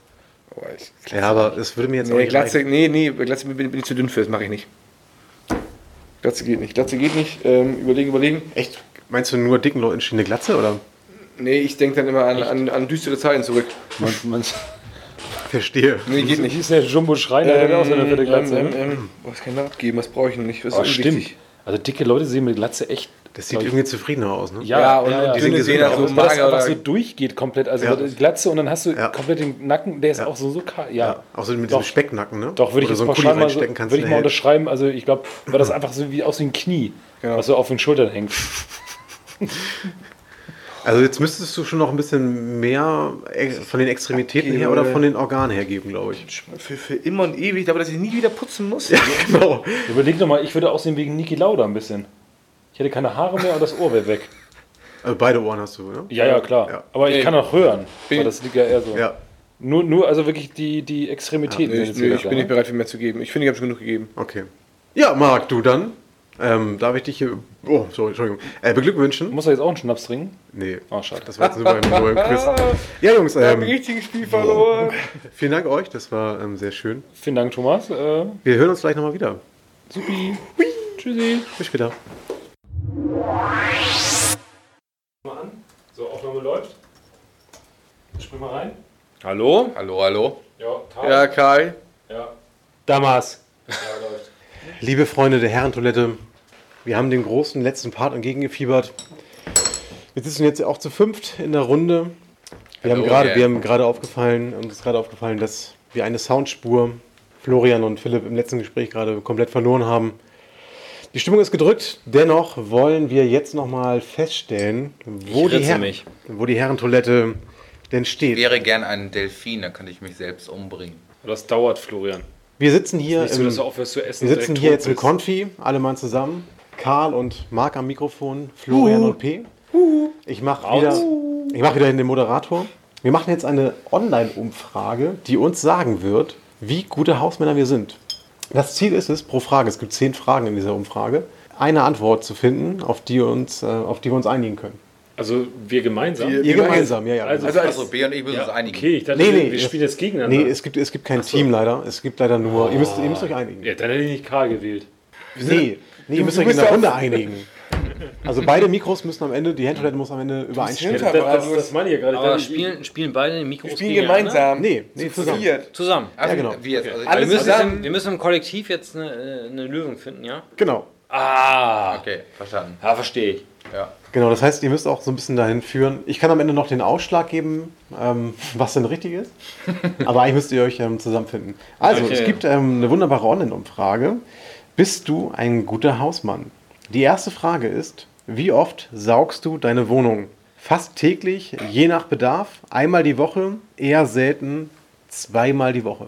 Oh, ich, Ja, aber es würde mir jetzt auch nee, nicht Glatze, reichen. nee, nee, Glatze bin, bin ich zu dünn für, das mache ich nicht. Glatze geht nicht. Glatze geht nicht. Ähm, überlegen, überlegen. Echt? Meinst du nur dicken Leuten stehen eine Glatze oder? Nee, ich denke dann immer an, an, an düstere Zeiten zurück. Man, man, Verstehe. Nee, geht nicht. ist der Jumbo Schreiner, der hat auch so eine fette Glatze. ähm, ne? ähm, was kann ich da abgeben? Was brauche ich denn nicht? Was Oh, ist stimmt. Also dicke Leute sehen mit Glatze echt. Das sieht irgendwie zufriedener aus, ne? Ja, und, und Die dünne sind sehen gesünder auch so das mager oder... so durchgeht komplett. Also Ja. die Glatze und dann hast du Ja. komplett den Nacken, der ist Ja. auch so, so kalt. Ja. Ja. Auch so mit Doch. diesem Specknacken, ne? Doch, würde ich jetzt so pauschal mal, so, reinstecken kannst. würde ich mal hält. unterschreiben. Also ich glaube, weil das einfach so wie aus ein Knie, Genau. was so auf den Schultern hängt. Also jetzt müsstest du schon noch ein bisschen mehr von den Extremitäten Okay, her oder oder- von den Organen her geben, glaube ich. Für, für immer und ewig, aber dass ich nie wieder putzen muss. Ja, genau. Überleg doch mal, ich würde aussehen wegen Niki Lauda ein bisschen. Ich hätte keine Haare mehr und das Ohr wäre weg. Also beide Ohren hast du, ne? Ja, ja, klar. Ja. Aber ich Nee. kann auch hören. Weil das liegt ja eher so. Ja, Nur, nur, also wirklich die, die Extremitäten. Nee, sind ich, jetzt nee, ich bin nicht ne? bereit für mehr zu geben. Ich finde, ich habe schon genug gegeben. okay. Ja, Marc, du dann? Ähm, darf ich dich hier. Oh, sorry, Entschuldigung. Äh, beglückwünschen? Muss er jetzt auch einen Schnaps trinken? Nee. Oh, schade. Das war jetzt nur beim, nur beim Quiz. Ja, Jungs, Ich habe ähm, ein richtiges Spiel verloren. vielen Dank euch. Das war ähm, sehr schön. Vielen Dank, Thomas. Äh, Wir hören uns gleich nochmal wieder. supi. Tschüssi. Bis später. Mal an. So, Aufnahme läuft. Spring mal rein. Hallo? Hallo, hallo. Ja, Karl. Ja, Kai. ja. Damas. ja läuft. Liebe Freunde der Herrentoilette, wir haben den großen letzten Part entgegengefiebert. Wir sitzen jetzt auch zu fünft in der Runde. Wir haben Hallo, gerade, yeah. wir haben gerade aufgefallen, uns ist gerade aufgefallen, dass wir eine Soundspur, Florian und Philipp im letzten Gespräch gerade komplett verloren haben. Die Stimmung ist gedrückt, dennoch wollen wir jetzt nochmal feststellen, wo Ich die, Herren, mich. wo die Herrentoilette denn Ich steht. wäre gern ein Delfin, dann könnte ich mich selbst umbringen. Das dauert, Florian. Wir sitzen hier, Nicht so, im, dass du aufhörst zu essen. wir sitzen hier jetzt im. Konfi, alle mal zusammen. Karl und Marc am Mikrofon, Florian und P. Ich mache wieder, ich mach wieder den Moderator. Wir machen jetzt eine Online-Umfrage, die uns sagen wird, wie gute Hausmänner wir sind. Das Ziel ist es, pro Frage, es gibt zehn Fragen in dieser Umfrage, eine Antwort zu finden, auf die, uns, äh, auf die wir uns einigen können. Also wir gemeinsam? Wir- Ihr gemeinsam, ja, ja. Also, Also als- Achso, B und ich müssen uns einigen. okay, ich dachte, Nee, nee, wir spielen jetzt gegeneinander. Nee, es gibt, es gibt kein Team leider. Es gibt leider nur. Ihr, müsst, ihr müsst euch einigen. ja, dann hätte ich nicht Karl gewählt. Nee, nee ihr müsst euch in der ja Runde einigen. Also beide Mikros müssen am Ende, die Handtoilette muss am Ende übereinstimmen. Das, das, Also das meine ich ja gerade. Aber spielen, spielen beide die Mikros Wir spielen gemeinsam. Nee, nee, Zu zusammen. Zusammen. Also, genau. Wie jetzt? Also, Alles Wir müssen, zusammen. wir müssen im Kollektiv jetzt eine, eine Lösung finden, ja? Genau. Ah, Okay, verstanden. ja, verstehe ich. Ja. Genau, das heißt, ihr müsst auch so ein bisschen dahin führen. Ich kann am Ende noch den Ausschlag geben, ähm, was denn richtig ist. Aber eigentlich müsst ihr euch ähm, zusammenfinden. Also, Okay. es gibt ähm, eine wunderbare Online-Umfrage. Bist du ein guter Hausmann? Die erste Frage ist, wie oft saugst du deine Wohnung? Fast täglich, je nach Bedarf, einmal die Woche, eher selten, zweimal die Woche.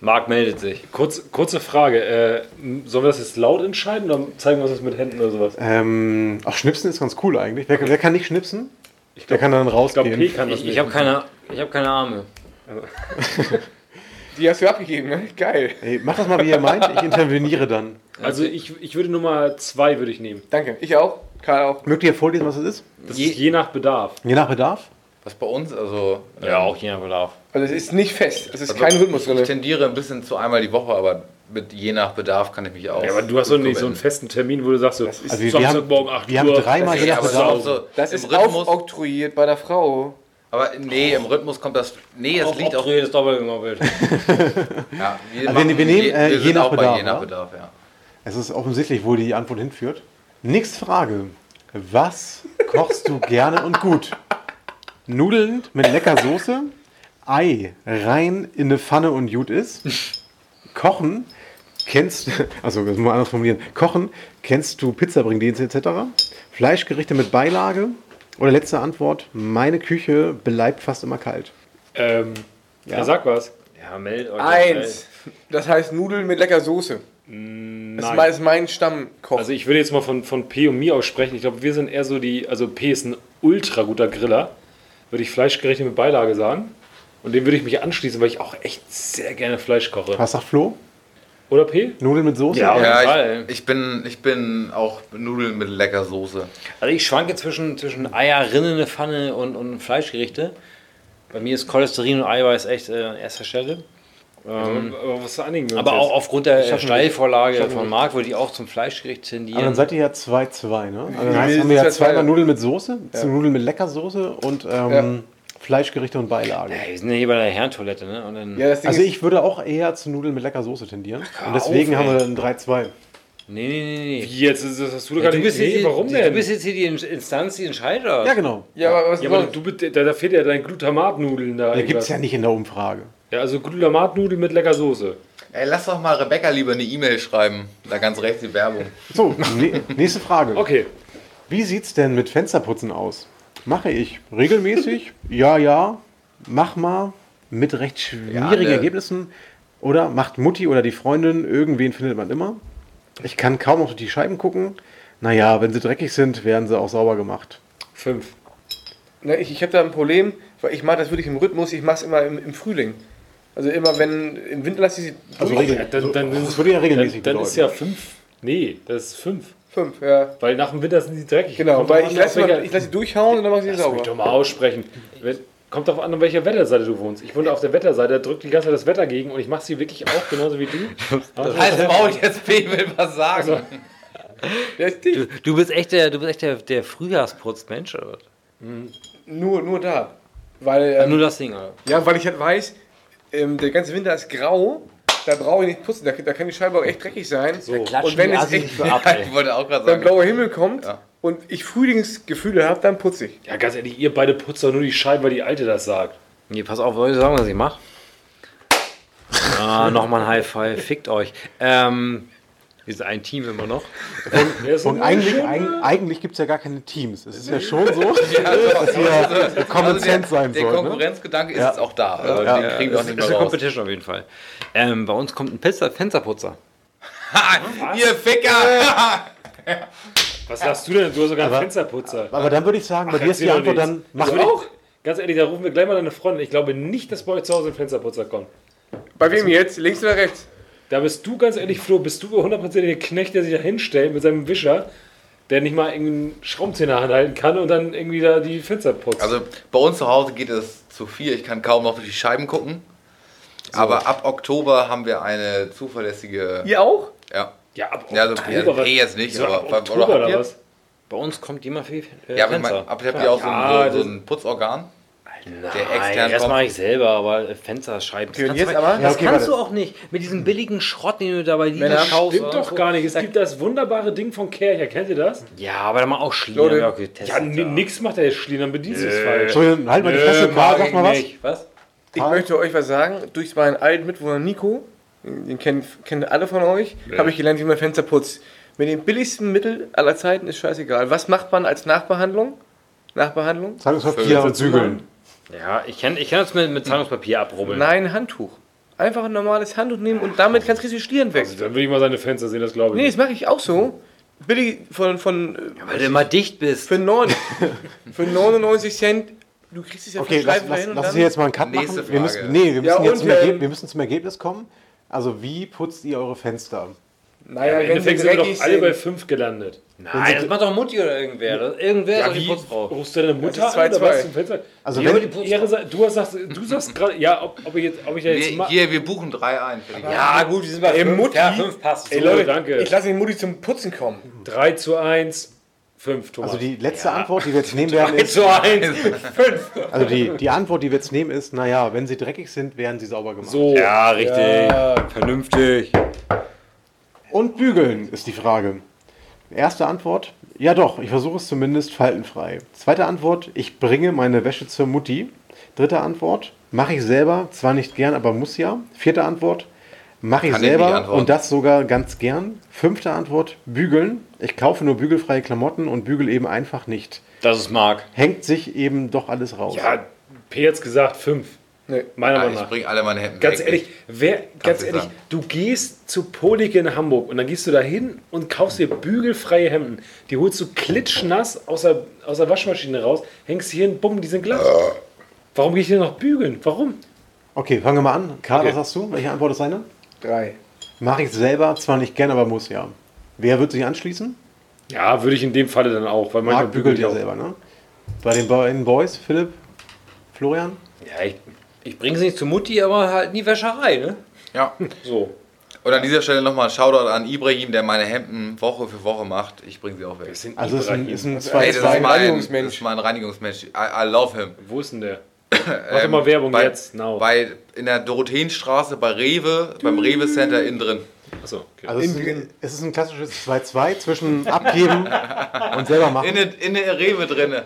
Marc meldet sich. Kurz, kurze Frage. Äh, sollen wir das jetzt laut entscheiden oder zeigen wir uns das mit Händen oder sowas? Ähm, ach, Schnipsen ist ganz cool eigentlich. Wer, wer kann nicht schnipsen? Der kann dann Ich glaube, rausgehen. P kann das Ich, nicht. ich habe keine, ich hab keine Arme. Die hast du abgegeben, ne? Geil. Ey, macht das mal, wie ihr meint. Ich interveniere dann. Also ich, ich würde Nummer zwei würde ich nehmen. Danke. Ich auch. Karl auch. Mögt ihr vorlesen, was es ist? Das Je- ist je nach Bedarf. Je nach Bedarf? Was bei uns, also. Ja, ähm, auch je nach Bedarf. Also es ist nicht fest. Es ist also kein Rhythmus Ich drin. tendiere ein bisschen zu einmal die Woche, aber mit je nach Bedarf kann ich mich auch. Ja, aber du hast doch nicht so einen festen Termin, wo du sagst, so, ist- Also wir- wir haben- Samstagmorgen 8 wir haben Uhr. dreimal je nach Bedarf. so, so Das ist Rhythmus. aufoktroyiert bei der Frau. Aber nee, im Rhythmus kommt das. Nee, es Auch liegt auch. oktroyiertes Doppelgemoppelt. Ja, wir, Also wir- wir nehmen, äh, je nach auch bei Bedarf, je nach ja? Bedarf, ja. Es ist offensichtlich, wo die Antwort hinführt. Nächste Frage. Was kochst du gerne und gut? Nudeln mit lecker Soße? Ei rein in eine Pfanne und gut ist? Kochen? Kennst also das muss man anders formulieren. Kochen, kennst du Pizzabringdienste etc.? Fleischgerichte mit Beilage? Oder letzte Antwort, meine Küche bleibt fast immer kalt. Ähm, ja. sag was. Ja, meldet euch. Eins. Das heißt Nudeln mit lecker Soße. Das ist mein- ist mein Stammkoch. Also ich würde jetzt mal von, von P und mir aussprechen. Ich glaube, wir sind eher so die, also P ist ein ultra guter Griller. Würde ich Fleischgerichte mit Beilage sagen. Und dem würde ich mich anschließen, weil ich auch echt sehr gerne Fleisch koche. Was sagt Flo? Oder P? Nudeln mit Soße? Ja. Auf jeden Fall. Ja, ich, ich, bin, ich bin auch Nudeln mit lecker Soße. Also ich schwanke zwischen, zwischen Eier, rinnende Pfanne und, und Fleischgerichte. Bei mir ist Cholesterin und Eiweiß echt äh, an erster Stelle. Ähm, aber was einigen wir aber auch aufgrund der Steilvorlage von Marc würde ich auch zum Fleischgericht tendieren. Aber dann seid ihr ja 2-2, ne? Also dann Wir heißt, haben wir ja ja zweimal zwei. Nudeln mit Soße, Nudeln mit Leckersoße und ähm, Fleischgerichte und Beilage. ja, wir sind ja hier bei der Herrentoilette, ne? Und dann, ja, Also ich würde auch eher zu Nudeln mit Leckersoße tendieren. Und auf, deswegen haben ey. wir ein 3-2. nee, nee, nee, nee. Wie jetzt? Das hast du doch Ja, gerade du, bist nee, jetzt, warum die, denn? du bist jetzt hier die In- Instanz, die Entscheider. Ja, genau. ja, aber was ja, aber du, bist- da, da fehlt ja dein Glutamatnudeln da. Der gibt es ja nicht in der Umfrage. Ja, also Glutamatnudeln mit lecker Soße. Ey, lass doch mal Rebecca lieber eine E-Mail schreiben. Da ganz rechts die Werbung. So, ne nächste Frage. Okay. Wie sieht's denn mit Fensterputzen aus? Mache ich regelmäßig? ja, ja. Mach mal mit recht schwierigen Ja, ne. Ergebnissen. Oder macht Mutti oder die Freundin, irgendwen findet man immer. Ich kann kaum noch durch die Scheiben gucken. Naja, wenn sie dreckig sind, werden sie auch sauber gemacht. Fünf. Ne, ich ich habe da ein Problem, weil ich mache das wirklich im Rhythmus, ich mache es immer im, im Frühling. Also immer wenn, im Winter lasse ich sie Also durch. regel, dann- dann- das würde ja regelmäßig Dann, dann ist ja fünf. Nee, das ist fünf. Fünf, ja. Weil nach dem Winter sind die dreckig. Genau, Kommt weil ich lasse, welcher- ich lasse sie durchhauen und dann mache ich sie Lass mich doch sauber. mal aussprechen. Wenn- Kommt darauf an, auf welcher Wetterseite du wohnst. Ich wohne auf der Wetterseite, da drückt die ganze Zeit das Wetter gegen und ich mache sie wirklich auch genauso wie du. Aber- Als Maul, jetzt P will was sagen. Dicht. Du, du bist echt der, du bist echt der, der Frühjahrsputzmensch, oder? was? Nur, nur da. Weil, ähm, Nur das Ding, oder? ja, weil ich halt weiß, ähm, der ganze Winter ist grau, da brauche ich nicht putzen, da, da kann die Scheibe auch echt dreckig sein. So. Und wenn es echt ab, Ich wollte auch gerade dann sagen. blauer Himmel kommt Ja. und ich Frühlingsgefühle habe, dann putze ich. Ja, ganz ehrlich, ihr beide putzt doch nur die Scheibe, weil die Alte das sagt. Nee, pass auf, soll ich sagen, was ich mache? Ah, nochmal ein High Five, fickt euch. Ähm, Dieses ein Team immer noch. Ist Und denn eigentlich, äh, eigentlich gibt es ja gar keine Teams. Es ist ja schon so, dass hier Common Also der, Sense sein der soll. Ne? Konkurrenzgedanke ist Ja. jetzt auch da. Also Ja. Den kriegen wir auch Das nicht ist mehr eine raus. Competition auf jeden Fall. Ähm, bei uns kommt ein Fenster, Fensterputzer. Ha, ihr Ficker! Was sagst du denn? Du hast sogar einen Aber- Fensterputzer. Aber dann würde ich sagen, bei dir ist die Antwort nichts. dann, mach würde ich- Ganz ehrlich, da rufen wir gleich mal deine Freundin. Ich glaube nicht, dass bei euch zu Hause ein Fensterputzer kommt. Bei wem jetzt? Links oder rechts? Da bist du ganz ehrlich, Flo, bist du hundertprozentig der Knecht, der sich da hinstellt mit seinem Wischer, der nicht mal irgendeinen Schraubenzieher anhalten kann und dann irgendwie da die Fenster putzt. Also bei uns zu Hause geht es zu viel. Ich kann kaum noch durch die Scheiben gucken. Aber ab Oktober haben wir eine zuverlässige. Ihr auch? Ja. ja, ab Ja, also, Oktober, ja, eh jetzt nicht, so aber- ab oder Oktober oder ihr? was? Bei uns kommt jemand für die äh, Ja, aber ich meine, ab habt ihr auch so, Ja, ein, so, so ein Putzorgan? Nein, extern das mache ich selber, aber Fensterscheiben. Okay, und kannst du- aber? Das Ja, okay, kannst du auch nicht. Mit diesem billigen Schrott, den du da bei Männer, Lidl kaufst. Stimmt doch so. gar nicht. Es gibt das wunderbare Ding von Kercher. Kennt ihr das? Ja, aber dann mal auch Schlieren. Auch getestet, Ja, ni- nix macht der jetzt Schlieren, dann bedienst du es falsch. Entschuldigung, halt mal die Fresse, Karl, sag ich mal was. Was? Ich Karl? möchte euch was sagen. Durch meinen alten Mitwohner Nico, den kennen, kennen alle von euch, habe ich gelernt, wie man Fenster putzt. Mit dem billigsten Mittel aller Zeiten ist scheißegal. Was macht man als Nachbehandlung? Nachbehandlung? Zeitungspapier und Bügeln. Ja, ich kann, ich kann das mit, mit Zahlungspapier abrubbeln. Nein, ein Handtuch. Einfach ein normales Handtuch nehmen und damit kannst du die Schlieren weg. Dann würde ich mal seine Fenster sehen, das glaube ich. Nee, das mache ich auch so. Billig von, von äh, Weil du immer dicht bist. für, 9, für 99 Cent. Du kriegst es ja Okay, lass, lass, und lass uns jetzt mal einen Cut machen. Wir müssen, nee, wir müssen, Ja, jetzt und, zum ähm, wir müssen zum Ergebnis kommen. Also wie putzt ihr eure Fenster? Naja, Im wenn sie sind wir doch alle bei sind. 5 gelandet. Nein, das macht doch Mutti oder irgendwer. Das- Irgendwer ist doch die Putzfrau. Rufst du deine Mutter Das ist an oder 2-2. was zum Fenster? Also Ja, wenn- die Ehre du sagst, du sagst gerade, ja, ob, ob ich jetzt, ob ich jetzt Wir, hier, wir buchen drei ein. Ja, gut, die sind bei Ey, fünf. Mutti. Ja, fünf passt. Ey So, Leute, danke. ich lasse den Mutti zum Putzen kommen. 3 zu 1, 5, Thomas. Also die letzte Antwort, die wir jetzt nehmen werden, ist, zu eins. also die, die Antwort, die wir jetzt nehmen, ist, naja, wenn sie dreckig sind, werden sie sauber gemacht. so. Ja, richtig. Vernünftig. Und bügeln ist die Frage. Erste Antwort, ja doch, ich versuche es zumindest faltenfrei. Zweite Antwort, ich bringe meine Wäsche zur Mutti. Dritte Antwort, mache ich selber, zwar nicht gern, aber muss ja. Vierte Antwort, mache ich Kann ich selber antworten. und das sogar ganz gern. Fünfte Antwort, bügeln. Ich kaufe nur bügelfreie Klamotten und bügel eben einfach nicht. Das ist Marc. Hängt sich eben doch alles raus. Ja, P jetzt gesagt 5. Nee. Meiner Ja, Meinung ich nach. bringe alle meine Hemden Ganz weg. ehrlich, wer, ganz ich ehrlich, sagen. du gehst zu Polik in Hamburg und dann gehst du da hin und kaufst dir bügelfreie Hemden. Die holst du klitschnass aus der, aus der Waschmaschine raus, hängst hier hin, bumm, die sind glatt. Warum gehe ich denn noch bügeln? Warum? Okay, fangen wir mal an. Karl, Okay. was sagst du? Welche Antwort ist deine? Drei. Mache ich selber, zwar nicht gern, aber muss ja. Wer wird sich anschließen? Ja, würde ich in dem Falle dann auch, weil manchmal Marc bügelt ich ja selber, ne? Bei den beiden Boys, Philipp, Florian? Ja, ich, ich bringe sie nicht zu Mutti, aber halt in die Wäscherei, ne? Ja. So. Und an dieser Stelle nochmal ein Shoutout an Ibrahim, der meine Hemden Woche für Woche macht. Ich bringe sie auch weg. Das sind Also es ist ein, ist ein Hey, 2 das, ist ein mein, Reinigungsmensch. das ist mein Reinigungsmensch. I, I love him. Wo ist denn der? Mach doch mal Werbung bei, jetzt. Now. Bei, in der Dorotheenstraße bei Rewe, beim Rewe Center innen drin. Achso, okay. Also es ist, ein, es ist ein klassisches 2-2 zwischen abgeben und selber machen. In der, in der Rewe drinne.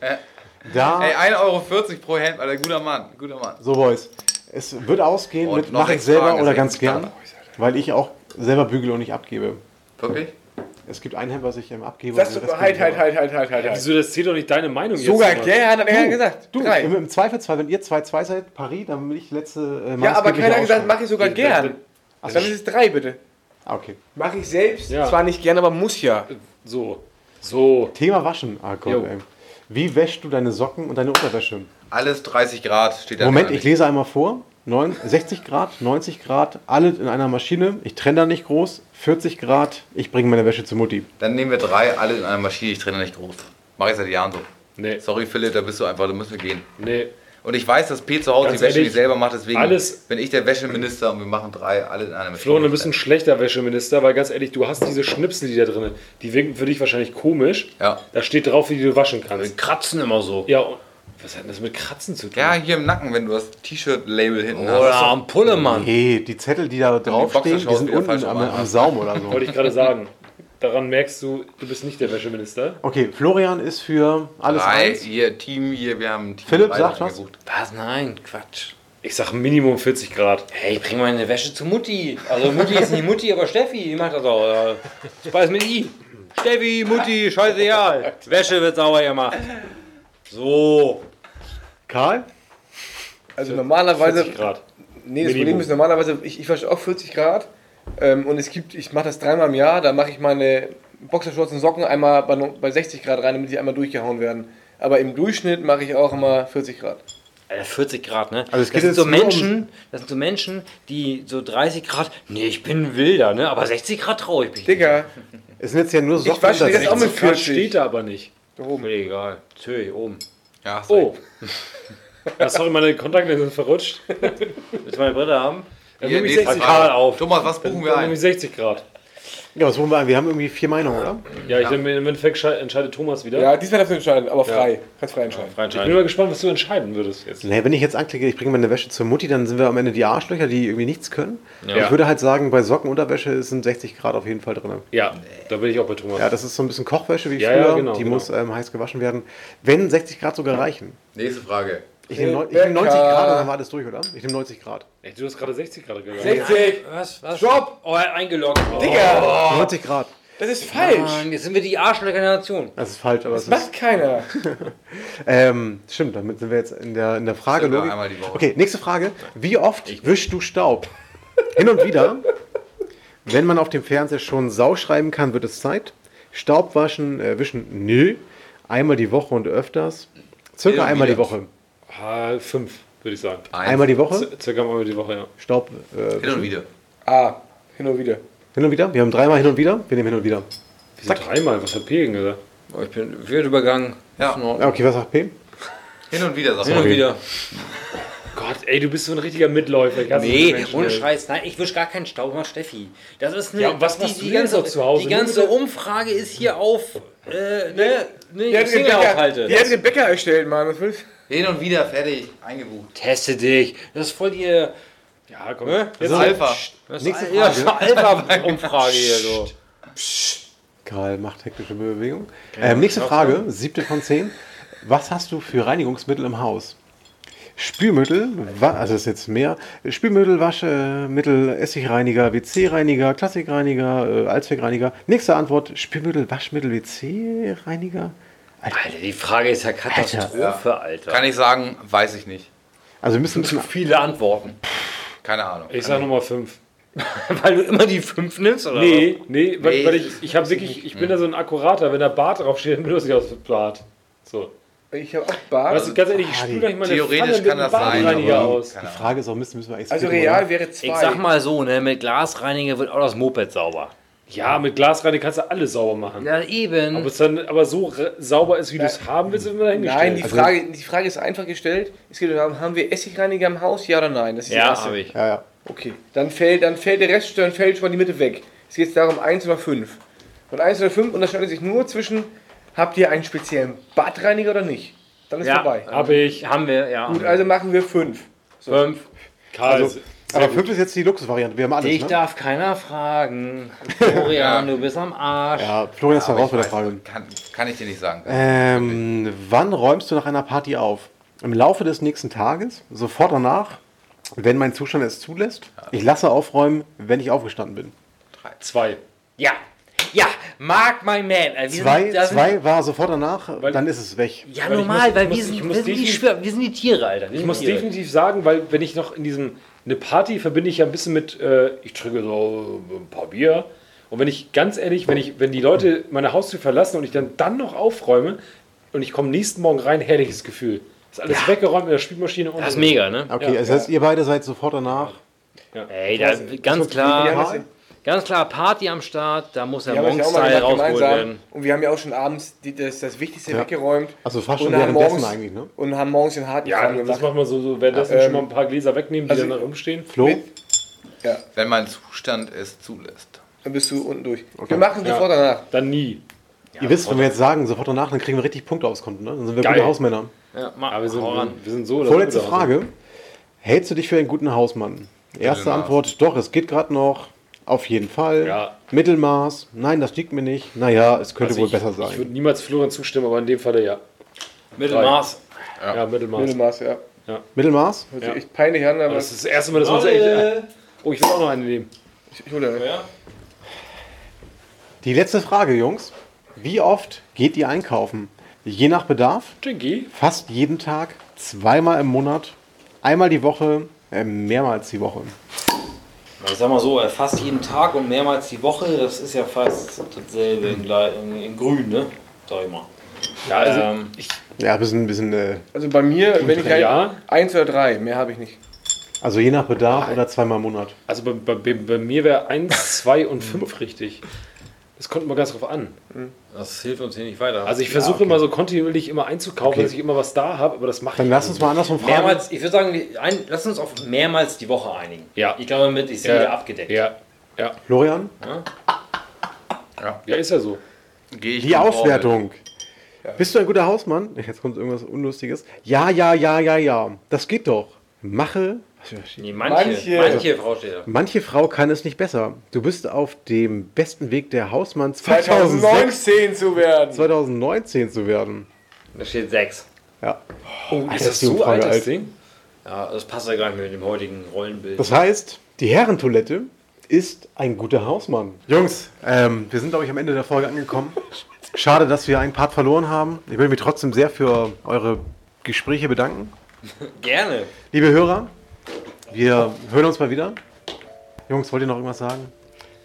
Da, Ey, 1,40 Euro pro Hemd, Alter, guter Mann, guter Mann. so Boys, es wird ausgehen Und mit mache ich selber Fragen, oder ganz gern, weil ich auch selber bügele und nicht abgebe. Wirklich? Es gibt ein Hemd, was ich ähm, abgebe. Rest halt, halt, ich halt, halt, halt, halt. halt. Wieso, das zählt doch nicht deine Meinung Sogar jetzt. Der hat er ja gesagt. Du, Drei. im, im Zweifelsfall, wenn ihr 2-2 seid, Paris, dann will ich letzte äh, Ja, aber keiner hat gesagt, mache ich sogar gern. Dann ist es drei, bitte. Ah, Okay. Mache ich selbst, Ja. zwar nicht gern, aber muss ja. So. So. Thema Waschen. Ah Jo. ey. Wie wäschst du deine Socken und deine Unterwäsche? Alles 30 Grad steht da. Moment, ich lese einmal vor. Neun- 60 Grad, 90 Grad, alle in einer Maschine. Ich trenne da nicht groß. 40 Grad, ich bringe meine Wäsche zu Mutti. Dann nehmen wir drei, alle in einer Maschine, ich trenne nicht groß. Mach ich seit Jahren so. Nee. Sorry Philipp, da bist du einfach, da müssen wir gehen. Nee. Und ich weiß, dass P zu Hause Ganz die Wäsche ehrlich, nicht selber macht, deswegen alles- bin ich der Wäscheminister und wir machen drei, alle in einer Maschine. Flo, du bist ein schlechter Wäscheminister, weil ganz ehrlich, du hast diese Schnipsel, die da drin, die wirken für dich wahrscheinlich komisch. Ja. Da steht drauf, wie du waschen Wir kannst. kratzen immer so. Ja, und was hat denn das mit Kratzen zu tun? Ja, hier im Nacken, wenn du das T-Shirt-Label hinten Oder hast. am Pullemann. Hey, die Zettel, die da draufstehen, die Boxershorts sind unten am, am. Saum oder so. Wollte ich gerade sagen. Daran merkst du, du bist nicht der Wäscheminister. Okay, Florian ist für alles Drei, eins. hier, Team, hier, wir haben ein Team Philipp, beide sag was. Was? Nein, Quatsch. Ich sag Minimum 40 Grad. Hey, ich bring meine Wäsche zu Mutti. Also Mutti ist nicht Mutti, aber Steffi, die macht das auch. Ja. Speis mit I. Steffi, Mutti, scheißegal. Wäsche wird sauber gemacht. So. Karl? Also normalerweise, 40 Grad. nee, das Minimum. Problem ist normalerweise, ich, ich wasche auch 40 Grad ähm, und es gibt, ich mache das dreimal im Jahr, da mache ich meine Boxershorts und Socken einmal bei, bei 60 Grad rein, damit die einmal durchgehauen werden. Aber im Durchschnitt mache ich auch immer 40 Grad. Alter, 40 Grad, ne? Also es geht das sind so nur um- Menschen, das sind so Menschen, die so 30 Grad, nee, ich bin wilder, ne? Aber 60 Grad traue ich mich. Digga, Es sind jetzt ja nur Socken. mir unter das auch mit 60. Grad 40. steht da aber nicht. da oben. Mir egal. Tö, oben. Ja, hast Oh. Ja, sorry, meine Kontaktlinsen sind verrutscht. Willst du meine Brille haben? Dann nehme ich nächste 60 Frage. Grad auf. Thomas, was buchen wir Dann nehme ein? ich 60 Grad. Ja, was wollen wir? Wir haben irgendwie vier Meinungen, oder? Ja, ich denke, im Endeffekt schei- entscheidet Thomas wieder. Ja, diesmal darfst du entscheiden, aber frei. Kannst frei entscheiden. Frei Ich bin mal gespannt, was du entscheiden würdest jetzt. Nee, wenn ich jetzt anklicke, ich bringe meine Wäsche zur Mutti, dann sind wir am Ende die Arschlöcher, die irgendwie nichts können. Ja. Ich würde halt sagen, bei Sockenunterwäsche sind 60 Grad auf jeden Fall drin. Ja, da bin ich auch bei Thomas. Ja, das ist so ein bisschen Kochwäsche wie Ja, früher. ja, genau, die genau. muss ähm, heiß gewaschen werden. Wenn 60 Grad sogar reichen. Nächste Frage. Ich nehme neun- ich nehme 90 Rebecca. Grad und dann haben wir alles durch, oder? Ich nehme 90 Grad. Ey, du hast gerade 60 Grad gesagt. 60! Was? Was? Stopp! Oh, er hat eingeloggt. Oh. Digga! 90 Grad. Das ist falsch! Mann, jetzt sind wir die Arschlöcher der Nation. Das ist falsch, aber es Das ist. macht keiner. Ähm, stimmt, damit sind wir jetzt in der, in der Frage. Einmal die Woche. Okay, nächste Frage. Wie oft wischst du Staub? Hin und wieder. Wenn man auf dem Fernseher schon Sau schreiben kann, wird es Zeit. Staub waschen, äh, wischen, nö. Einmal die Woche und öfters. Circa einmal die wieder. Woche. Ah, fünf, würde ich sagen. Eins. Einmal die Woche. Z- Circa einmal die Woche, ja. Staub. Äh, Hin und wieder. Ah, hin und wieder. hin und wieder. Wir haben dreimal hin und wieder. Wir nehmen hin und wieder. Wieso dreimal? Was hat Pegen gesagt? Oh, ich bin wird übergangen. Ja. Okay, was sagt P? Hin und wieder, sagst Hin und du. wieder. Gott, ey, du bist so ein richtiger Mitläufer. Ich Nee, ohne. Scheiß. Nein, ich wisch gar keinen Staub, mal Steffi. Das ist eine, Ja, was die, machst die du denn ganze, so zu Hause? Die ganze Umfrage ist hier auf, äh, ne, ne, Die hat den Finger Bäcker, aufhalte. die hat den Bäcker erstellt, Mann. Was willst Hin und wieder, fertig, eingebucht. Teste dich. Das ist voll die, Ja, komm. Hä? Jetzt Alpha. das Nächste ist ja, Alpha-Umfrage hier so. Karl macht hektische Bewegung. Ähm, nächste Frage, siebte von zehn. Was hast du für Reinigungsmittel im Haus? Spülmittel, also das ist jetzt mehr. Spülmittel, Waschmittel, Essigreiniger, WC-Reiniger, Klassikreiniger, äh, Allzweckreiniger. Nächste Antwort: Spülmittel, Waschmittel, WC-Reiniger. Alter, die Frage ist ja Katastrophe, Alter. Kann ich sagen, weiß ich nicht. Also wir müssen bisschen. Viele Antworten. Keine Ahnung. Ich sag Nummer fünf. Weil du immer die fünf nimmst, oder? Nee, nee, weil, Nee. weil ich, ich habe wirklich, ich bin da so ein Akkurater, wenn da Bart draufsteht, dann benutze ich aus dem Bart. So. Ich habe auch Bart. Weißt du, ganz ehrlich, ich spüle gleich meine Theoretisch kann das sein, aus. Die. Frage ist auch, müssen, müssen wir eigentlich also real oder? wäre zwei. Ich sag mal so, ne, mit Glasreiniger wird auch das Moped sauber. Ja, mit Glasreiniger kannst du alles sauber machen. Ja, eben. Ob es dann aber so sauber ist, wie du es haben willst, ist immer dahingestellt. Nein, die Frage, die Frage ist einfach gestellt. Es geht darum, haben wir Essigreiniger im Haus, ja oder nein? Das ist ja, habe ich. Ja, ja. Okay, dann fällt, dann fällt der Rest dann fällt schon mal die Mitte weg. Es geht jetzt darum, 1 oder 5. Und 1 oder 5 unterscheidet sich nur zwischen, habt ihr einen speziellen Badreiniger oder nicht? Dann ist Ja. vorbei. Hab ich. Haben wir, ja. Gut, also machen wir 5. Fünf. Karl, Also, aber 5 ist jetzt die Luxusvariante. Wir haben alles. Dich Ne? darf keiner fragen. Florian, du bist am Arsch. Ja, Florian ist da Aber raus ich mit der Frage. kann, kann ich dir nicht sagen. Ähm, wann räumst du nach einer Party auf? Im Laufe des nächsten Tages, sofort danach, wenn mein Zustand es zulässt. Ich lasse aufräumen, wenn ich aufgestanden bin. zwei. Ja. Ja, Mark my man. Wir Zwei, sind- zwei war sofort danach, dann ist es weg. Ja, Weil ich normal, muss- weil ich wir sind, ich wir, muss sind die wir sind die Tiere, Alter. Wir Ich muss Tiere. definitiv sagen, weil wenn ich noch in diesem, eine Party verbinde ich ja ein bisschen mit, äh, ich trinke so ein paar Bier. Und wenn ich ganz ehrlich, wenn ich, wenn die Leute meine Haustür verlassen und ich dann, dann noch aufräume und ich komme nächsten Morgen rein, herrliches Gefühl. Ist alles weggeräumt mit der Spielmaschine und Das ist und- mega, ne? Okay, Ja. das heißt, ihr beide seid sofort danach. Ey, da, ganz klar, das, ganz klar Party am Start, da muss wir das ja auch mal Monk-Style gemacht rausgeholt werden. Und wir haben ja auch schon abends die, das, das Wichtigste Ja. weggeräumt. Also fast schon Und haben währenddessen morgens- eigentlich, ne? Und haben morgens den harten Ja, Kram das gemacht. macht man so, so währenddessen Ähm, schon mal ein paar Gläser wegnehmen, die also- dann da rumstehen. Flo? Ja, Wenn mein Zustand es zulässt. dann bist du unten durch. Wir machen sofort danach. Dann nie. ihr wisst, wenn wir jetzt sagen, sofort danach, dann kriegen wir richtig Punkte aufs Konto, ne? Dann sind wir Geil. gute Hausmänner. Ja, Aber wir sind, ran. wir sind so Vorletzte. Frage. Hältst du dich für einen guten Hausmann? Erste. Antwort, doch, es geht gerade noch. Auf jeden Fall. Ja. Mittelmaß. Nein, das liegt mir nicht. Naja, es könnte Also wohl ich, besser Ich sein. würde niemals Florian zustimmen, aber in dem Fall ja. Mittelmaß. Ja, Mittelmaß. Mittelmaß, ja. Mittelmaß? Hört Ja. sich echt peinlich an, aber Das ist das erste Mal, dass wir uns echt. Oh, ich will auch noch eine nehmen. ich, ich hole eine. Ja? Die letzte Frage, Jungs. Wie oft geht ihr einkaufen? Je nach Bedarf? Jinky. Fast jeden Tag? Zweimal im Monat? Einmal die Woche? Äh, mehrmals die Woche? Ich sag mal so, äh, fast jeden Tag und mehrmals die Woche, das ist ja fast dasselbe in, Gle- in, in grün, ne? Sag ich mal. Ja, also Ähm, ich, Ja, ein bisschen, bisschen äh, Also bei mir, wenn ich Ja. ein, eins oder drei, mehr habe ich nicht. also je nach Bedarf oder zweimal im Monat. also bei, bei, bei mir wäre 1, 2 und 5 richtig. Das kommt immer ganz drauf an. das hilft uns hier nicht weiter. Also ich versuche immer so kontinuierlich immer einzukaufen, Okay. dass ich immer was da habe, aber das mache Dann ich lass nicht. uns mal andersrum fragen. mehrmals, ich würde sagen, ein, lass uns auf mehrmals die Woche einigen. Ja. Ich glaube, mit ist jeder abgedeckt. Ja, ja, Florian, ja, ist ja so. Gehe ich die Auswertung. Bist du ein guter Hausmann? Jetzt kommt irgendwas Unlustiges. Ja, ja, ja, ja, ja. Das geht doch. Mache. Nee, manche, Manche- manche, Frau steht da. Manche Frau kann es nicht besser. Du bist auf dem besten Weg der Hausmann 2006, 2019 zu werden. 2019 zu werden. Da steht 6. Ja. Oh, ist das so alt, alt. Ding? Ja, das passt ja gar nicht mit dem heutigen Rollenbild. Das heißt, die Herrentoilette ist ein guter Hausmann. Jungs, ähm, wir sind, glaube ich, am Ende der Folge angekommen. Schade, dass wir einen Part verloren haben. Ich will mich trotzdem sehr für eure Gespräche bedanken. Gerne. Liebe Hörer, wir hören uns mal wieder. Jungs, wollt ihr noch irgendwas sagen?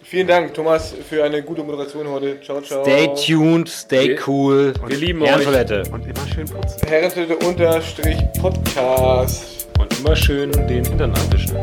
Vielen Dank, Thomas, für eine gute Moderation heute. Ciao, ciao. Stay tuned, stay cool. Wir lieben euch. Herrentoilette. Und immer schön putzen. Herrentoilette unterstrich Podcast. Und immer schön den Hintern abwischen.